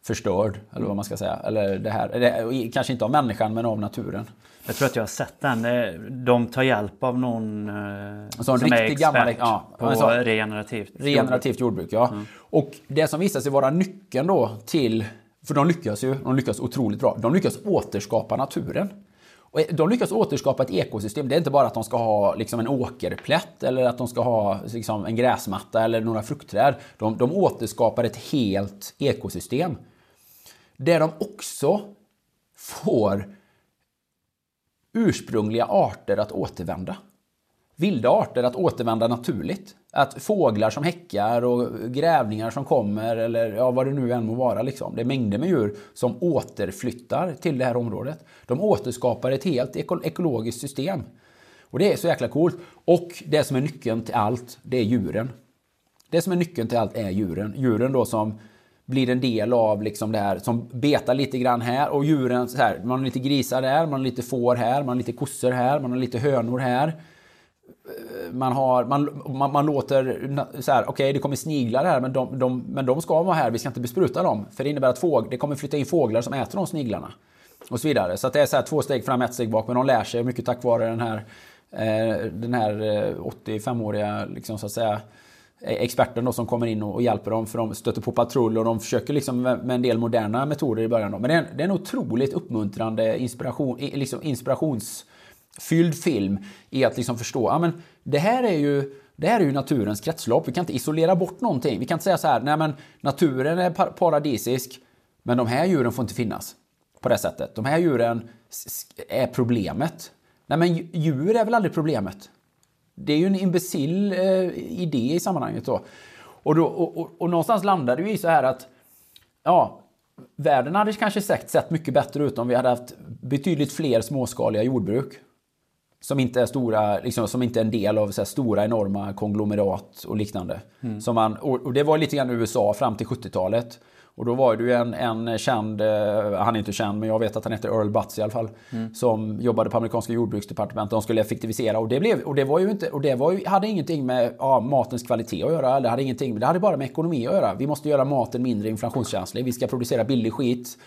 förstörd, eller vad man ska säga. Eller det här, det, kanske inte av människan, men av naturen. Jag tror att jag har sett den. De tar hjälp av någon så som är expert gammal, ja, på så, regenerativt, regenerativt jordbruk. ja. Mm. Och det som visar sig vara nyckeln då till... För de lyckas ju, de lyckas otroligt bra. De lyckas återskapa naturen. Och eh, de lyckas återskapa ett ekosystem. Det är inte bara att de ska ha liksom en åkerplätt eller att de ska ha liksom en gräsmatta eller några fruktträd. De, de återskapar ett helt ekosystem. Där de också får ursprungliga arter att återvända. Vilda arter att återvända naturligt. Att fåglar som häckar och grävlingar som kommer eller ja, vad det nu än må vara. Liksom. Det är mängder med djur som återflyttar till det här området. De återskapar ett helt ekologiskt system. Och det är så jäkla coolt. Och det som är nyckeln till allt, det är djuren. Det som är nyckeln till allt är djuren. Djuren då som blir en del av liksom det här som betar lite grann här och djuren så här. Man har lite grisar där, man har lite får här, man har lite kossor här, man har lite hönor här. Eh, man, har, man, man, man låter så här, okej okay, det kommer sniglar här men de, de, men de ska vara här, vi ska inte bespruta dem. För det innebär att fåg, det kommer flytta in fåglar som äter de sniglarna. Och så vidare. Så det är så här, två steg fram, ett steg bak. Men de lär sig mycket tack vare den här, eh, den här eh, 85-åriga liksom, så att säga, experten då som kommer in och hjälper dem för de stöter på patrull och de försöker liksom med en del moderna metoder i början. Då. Men det är, det är en otroligt uppmuntrande inspiration, liksom fylld film i att liksom förstå ja, men det här är ju det här är ju naturens kretslopp. Vi kan inte isolera bort någonting. Vi kan inte säga så här, nej men naturen är paradisisk, men de här djuren får inte finnas på det sättet. De här djuren är problemet. Nej men djur är väl aldrig problemet? Det är ju en imbecill eh, idé i sammanhanget då. Och, då och, och, och någonstans landade vi i så här att ja, världen hade kanske sett, sett mycket bättre ut om vi hade haft betydligt fler småskaliga jordbruk. Som inte är stora, liksom, som inte är en del av så här, stora enorma konglomerat och liknande. Mm. Som man, och, och, det var lite grann USA fram till 70-talet. Och då var det ju en, en känd, eh, han är inte känd men jag vet att han heter Earl Butts i alla fall. Mm. Som jobbade på amerikanska jordbruksdepartementet. De skulle effektivisera och det, blev, och det var ju inte, och det var ju, hade ingenting med ja, matens kvalitet att göra. Det hade, ingenting, det hade bara med ekonomi att göra. Vi måste göra maten mindre inflationskänslig. Vi ska producera billig skit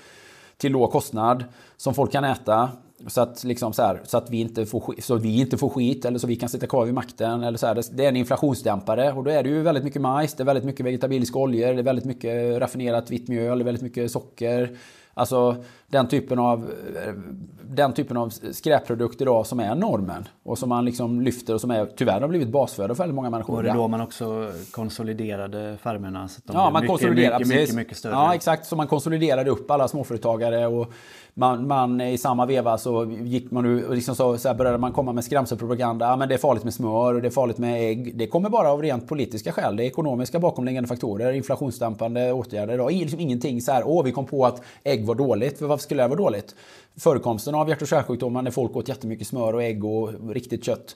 till låg kostnad som folk kan äta. Så att, liksom så, här, så, att vi inte får, så att vi inte får skit eller så vi kan sitta kvar vid makten. Eller så här, det är en inflationsdämpare och då är det ju väldigt mycket majs, det är väldigt mycket vegetabiliska oljor, det är väldigt mycket raffinerat vitt mjöl, det är väldigt mycket socker. Alltså den typen av, den typen av skräpprodukter idag som är normen. Och som man liksom lyfter och som är, tyvärr har blivit basföda för väldigt många människor. Och det då man också konsoliderade farmerna. Så att de ja, man mycket, konsoliderar mycket, mycket, mycket större. Ja, exakt. Så man konsoliderade upp alla småföretagare och man, man i samma veva så gick man och liksom så, så började man komma med skrämselpropaganda. Ja, men det är farligt med smör och det är farligt med ägg. Det kommer bara av rent politiska skäl. Det är ekonomiska bakomliggande faktorer, inflationsdämpande åtgärder. Och liksom ingenting så här, åh vi kom på att ägg var dåligt. För varför skulle det vara dåligt? Förekomsten av hjärt och kärlsjukdomar när folk åt jättemycket smör och ägg och riktigt kött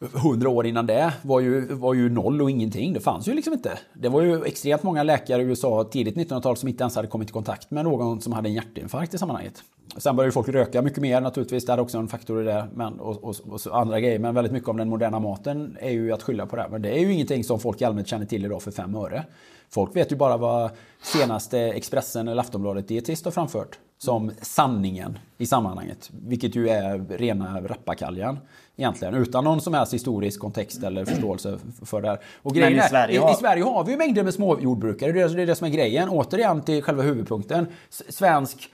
hundra år innan det var ju, var ju noll och ingenting. Det fanns ju liksom inte. Det var ju extremt många läkare i USA tidigt 1900-tal som inte ens hade kommit i kontakt med någon som hade en hjärtinfarkt i sammanhanget. Sen började folk röka mycket mer naturligtvis. Det är också en faktor i det. Men, och, och, och andra grejer. Men väldigt mycket av den moderna maten är ju att skylla på det. Men det är ju ingenting som folk i allmänhet känner till idag för fem öre. Folk vet ju bara vad senaste Expressen eller Aftonbladet Dietist har framfört som sanningen i sammanhanget. Vilket ju är rena rappakaljan egentligen. Utan någon som helst historisk kontext eller förståelse för det här. Och grejen i, Sverige är, har... i, Sverige har vi ju mängder med småjordbrukare. Det är, det är det som är grejen. Återigen till själva huvudpunkten. Svensk...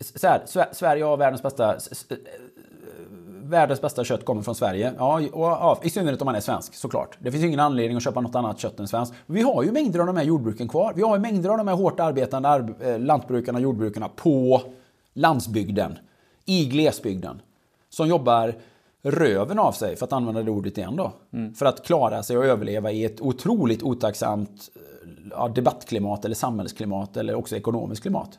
Så här, Sverige har världens bästa världens bästa kött kommer från Sverige. Ja, och, ja, I synnerhet om man är svensk såklart. Det finns ingen anledning att köpa något annat kött än svenskt. Vi har ju mängder av de här jordbruken kvar. Vi har ju mängder av de här hårt arbetande arb eh, lantbrukarna och jordbrukarna på landsbygden. I glesbygden. Som jobbar röven av sig, för att använda det ordet igen då. Mm. För att klara sig och överleva i ett otroligt otacksamt eh, ja, debattklimat eller samhällsklimat eller också ekonomiskt klimat.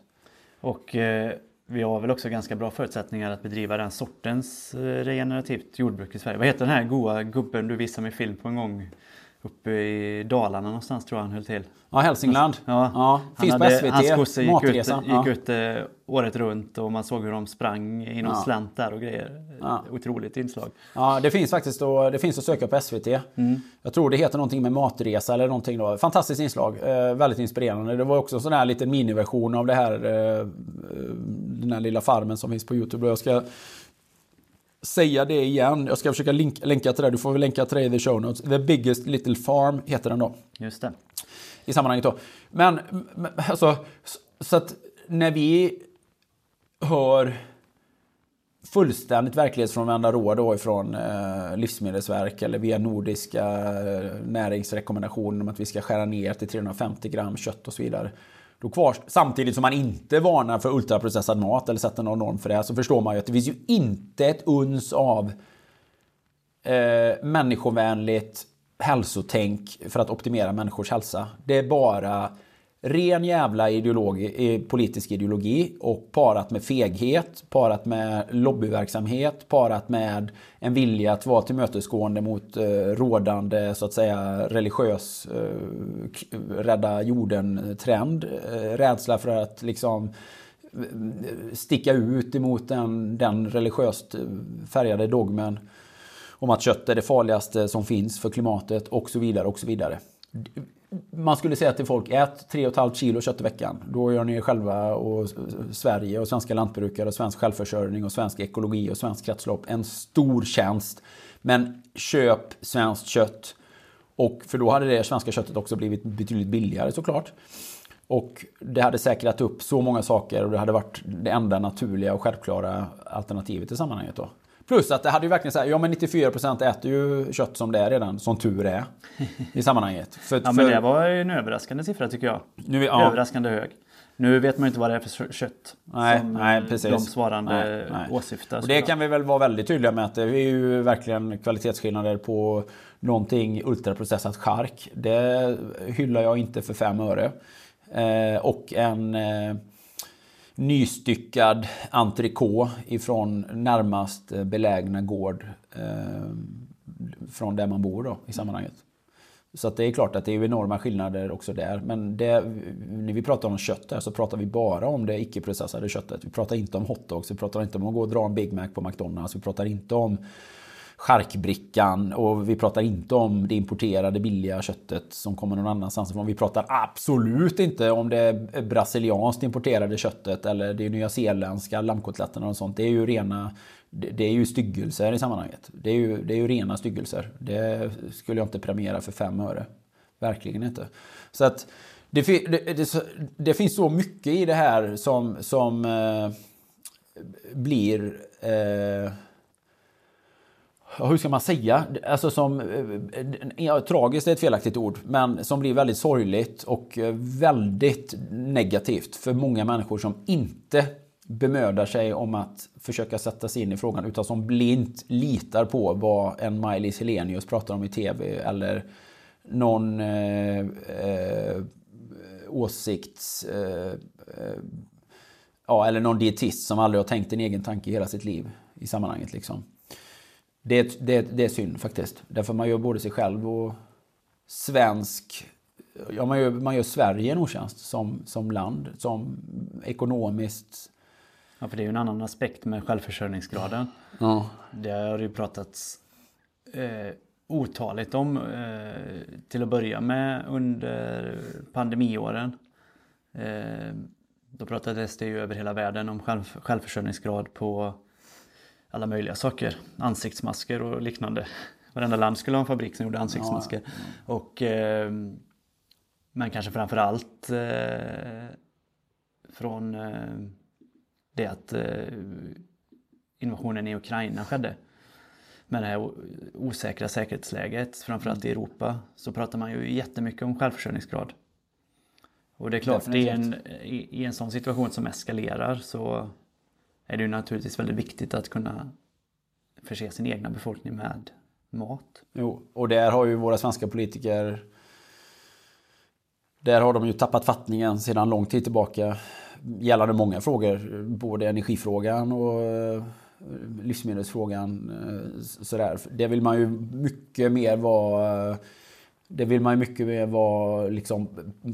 Och eh, vi har väl också ganska bra förutsättningar att bedriva den sortens eh, regenerativt jordbruk i Sverige. Vad heter den här goa gubben du visade mig film på en gång? Uppe i Dalarna någonstans tror jag han höll till. Ja, Hälsingland. Ja, ja. Finns han på hade, SVT. Hans kosse gick, ut, gick ut eh, året runt och man såg hur de sprang i någon ja. slänt där och grejer. Ja. Otroligt inslag. Ja, det finns faktiskt då, det finns att söka på SVT. Mm. Jag tror det heter någonting med matresa eller någonting då. Fantastiskt inslag. Eh, väldigt inspirerande. Det var också en sån här liten miniversion av det här eh, den här lilla farmen som finns på Youtube. Jag ska säga det igen. Jag ska försöka link, länka till det. Du får väl länka till det i the show notes. The biggest little farm heter den då. Just det. I sammanhanget då. Men alltså, så att när vi hör fullständigt verklighetsfrånvända råd då ifrån eh, Livsmedelsverk eller via nordiska eh, näringsrekommendationer om att vi ska skära ner till 350 gram kött och så vidare. Då kvar, samtidigt som man inte varnar för ultraprocessad mat eller sätter någon norm för det så förstår man ju att det finns ju inte ett uns av eh, människovänligt hälsotänk för att optimera människors hälsa. Det är bara ren jävla ideologi, politisk ideologi och parat med feghet, parat med lobbyverksamhet, parat med en vilja att vara tillmötesgående mot eh, rådande så att säga religiös eh, rädda jorden-trend. Eh, rädsla för att liksom eh, sticka ut emot den, den religiöst eh, färgade dogmen om att kött är det farligaste som finns för klimatet och så vidare och så vidare man skulle säga till folk, ät 3,5 kilo kött i veckan. Då gör ni er själva och Sverige och svenska lantbrukare och svensk självförsörjning och svensk ekologi och svensk kretslopp en stor tjänst. Men köp svenskt kött. Och för då hade det svenska köttet också blivit betydligt billigare såklart. Och det hade säkrat upp så många saker och det hade varit det enda naturliga och självklara alternativet i sammanhanget då. Plus att det hade ju verkligen så här, ja men 94% äter ju kött som det är redan, som tur är. I sammanhanget. För, ja men det var ju en överraskande siffra tycker jag. Nu, ja. Överraskande hög. Nu vet man ju inte vad det är för kött nej, som nej, precis. de svarande nej, nej. åsyftar. Och det kan vi väl vara väldigt tydliga med att det är ju verkligen kvalitetsskillnader på någonting ultraprocessat chark. Det hyllar jag inte för fem öre. Eh, och en eh, nystyckad entrecote ifrån närmast eh, belägna gård eh, från där man bor då i sammanhanget. Så att det är klart att det är enorma skillnader också där. Men det, när vi pratar om kött här så pratar vi bara om det icke-processade köttet. Vi pratar inte om hotdogs, vi pratar inte om att gå och dra en Big Mac på McDonalds. Vi pratar inte om charkbrickan och vi pratar inte om det importerade billiga köttet som kommer någon annanstans ifrån. Vi pratar absolut inte om det brasilianskt importerade köttet eller det nyzeeländska lammkotletterna och sånt. Det är ju rena det är ju styggelser i sammanhanget. Det är ju, det är ju rena styggelser. Det skulle jag inte premiera för fem öre. Verkligen inte. Så att det, fi- det, det, det finns så mycket i det här som, som eh, blir... Eh, hur ska man säga? Alltså som... Eh, eh, ja, tragiskt är ett felaktigt ord, men som blir väldigt sorgligt och eh, väldigt negativt för många människor som inte bemödar sig om att försöka sätta sig in i frågan utan som blint litar på vad en Maj-Lis Helenius pratar om i TV eller någon eh, eh, åsikts... Eh, eh, ja, eller någon dietist som aldrig har tänkt en egen tanke i hela sitt liv i sammanhanget. Liksom. Det, är- det, det är synd faktiskt. Därför man gör både sig själv och svensk... Ja, man, gör, man gör Sverige en otjänst som, som land, som ekonomiskt... Ja, för det är ju en annan aspekt med självförsörjningsgraden. Ja. Det har ju pratats eh, otaligt om eh, till att börja med under pandemiåren. Eh, då pratades det ju över hela världen om själv, självförsörjningsgrad på alla möjliga saker. Ansiktsmasker och liknande. Varenda land skulle ha en fabrik som gjorde ansiktsmasker. Och, eh, men kanske framför allt eh, från eh, det att eh, invasionen i Ukraina skedde. Med det här osäkra säkerhetsläget, framförallt i Europa, så pratar man ju jättemycket om självförsörjningsgrad. Och det är klart, det är en, i, i en sån situation som eskalerar så är det ju naturligtvis väldigt viktigt att kunna förse sin egna befolkning med mat. Jo, och där har ju våra svenska politiker... Där har de ju tappat fattningen sedan lång tid tillbaka gällande många frågor. Både energifrågan och eh, livsmedelsfrågan. Eh, sådär. Det vill man ju mycket mer vara... Det vill man ju mycket mer vara liksom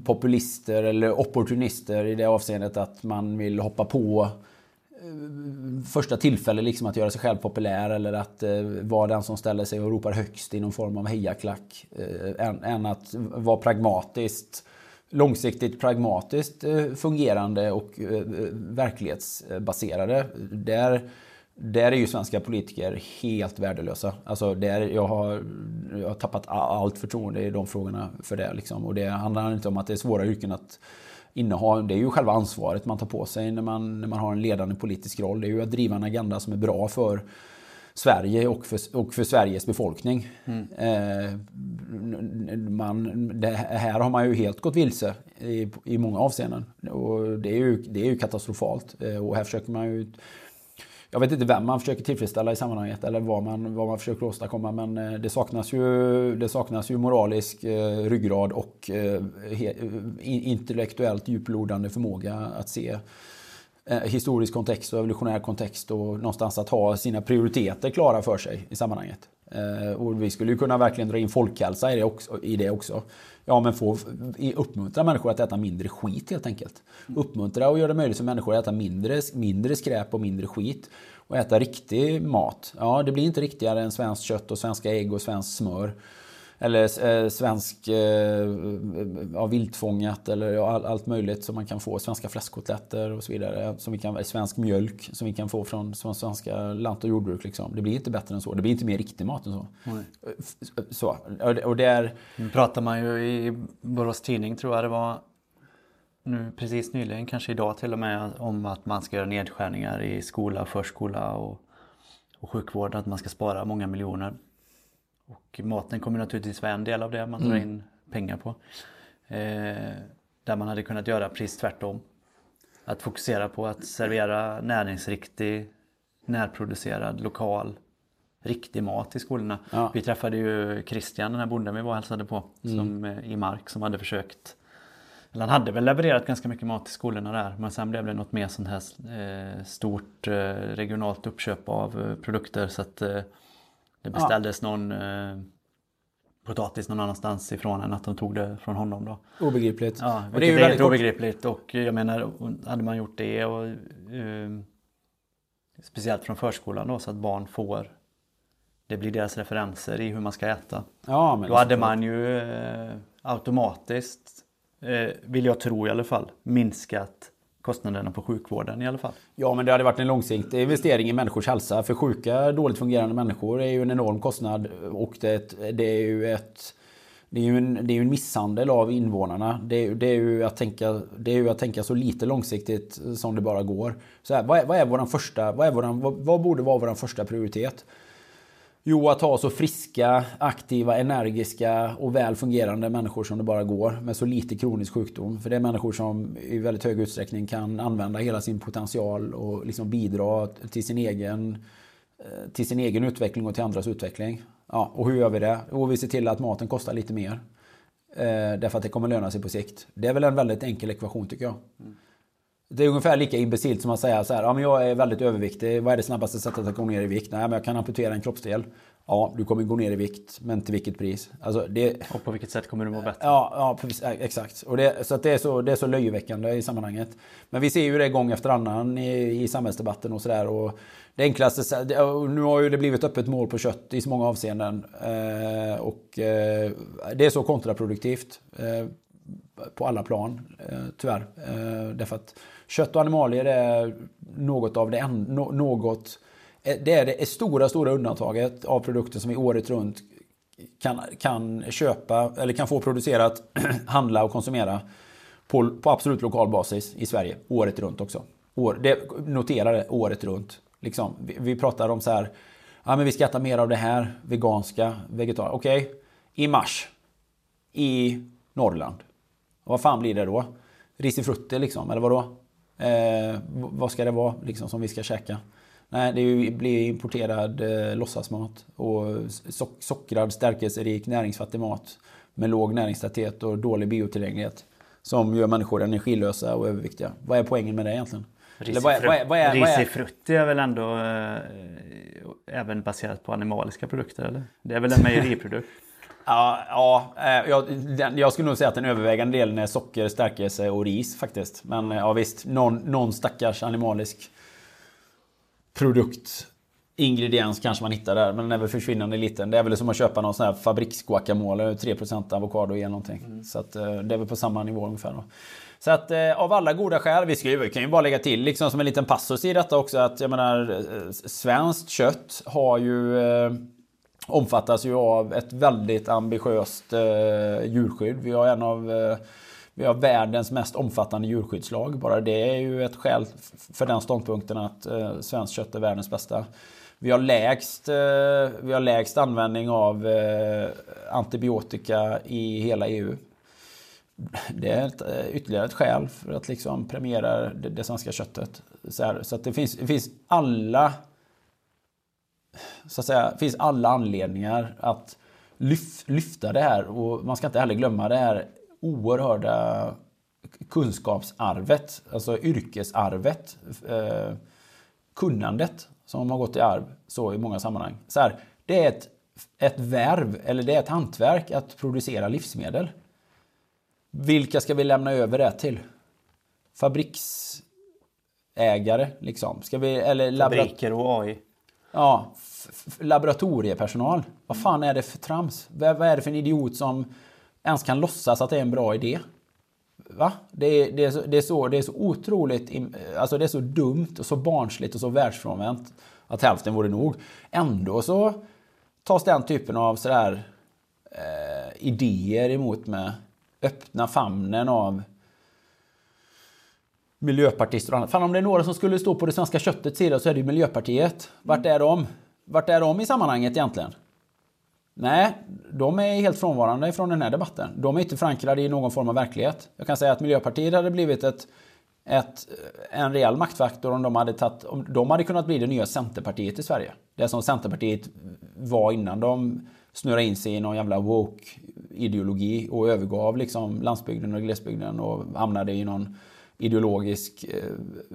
populister eller opportunister i det avseendet att man vill hoppa på första tillfälle liksom att göra sig själv populär eller att eh, vara den som ställer sig och ropar högst i någon form av hejaklack. Eh, än, än att vara pragmatiskt, långsiktigt pragmatiskt eh, fungerande och eh, verklighetsbaserade. Där, där är ju svenska politiker helt värdelösa. Alltså där jag, har, jag har tappat allt förtroende i de frågorna för det. Liksom. Och det handlar inte om att det är svåra yrken att inneha. Det är ju själva ansvaret man tar på sig när man, när man har en ledande politisk roll. Det är ju att driva en agenda som är bra för Sverige och för, och för Sveriges befolkning. Eh, man, det här har man ju helt gått vilse i, i många avseenden. Och det är ju, det är ju katastrofalt. Eh, och här försöker man ju jag vet inte vem man försöker tillfredsställa i sammanhanget eller vad man, vad man försöker åstadkomma men eh, det saknas ju, det saknas ju moralisk eh, ryggrad och eh, he, intellektuellt djuplodande förmåga att se eh, historisk kontext och evolutionär kontext och någonstans att ha sina prioriteter klara för sig i sammanhanget. Eh, och vi skulle ju kunna verkligen dra in folkhälsa i det också. I det också. Ja, men få uppmuntra människor att äta mindre skit helt enkelt. Uppmuntra och göra det möjligt för människor att äta mindre, mindre skräp och mindre skit. Och äta riktig mat. Ja, det blir inte riktigare än svenskt kött och svenska ägg och svenskt smör. Eller eh, svensk eh, ja, viltfångat eller ja, all, allt möjligt som man kan få. Svenska fläskkotletter och så vidare. Som vi kan, svensk mjölk som vi kan få från, från svenska lant och jordbruk. Liksom. Det blir inte bättre än så. Det blir inte mer riktig mat än så. så. Och det- Och det är... Nu pratar man ju i Borås Tidning tror jag det var nu precis nyligen, kanske idag till och med, om att man ska göra nedskärningar i skola, förskola och, och sjukvård. Att man ska spara många miljoner. Och maten kommer naturligtvis vara en del av det man drar in pengar på. Eh, där man hade kunnat göra precis tvärtom. Att fokusera på att servera näringsriktig, närproducerad, lokal, riktig mat i skolorna. Ja. Vi träffade ju Christian, den här bonden vi var och hälsade på, som, eh, i Mark som hade försökt eller han hade väl levererat ganska mycket mat till skolorna där men sen blev det något mer sånt här eh, stort eh, regionalt uppköp av eh, produkter så att eh, det beställdes någon eh, potatis någon annanstans ifrån än att de tog det från honom då. Obegripligt. Ja, och det är ju väldigt obegripligt och jag menar hade man gjort det och eh, speciellt från förskolan då så att barn får det blir deras referenser i hur man ska äta. Ja, men Då hade man ju eh, automatiskt, eh, vill jag tro i alla fall, minskat kostnaderna på sjukvården i alla fall. Ja, men det hade varit en långsiktig investering i människors hälsa. För sjuka, dåligt fungerande människor är ju en enorm kostnad. Och det, det är ju ett... det är ju en, det är en misshandel av invånarna. Det, det, är ju att tänka, det är ju att tänka så lite långsiktigt som det bara går. Så här, vad, är, vad är våran första, vad, är våran, vad, vad borde vara vår första prioritet? Jo, att ha så friska, aktiva, energiska och väl fungerande människor som det bara går med så lite kronisk sjukdom. För det är människor som i väldigt hög utsträckning kan använda hela sin potential och liksom bidra till sin egen, eh, till sin egen utveckling och till andras utveckling. Ja, och hur gör vi det? Jo, vi ser till att maten kostar lite mer. Eh, därför att det kommer löna sig på sikt. Det är väl en väldigt enkel ekvation tycker jag. Mm. Det är ungefär lika imbecilt som att säga så här, ja men jag är väldigt överviktig, vad är det snabbaste sättet att gå ner i vikt? Nej men jag kan amputera en kroppsdel. Ja, du kommer gå ner i vikt, men till vilket pris? Alltså det... Och på vilket sätt kommer du må bättre? Ja, ja exakt. Och det, så att det, är så, det är så löjeväckande i sammanhanget. Men vi ser ju det gång efter annan i, i samhällsdebatten och sådär. Det enklaste, nu har ju det blivit öppet mål på kött i så många avseenden. Eh, och eh, det är så kontraproduktivt. Eh, på alla plan, eh, tyvärr. Eh, därför att kött och animalier är något av det en, något eh, det är det stora, stora undantaget av produkter som vi året runt kan, kan köpa eller kan få producerat, handla och konsumera på, på absolut lokal basis i Sverige. Året runt också. År, det, notera det, året runt. Liksom, vi, vi, pratar om så här, ja men vi ska äta mer av det här, veganska, vegetariska. Okej, okay. i mars i Norrland. Vad fan blir det då? Risifrutti liksom, eller vadå? Eh, vad ska det vara liksom som vi ska käka? Nej, det blir importerad eh, låtsasmat och sock sockrad, stärkelserik, näringsfattig mat med låg näringstäthet och dålig biotillgänglighet som gör människor energilösa och överviktiga. Vad är poängen med det egentligen? Risifrutti är, är, väl ändå eh, även baserat på animaliska produkter? Eller? Det är väl en mejeriprodukt? Ja, ja eh, jag, jag, skulle nog säga att den övervägande delen är socker, stärkelse och ris faktiskt. Men eh, ja, visst, någon, någon stackars animalisk produkt ingrediens kanske man hittar där, men den är väl försvinnande liten. Det är väl som att köpa någon sån här fabriksguacamole, 3% avokado ger någonting. Mm. Så att, eh, det är väl på samma nivå ungefär. Då. Så att av alla goda skäl, vi, ska ju, vi kan ju bara lägga till liksom som en liten passus i detta också att jag menar svenskt kött har ju omfattas ju av ett väldigt ambitiöst eh, djurskydd. Vi har en av eh, vi har världens mest omfattande djurskyddslag. Bara det är ju ett skäl för den ståndpunkten att eh, svenskt kött är världens bästa. Vi har lägst, eh, vi har lägst användning av eh, antibiotika i hela EU. Det är ett, eh, ytterligare ett skäl för att liksom premiera det, det svenska köttet. Så, här, så att det finns, det finns alla så att säga, finns alla anledningar att lyf, lyfta det här. Och man ska inte heller glömma det här oerhörda kunskapsarvet, alltså yrkesarvet, eh, kunnandet som har gått i arv så i många sammanhang. Så här, det är ett, ett värv, eller det är ett hantverk att producera livsmedel. Vilka ska vi lämna över det till? Fabriksägare, liksom? Ska vi, eller Fabriker och AI? Ja, laboratoriepersonal. Vad fan är det för trams? Vad är det för en idiot som ens kan låtsas att det är en bra idé? Va? Det är, det är, så, det är, så, det är så otroligt, alltså det är så dumt och så barnsligt och så världsfrånvänt att hälften vore nog. Ändå så tas den typen av sådär eh, idéer emot med öppna famnen av miljöpartister och annat. Fan om det är några som skulle stå på det svenska köttets sida så är det ju Miljöpartiet. Vart är de? Vart är de i sammanhanget egentligen? Nej, de är helt frånvarande från den här debatten. De är inte förankrade i någon form av verklighet. Jag kan säga att Miljöpartiet hade blivit ett, ett, en reell maktfaktor om de hade tatt, om de hade kunnat bli det nya Centerpartiet i Sverige. Det som Centerpartiet var innan de snurrade in sig i någon jävla woke-ideologi och övergav liksom landsbygden och glesbygden och hamnade i någon ideologisk eh,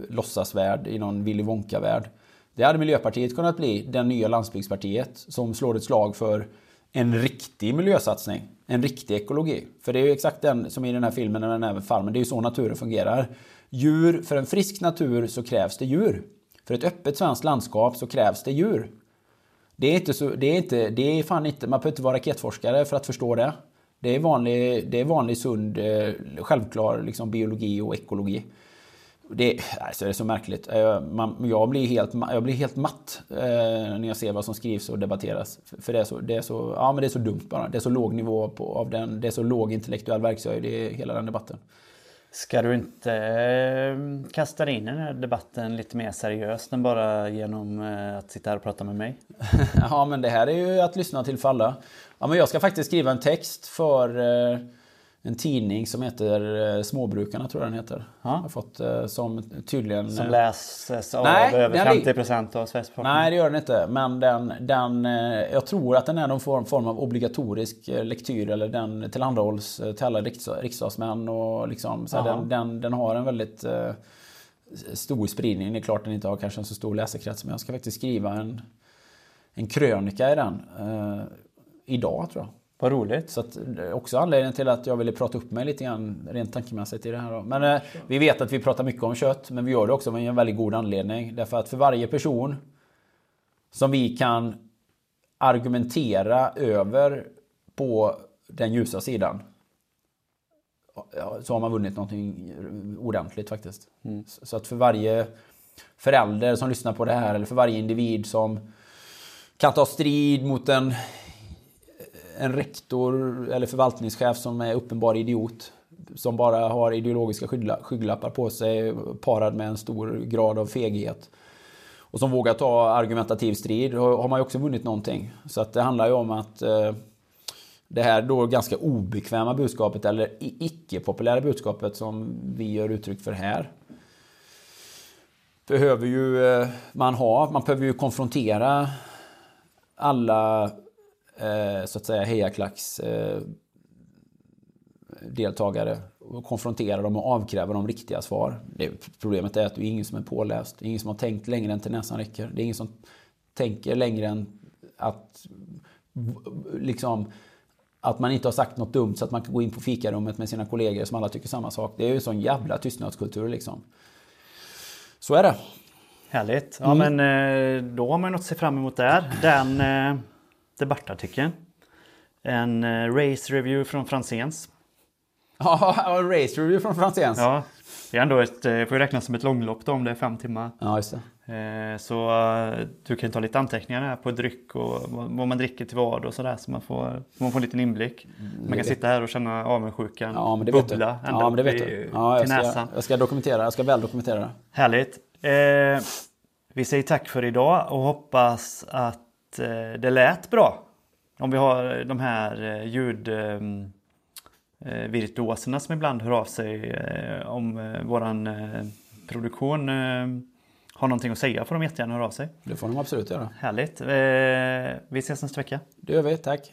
låtsasvärld, i någon Willy Wonka-värld. Det hade Miljöpartiet kunnat bli, den nya landsbygdspartiet som slår ett slag för en riktig miljösatsning. En riktig ekologi. För det är ju exakt den som i den här filmen, den här farmen, det är ju så naturen fungerar. Djur, för en frisk natur så krävs det djur. För ett öppet svenskt landskap så krävs det djur. Det är inte så, det är inte, det är fan inte, man behöver inte vara raketforskare för att förstå det. Det är vanlig, det är vanlig sund, eh, självklar liksom, biologi och ekologi. Det, alltså det är så märkligt. Eh, man, jag, blir helt, jag blir helt matt eh, när jag ser vad som skrivs och debatteras. För det är, så, det, är så, ja, men det är så dumt bara. Det är så låg nivå på, av den. Det är så låg intellektuell verkshöjd i hela den debatten. Ska du inte kasta dig in i den här debatten lite mer seriöst än bara genom att sitta här och prata med mig? ja, men det här är ju att lyssna till för alla. Ja, men jag ska faktiskt skriva en text för eh, en tidning som heter Småbrukarna, tror jag den heter. Ja. Jag har fått som tydligen... Som läses av nej, över 50 procent av Sveriges befolkning? Nej, det gör den inte. Men den, den, jag tror att den är någon form, form av obligatorisk lektyr eller den tillhandahålls till alla riksdagsmän. Och liksom, så den, den, den, har en väldigt stor spridning. Det är klart den inte har kanske en så stor läsekrets. Men jag ska faktiskt skriva en, en krönika i den. Idag tror jag. Vad roligt. Så att, också anledningen till att jag ville prata upp mig lite grann rent tankemässigt i det här. Då. Men eh, vi vet att vi pratar mycket om kött, men vi gör det också med en väldigt god anledning. Därför att för varje person som vi kan argumentera över på den ljusa sidan så har man vunnit någonting ordentligt faktiskt. Mm. Så att för varje förälder som lyssnar på det här eller för varje individ som kan ta strid mot en en rektor eller förvaltningschef som är uppenbar idiot. Som bara har ideologiska skygglappar på sig parad med en stor grad av feghet. Och som vågar ta argumentativ strid har man ju också vunnit någonting. Så att det handlar ju om att eh, det här då ganska obekväma budskapet eller icke-populära budskapet som vi gör uttryck för här. Behöver ju eh, man ha, man behöver ju konfrontera alla Eh, så att säga hejaklacks eh, deltagare och konfrontera dem och avkräva dem riktiga svar. Det, problemet är att det är ingen som är påläst. Det är ingen som har tänkt längre än till näsan räcker. Det är ingen som tänker längre än att liksom att man inte har sagt något dumt så att man kan gå in på fikarummet med sina kollegor som alla tycker samma sak. Det är ju en sån jävla tystnadskultur liksom. Så är det. Härligt. Ja mm. men eh, då har man något att se fram emot där. Den debattartikeln. En eh, race review från Franzéns. Ja, en race review från Franzéns. Ja, det är ändå ett, eh, får räknas som ett långlopp då om det är fem timmar. Ja, just det. Eh, så du kan ta lite anteckningar här på dryck och vad man dricker till vad och sådär så man får, man får en liten inblick. Man kan sitta här och känna avundsjukan ja, men det bubbla vet ända ja, men det vet i, ja, till näsan. Jag ska dokumentera, jag ska väl dokumentera det. Härligt. Eh, vi säger tack för idag och hoppas att Eh, det lät bra. Om vi har de här eh, ljudvirtuoserna eh, som ibland hör av sig om våran produktion har någonting att säga får de jättegärna höra av sig. Det får de absolut göra. Härligt. Vi ses nästa vecka. Det gör vi, tack.